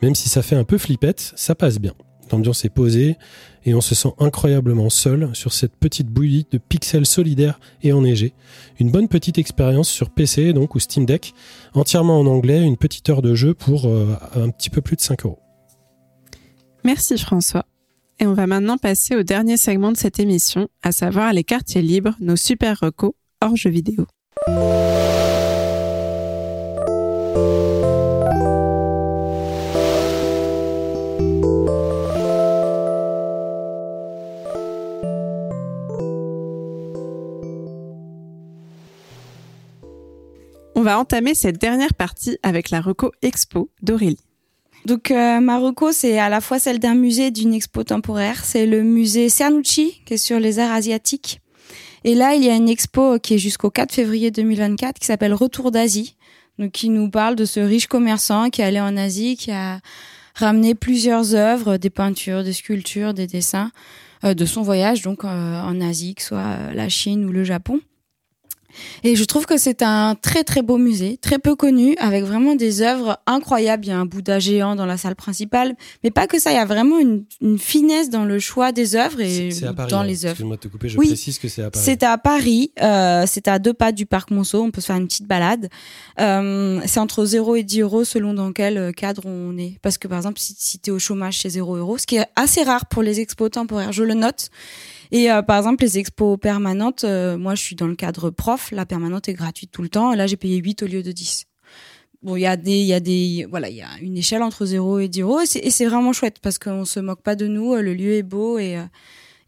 Même si ça fait un peu flippette, ça passe bien. L'ambiance est posée et on se sent incroyablement seul sur cette petite bouillie de pixels solidaires et enneigés. Une bonne petite expérience sur PC donc ou Steam Deck, entièrement en anglais, une petite heure de jeu pour euh, un petit peu plus de 5 euros.
Merci François. Et on va maintenant passer au dernier segment de cette émission, à savoir les quartiers libres, nos super recos hors jeux vidéo. On va entamer cette dernière partie avec la reco expo d'Aurélie.
Donc euh, Marocco, c'est à la fois celle d'un musée et d'une expo temporaire. C'est le musée Cernucci, qui est sur les arts asiatiques. Et là, il y a une expo qui est jusqu'au 4 février 2024, qui s'appelle Retour d'Asie, donc qui nous parle de ce riche commerçant qui est allé en Asie, qui a ramené plusieurs œuvres, des peintures, des sculptures, des dessins, euh, de son voyage donc euh, en Asie, que ce soit la Chine ou le Japon. Et je trouve que c'est un très très beau musée, très peu connu, avec vraiment des œuvres incroyables. Il y a un Bouddha géant dans la salle principale, mais pas que ça. Il y a vraiment une, une finesse dans le choix des œuvres et
C'est à Paris.
dans
hein.
les œuvres.
Excuse-moi de te couper, je
Oui.
précise que c'est à Paris.
C'est à Paris, euh, c'est à deux pas du parc Monceau, on peut se faire une petite balade. Euh, c'est entre 0 et 10 euros selon dans quel euh, cadre on est. Parce que par exemple, si, si tu es au chômage, c'est 0 euros, ce qui est assez rare pour les expos temporaires, je le note. Et euh, par exemple, les expos permanentes, euh, moi je suis dans le cadre prof, la permanente est gratuite tout le temps, et là j'ai payé 8 au lieu de 10. Bon, il y a des, il y a des, voilà, il y a une échelle entre 0 et 10 euros, et c'est- vraiment chouette parce qu'on se moque pas de nous, euh, le lieu est beau et euh,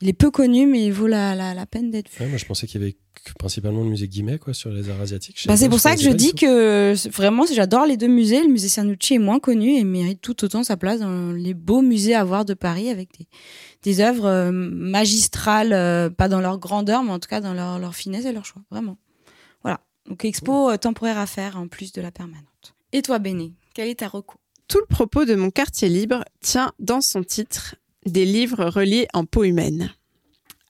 il est peu connu, mais il vaut la, la, la peine d'être vu.
Ouais, moi, je pensais qu'il y avait principalement le musée Guimet quoi, sur les arts asiatiques.
Bah, c'est pour ça que je dis que c'est- vraiment, j'adore les deux musées. Le musée Cernucci est moins connu et mérite tout autant sa place dans les beaux musées à voir de Paris avec des, des œuvres euh, magistrales, euh, pas dans leur grandeur, mais en tout cas dans leur, leur finesse et leur choix. Vraiment. Voilà. Donc, expo euh, temporaire à faire en plus de la permanente. Et toi, Béné, quel est ta reco?
Tout le propos de mon quartier libre tient dans son titre des livres reliés en peau humaine.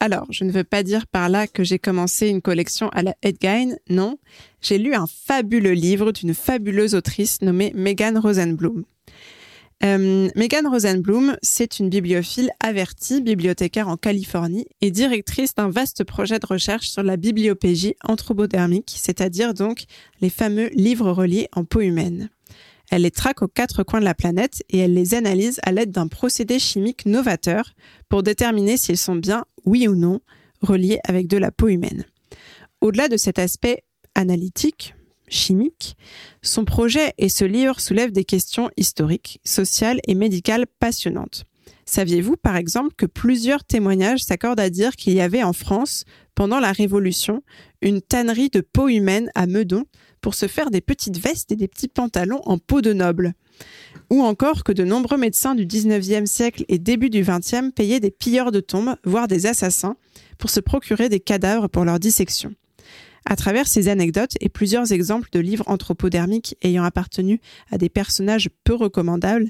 Alors, je ne veux pas dire par là que j'ai commencé une collection à la Edgain, non. J'ai lu un fabuleux livre d'une fabuleuse autrice nommée Megan Rosenblum. Euh, Megan Rosenblum, c'est une bibliophile avertie, bibliothécaire en Californie et directrice d'un vaste projet de recherche sur la bibliopégie anthropodermique, c'est-à-dire donc les fameux livres reliés en peau humaine. Elle les traque aux quatre coins de la planète et elle les analyse à l'aide d'un procédé chimique novateur pour déterminer s'ils sont bien, oui ou non, reliés avec de la peau humaine. Au-delà de cet aspect analytique, chimique, son projet et ce livre soulèvent des questions historiques, sociales et médicales passionnantes. Saviez-vous, par exemple, que plusieurs témoignages s'accordent à dire qu'il y avait en France, pendant la Révolution, une tannerie de peau humaine à Meudon pour se faire des petites vestes et des petits pantalons en peau de noble? Ou encore que de nombreux médecins du 19e siècle et début du 20e payaient des pilleurs de tombes, voire des assassins, pour se procurer des cadavres pour leur dissection. À travers ces anecdotes et plusieurs exemples de livres anthropodermiques ayant appartenu à des personnages peu recommandables,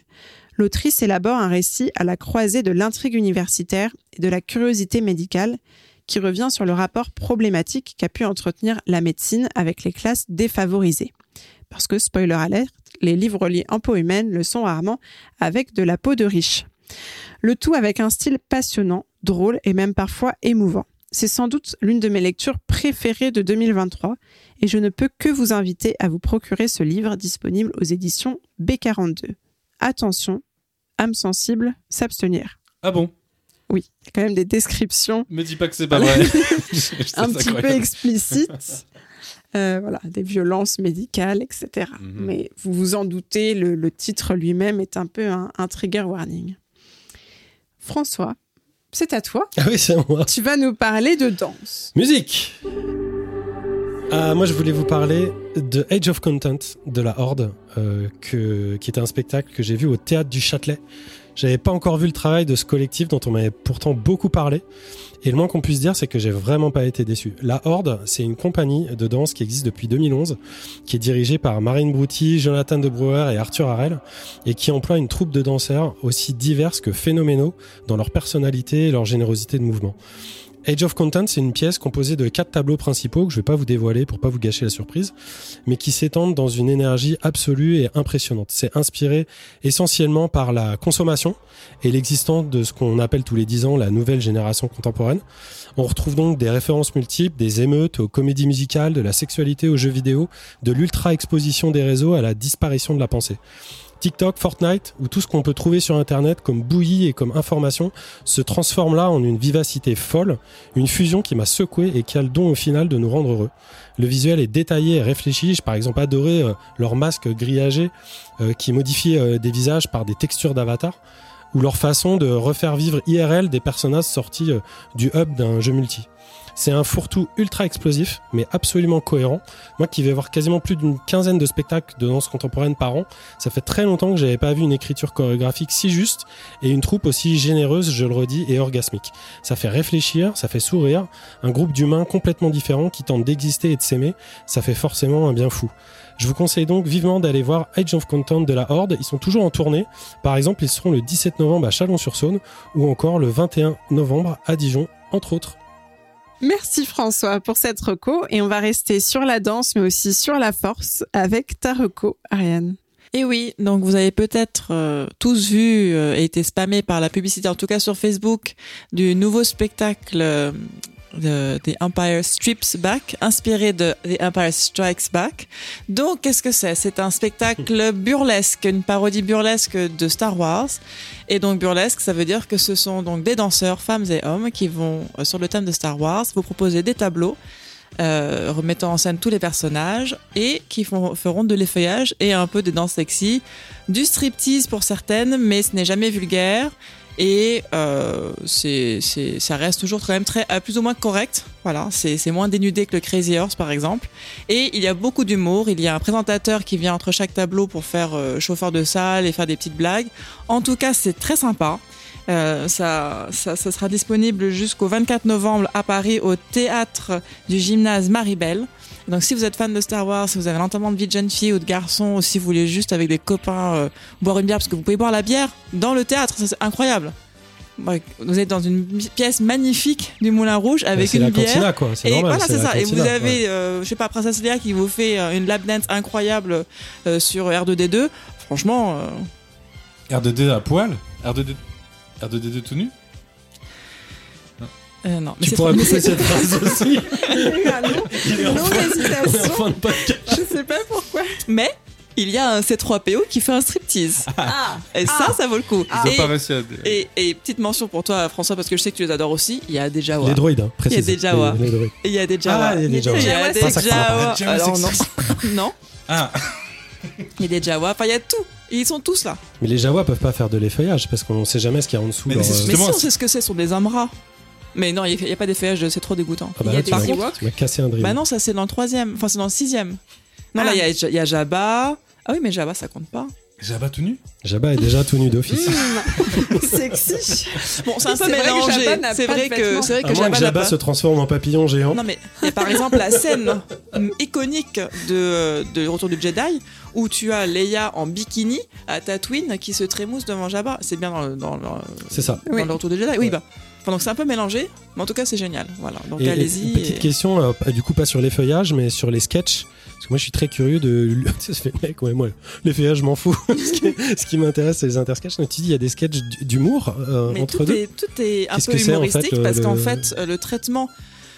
l'autrice élabore un récit à la croisée de l'intrigue universitaire et de la curiosité médicale qui revient sur le rapport problématique qu'a pu entretenir la médecine avec les classes défavorisées. Parce que, spoiler alert, les livres liés en peau humaine le sont rarement avec de la peau de riche. Le tout avec un style passionnant, drôle et même parfois émouvant. C'est sans doute l'une de mes lectures préférées de 2023 et je ne peux que vous inviter à vous procurer ce livre disponible aux éditions B42. Attention, âme sensible, s'abstenir.
Ah bon?
Oui, il y a quand même des descriptions
Me dis pas que c'est pas vrai.
un petit peu explicites. Euh, voilà, des violences médicales, etc.
Mhm.
Mais vous vous en doutez, le, le titre lui-même est un peu un, un trigger warning. François, c'est à toi.
Ah oui, c'est moi.
Tu vas nous parler de danse.
Musique Ah, moi, je voulais vous parler de Age of Content de la Horde, euh, que, qui était un spectacle que j'ai vu au théâtre du Châtelet. J'avais pas encore vu le travail de ce collectif dont on m'avait pourtant beaucoup parlé. Et le moins qu'on puisse dire, c'est que j'ai vraiment pas été déçu. La Horde, c'est une compagnie de danse qui existe depuis 2011, qui est dirigée par Marine Brouty, Jonathan de Brouwer et Arthur Harel, et qui emploie une troupe de danseurs aussi diverses que phénoménaux dans leur personnalité et leur générosité de mouvement. Age of Content, c'est une pièce composée de quatre tableaux principaux que je vais pas vous dévoiler pour pas vous gâcher la surprise, mais qui s'étendent dans une énergie absolue et impressionnante. C'est inspiré essentiellement par la consommation et l'existence de ce qu'on appelle tous les dix ans la nouvelle génération contemporaine. On retrouve donc des références multiples, des émeutes aux comédies musicales, de la sexualité aux jeux vidéo, de l'ultra-exposition des réseaux à la disparition de la pensée. TikTok, Fortnite ou tout ce qu'on peut trouver sur Internet comme bouillie et comme information se transforme là en une vivacité folle, une fusion qui m'a secoué et qui a le don au final de nous rendre heureux. Le visuel est détaillé et réfléchi. J'ai par exemple adoré euh, leur masque grillagé euh, qui modifie euh, des visages par des textures d'avatar ou leur façon de refaire vivre IRL des personnages sortis euh, du hub d'un jeu multi. C'est un fourre-tout ultra explosif, mais absolument cohérent. Moi qui vais voir quasiment plus d'une quinzaine de spectacles de danse contemporaine par an, ça fait très longtemps que j'avais pas vu une écriture chorégraphique si juste et une troupe aussi généreuse, je le redis, et orgasmique. Ça fait réfléchir, ça fait sourire, un groupe d'humains complètement différents qui tentent d'exister et de s'aimer, ça fait forcément un bien fou. Je vous conseille donc vivement d'aller voir Age of Content de la Horde. Ils sont toujours en tournée. Par exemple, ils seront le 17 novembre à Chalon-sur-Saône ou encore le 21 novembre à Dijon, entre autres.
Merci François pour cette reco et on va rester sur la danse mais aussi sur la force avec ta reco, Ariane.
Et oui, donc vous avez peut-être euh, tous vu euh, et été spammé par la publicité, en tout cas sur Facebook, du nouveau spectacle euh, de The Empire Strips Back, inspiré de The Empire Strikes Back. Donc, qu'est-ce que c'est? C'est un spectacle burlesque, une parodie burlesque de Star Wars. Et donc, burlesque, ça veut dire que ce sont donc des danseurs, femmes et hommes, qui vont, euh, sur le thème de Star Wars, vous proposer des tableaux euh, remettant en scène tous les personnages et qui font, feront de l'effeuillage et un peu des danses sexy, du striptease pour certaines, mais ce n'est jamais vulgaire et euh, ça reste toujours quand même très euh, plus ou moins correct. Voilà, c'est, c'est moins dénudé que le Crazy Horse par exemple. Et il y a beaucoup d'humour. Il y a un présentateur qui vient entre chaque tableau pour faire euh, chauffeur de salle et faire des petites blagues. En tout cas, c'est très sympa. Euh, ça, ça, ça sera disponible jusqu'au 24 novembre à Paris au théâtre du gymnase Maribel. Donc si vous êtes fan de Star Wars, si vous avez l'entendement de vie de jeune fille ou de garçon, ou si vous voulez juste avec des copains euh, boire une bière, parce que vous pouvez boire la bière dans le théâtre, c'est incroyable. Vous êtes dans une pièce magnifique du Moulin Rouge avec une
la
bière.
cantina, quoi.
Et
normal.
voilà, c'est ça. Et vous
cantina,
avez,
ouais.
euh, je sais pas, Princesse Léa qui vous fait euh, une lap dance incroyable euh, sur R2D2. Franchement, euh,
R2D à poil? R2D... R2D2 tout nu
euh, non. Mais
Tu
c'est
pourrais couper cette phrase aussi. Il
Non
fin- il est en
hésitation.
fin de podcast.
Je sais pas pourquoi.
Mais il y a un C3PO qui fait un striptease.
Ah,
Et ça, ça vaut le coup.
Ils ont
Et-
pas réussi à...
Et, et petite mention pour toi, François, parce que je sais que tu les adores aussi. Il y a des Jawa.
Les droïdes, hein, précise.
des Jawa.
Les- les droïdes.
Et il y a des Jawa.
Ah, il y a des Jawa.
Il y a des
Ah,
Jawa.
Jawa
Alors, non. non.
Ah
Il y a des Jawa. Enfin, il y a tout. Et ils sont tous là.
Mais les Jawa peuvent pas faire de l'effeuillage parce qu'on sait jamais ce qu'il y a en dessous.
Mais
leur,
c'est
Mais si on sait ce que c'est, ce sont des rats. Mais non, il n'y a, pas d'effeuillage, c'est trop dégoûtant.
Ah bah
Il y a
là,
des
tu m'as-
Ewoks
tu m'as cassé un dream.
Bah non, ça c'est dans le troisième. Enfin, c'est dans le sixième. Non, là,
Ah.
il y a, il y a Jabba. Ah oui, mais Jabba, ça compte pas.
Jabba tout nu
Jabba est déjà tout nu d'office.
sexy.
Bon, c'est un peu
c'est vrai que
mélangé. C'est vrai que, c'est vrai
À
que
moins
Jabba
que Jabba se transforme en papillon géant.
Non mais il y a par exemple la scène iconique de, de Retour du Jedi où tu as Leia en bikini à Tatooine qui se trémousse devant Jabba. C'est bien dans le, dans le,
C'est ça.
dans
Oui.
le Retour du Jedi. Oui, bah. Enfin, donc c'est un peu mélangé, mais en tout cas c'est génial. Voilà. Donc
Et, et
allez-y.
petite
et-
question, euh, du coup pas sur les feuillages, mais sur les sketchs. Parce que moi je suis très curieux de. Se fait mec, ouais, moi les feuillages je m'en fous. ce qui, ce qui m'intéresse c'est les intersketchs. Tu dis il y a des sketchs d'humour euh, entre
tout
deux.
est, tout est un peu
que c'est, en
humoristique
le-
parce qu'en fait, euh, le traitement.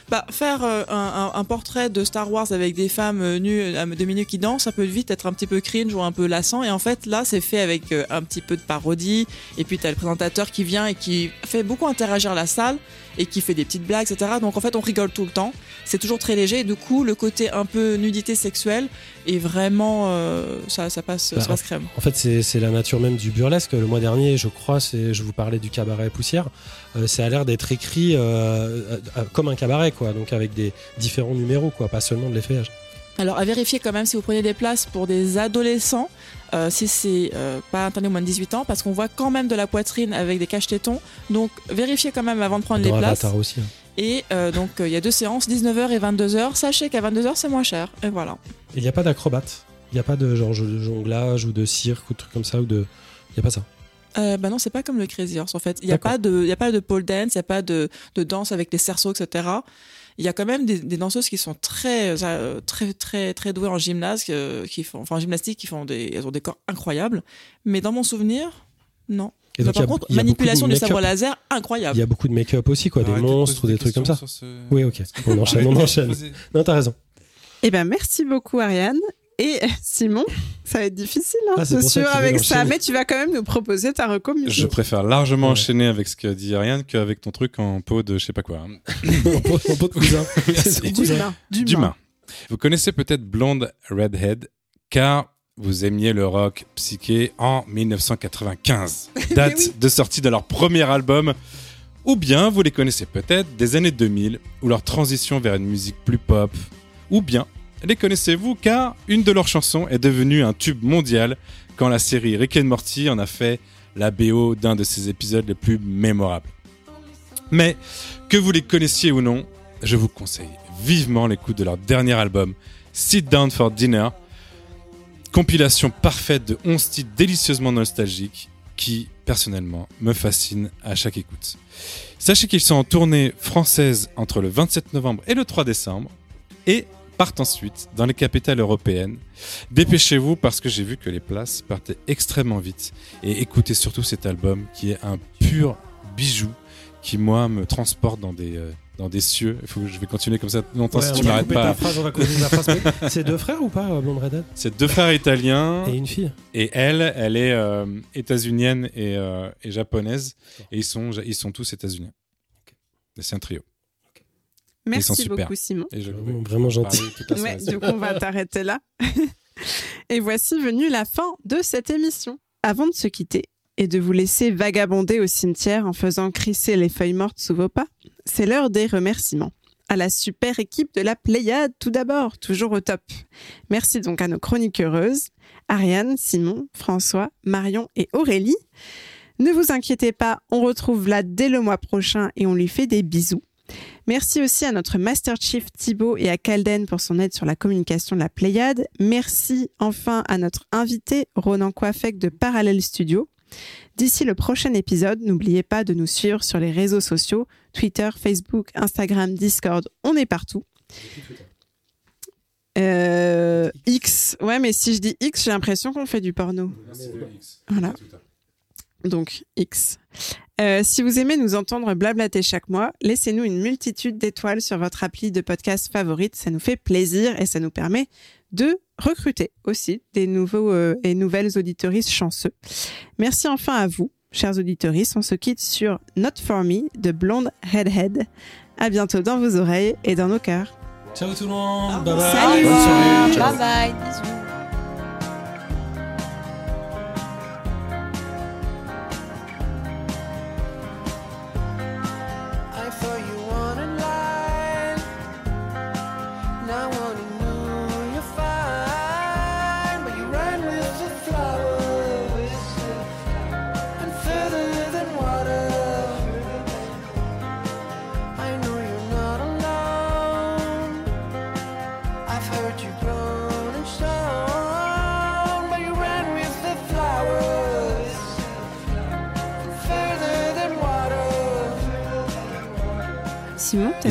Bah, faire euh, un, un- un portrait de Star Wars avec des femmes euh, nues à demi-nues qui dansent, ça peut vite être un petit peu cringe ou un peu lassant. Et en fait, là, c'est fait avec euh, un petit peu de parodie. Et puis, t'as le présentateur qui vient et qui fait beaucoup interagir la salle et qui fait des petites blagues, etc. Donc, en fait, on rigole tout le temps. C'est toujours très léger. Et du coup, le côté un peu nudité sexuelle est vraiment. euh, ça, ça passe,
Bah,
ça passe crème.
En fait, c'est la nature même du burlesque. Le mois dernier, je crois, c'est je vous parlais du cabaret poussière. Euh, ça a l'air d'être écrit euh, euh, comme un cabaret, quoi. Donc avec des différents numéros, quoi, pas seulement de l'effeuillage.
Alors à vérifier quand même si vous prenez des places pour des adolescents, euh, si c'est euh, pas interdit au moins de 18 ans, parce qu'on voit quand même de la poitrine avec des cache-tétons. Donc vérifiez quand même avant de prendre
Dans
les places.
Avatar aussi. hein.
Et euh, donc euh, il y a deux séances, 19h et 22h. Sachez qu'à 22h c'est moins cher. Et voilà.
Il n'y a pas d'acrobate. Il n'y a pas de genre de jonglage ou de cirque ou de trucs comme ça ou de. Il n'y a pas ça.
Euh, bah non, c'est pas comme le Crazy Horse en fait. Il n'y a, pas de- y a pas de pole dance, il n'y a pas de, de danse avec les cerceaux, etc. Il y a quand même des, des danseuses qui sont très, euh, très, très, très douées en gymnase, euh, qui font, enfin en gymnastique, qui font des, elles ont des corps incroyables. Mais dans mon souvenir, non.
Et
Mais
donc,
par
il a-
contre,
il
manipulation du
de
sabre laser,
Il
incroyable.
y a beaucoup de make-up aussi, quoi, des monstres ou des trucs comme ça.
ce-
Oui, ok. On enchaîne, on enchaîne. Non, t'as raison.
Eh ben merci beaucoup Ariane. Et Simon, ça va être difficile, hein,
Ah, c'est
sûr, avec ça. Mais tu vas quand même nous proposer ta reco musique.
Je préfère largement
Ouais.
enchaîner avec ce que dit Ariane qu'avec ton truc en peau de je sais pas quoi.
Mon pot mon pot de cousin.
Dumas. Dumas.
Dumas. Vous connaissez peut-être Blonde Redhead, car vous aimiez le rock psyché en 1995, date
Oui.
de sortie de leur premier album, ou bien vous les connaissez peut-être des années 2000, ou leur transition vers une musique plus pop, ou bien les connaissez-vous car une de leurs chansons est devenue un tube mondial quand la série Rick and Morty en a fait la BO d'un de ses épisodes les plus mémorables. Mais que vous les connaissiez ou non, je vous conseille vivement l'écoute de leur dernier album, Sit Down for Dinner, compilation parfaite de 11 titres délicieusement nostalgiques qui, personnellement, me fascinent à chaque écoute. Sachez qu'ils sont en tournée française entre le 27 novembre et le 3 décembre et partent ensuite dans les capitales européennes. Dépêchez-vous parce que j'ai vu que les places partaient extrêmement vite et écoutez surtout cet album qui est un pur bijou qui moi me transporte dans des euh, dans des cieux. Il faut que je vais continuer comme ça longtemps
Ouais,
si tu m'arrêtes pas.
C'est deux frères ou pas, euh, Blonde Redhead?
C'est deux frères italiens
Et une fille.
et elle, elle est euh, états-unienne et, euh, et japonaise et ils sont ils sont tous états-uniens. C'est un trio. Ils sont
Merci
super.
beaucoup, Simon.
Et je
Vraiment, vraiment gentil.
Ouais, donc on va t'arrêter là. et voici venue la fin de cette émission. Avant de se quitter et de vous laisser vagabonder au cimetière en faisant crisser les feuilles mortes sous vos pas, c'est l'heure des remerciements. À la super équipe de la Pléiade, tout d'abord, toujours au top. Merci donc à nos chroniqueuses, Ariane, Simon, François, Marion et Aurélie. Ne vous inquiétez pas, on retrouve là dès le mois prochain et on lui fait des bisous. Merci aussi à notre Master Chief Thibaut et à Calden pour son aide sur la communication de la Pléiade. Merci enfin à notre invité Ronan Coiffec de Parallel Studio. D'ici le prochain épisode, n'oubliez pas de nous suivre sur les réseaux sociaux, Twitter, Facebook, Instagram, Discord, on est partout. Euh, X, ouais, mais si je dis X, j'ai l'impression qu'on fait du porno. Voilà. Donc X. Euh, si vous aimez nous entendre blablater chaque mois, laissez-nous une multitude d'étoiles sur votre appli de podcast favorite. Ça nous fait plaisir et ça nous permet de recruter aussi des nouveaux euh, et nouvelles auditoristes chanceux. Merci enfin à vous, chers auditoristes. On se quitte sur Not For Me de Blonde Redhead. À bientôt dans vos oreilles et dans nos cœurs.
Ciao tout le monde. Bye bye.
Salut.
Bonne soirée. Ciao.
Bye bye.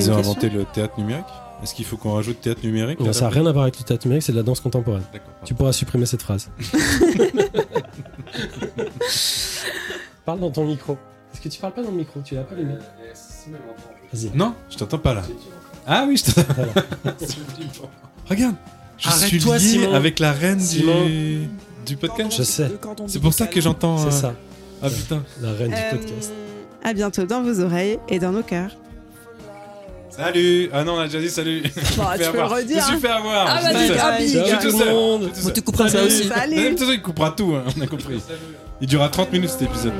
Ils
une
ont
question
inventé le théâtre numérique Est-ce qu'il faut qu'on rajoute théâtre numérique
Non, ça n'a rien à voir avec le théâtre numérique, c'est de la danse contemporaine. Tu pourras supprimer cette phrase. Parle dans ton micro. Est-ce que tu parles pas dans le micro? Tu l'as pas allumé? Vas-y.
Non, je t'entends pas là. Ah oui, je t'entends. Regarde, je suis
Arrête-toi,
lié
Simon.
avec la reine
Simon.
du, du podcast.
Je sais,
C'est pour ça que j'entends.
c'est
euh,
ça,
Ah putain.
la reine
Euh,
du podcast.
À bientôt dans vos oreilles et dans nos cœurs.
Salut Ah non, on a déjà dit salut. Fait
tu peux le redire,
Je me suis fait avoir.
Ah, vas-y,
tout Je suis seul.
ça
Salut.
aussi.
Salut.
De toute façon, il coupera tout, hein, on a compris. Il durera 30 minutes cet épisode.